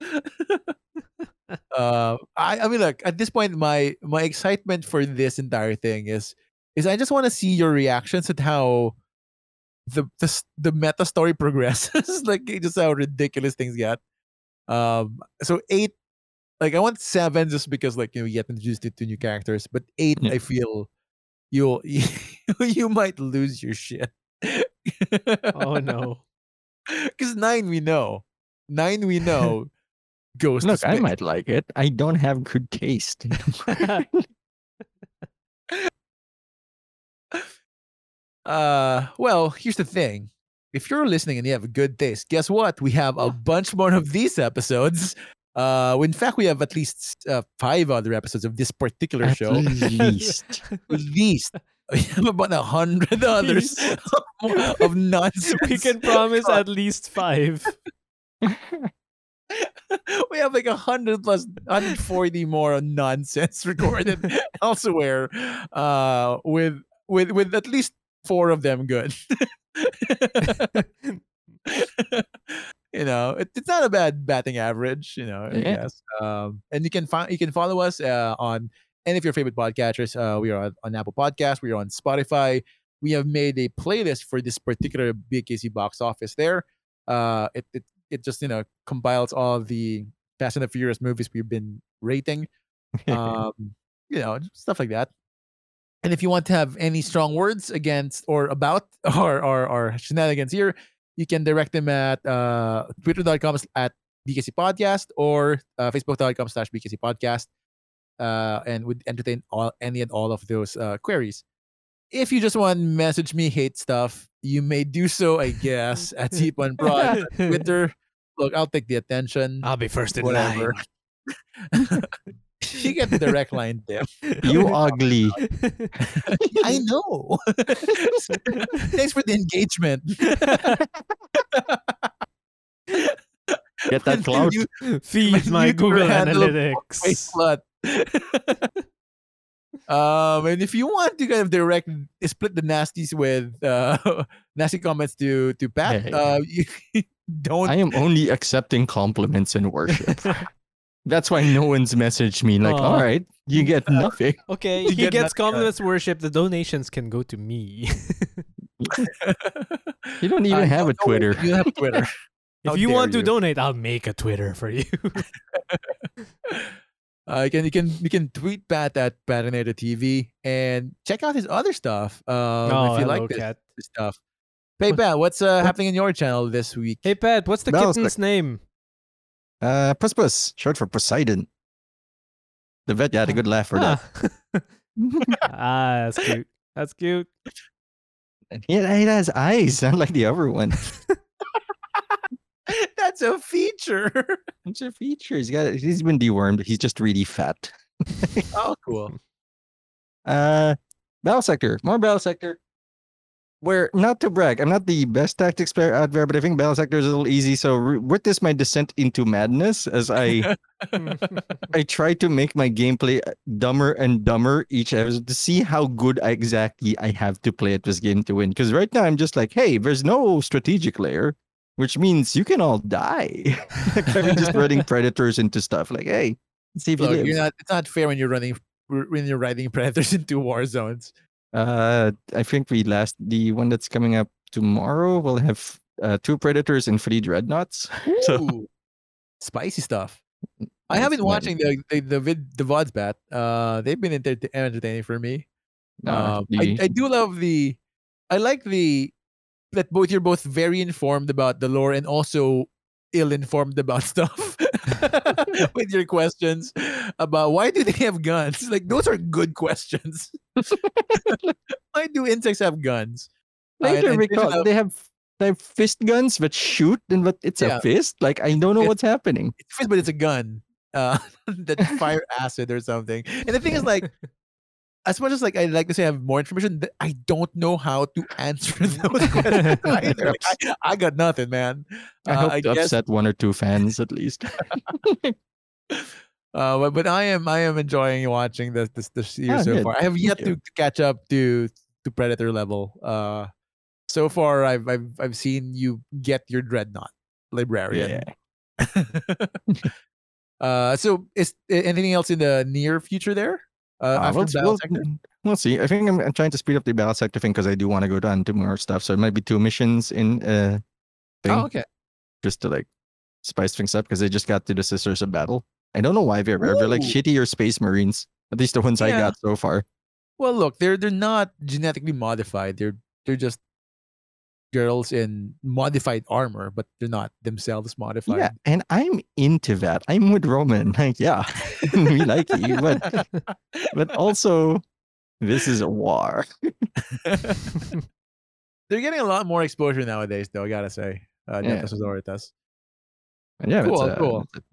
uh, I I mean, look at this point, my my excitement for this entire thing is is I just want to see your reactions at how the the the meta story progresses, like just how ridiculous things get. Um, so eight, like I want seven just because like you know you get introduced to new characters, but eight, Yeah. I feel you'll you might lose your shit. Oh no. Because nine we know. Nine we know goes Look, I might like it. I don't have good taste. Uh well, here's the thing. If you're listening and you have a good taste, guess what? We have a bunch more of these episodes. Uh in fact, we have at least uh, five other episodes of this particular At show. least. At least about a hundred others of nonsense. we can promise at least five. we have like a hundred plus 140 more nonsense recorded elsewhere uh with with with at least four of them good you know it, it's not a bad batting average you know i Yeah. guess um and you can find you can follow us uh on any of your favorite podcatchers uh we are on, on apple podcast we are on spotify we have made a playlist for this particular bkc box office there uh it, it it just you know compiles all the Fast and the Furious movies we've been rating, um, you know, stuff like that. And if you want to have any strong words against or about or or, or shenanigans here, you can direct them at uh, twitter.com at BKC Podcast or uh, facebook.com slash BKC Podcast. Uh, and would entertain all any and all of those uh, queries. If you just want to message me hate stuff, you may do so, I guess, at Zipan Prod Twitter. Look, I'll take the attention. I'll be first in whatever. line. you get the direct line, there. You ugly. I know. Thanks for the engagement. Get that clout. You, Feed my you Google handle my Analytics. um, and if you want to kind of direct split the nasties with uh, nasty comments to to Pat, Hey. uh, you don't. I am only accepting compliments and worship. That's why no one's messaged me like, all right, you get nothing. Okay, You he get gets uh, compliments worship. The donations can go to me. You don't even Uh, have no- a Twitter. You have Twitter. How if you dare want to donate, I'll make a Twitter for you. Uh, you can you can you can tweet Pat at Patinator TV and check out his other stuff. Um, oh, if you like this, this stuff. Hey Pat, what's uh, what- happening in your channel this week? Hey Pat, what's the Mouse kitten's name? Uh, Puss Puss, short for Poseidon. The vet had a good laugh for that. Ah. ah, that's cute. That's cute. And he, he has eyes, unlike the other one. That's a feature. It's a feature. He's got. He's been dewormed. He's just really fat. oh, cool. Uh, Battle Sector, more Battle Sector. Where not to brag, I'm not the best tactics player out there, but I think Battle Sector is a little easy. So re- witness my descent into madness as I I try to make my gameplay uh, dumber and dumber each episode to see how good I exactly I have to play at this game to win. Because right now I'm just like, hey, there's no strategic layer, which means you can all die. like I'm just running predators into stuff. Like, hey, see if Look, you're not. It's not fair when you're running when you're riding predators into war zones. Uh, I think we last the one that's coming up tomorrow will have uh, two predators and three dreadnoughts. So Ooh, spicy stuff. I have been watching the the the, vid, the vods bat. Uh, they've been entertaining for me. uh, Um, the- I, I do love the I like the that both you're both very informed about the lore and also ill informed about stuff with your questions about why do they have guns like those are good questions why do insects have guns Uh, later and because they have they have fist guns that shoot and but it's Yeah. a fist. Like I don't know It's- what's happening. it's fist, but it's a gun uh that fire acid or something and the thing is like as much as like I like to say I have more information, I don't know how to answer those questions either. I, I got nothing, man. I Uh, hope I to guess, upset one or two fans at least. uh, but, but I am I am enjoying watching this this this year Ah, so good. far. I have yet to catch up to to Predator level. Uh, so far I've I've I've seen you get your dreadnought librarian. uh, so is anything else in the near future there? Uh, Uh, after we'll, Battle we'll, Sector? we'll see. I think I'm, I'm trying to speed up the battle sector thing because I do want to go down to more stuff. So it might be two missions in uh thing Oh, okay. just to like spice things up because they just got to the Sisters of Battle. I don't know why they're rare. They're like shittier space marines. At least the ones I got so far. Well, look, they're they're not genetically modified. They're they're just girls in modified armor, but they're not themselves modified. Yeah, and I'm into that. I'm with Roman. Like, yeah, we like you, but but also this is a war. they're getting a lot more exposure nowadays, though. I gotta say, uh, Yeah. yeah. Sororitas. And yeah, Cool, that's, uh, cool. that's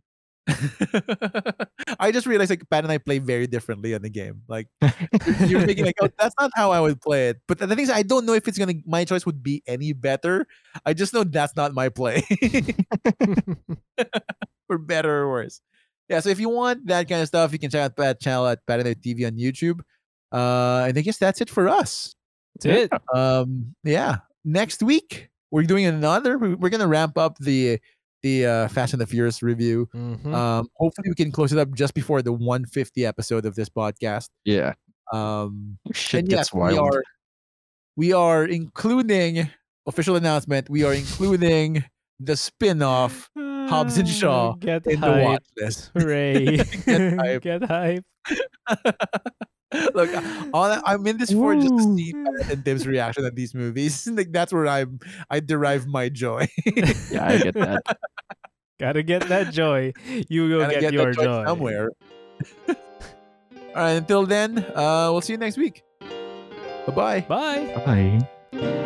I just realized like Pat and I play very differently on the game. Like you're thinking like, oh, that's not how I would play it. But the thing is, I don't know if it's gonna my choice would be any better. I just know that's not my play. for better or worse. Yeah, so if you want that kind of stuff, you can check out Pat channel at Pat and TV on YouTube. Uh, and I guess that's it for us. That's it. Um, yeah, next week we're doing another. We're gonna ramp up the the uh, Fast and the Furious review. Mhm. Um, hopefully we can close it up just before the 150 episode of this podcast. yeah, Um, shit and gets yes, we are we are including official announcement. We are including the spin-off Hobbs and Shaw Get in the hype. watch list. Hooray. Get hype. Get hype. Look, all I- I'm in this for just to see Pat and Tim's reaction at these movies. Like that's where I'm I derive my joy. yeah, I get that. Gotta get that joy. You will get, get your joy joy. somewhere. All right, until then, uh, we'll see you next week. Bye bye. Bye. Bye.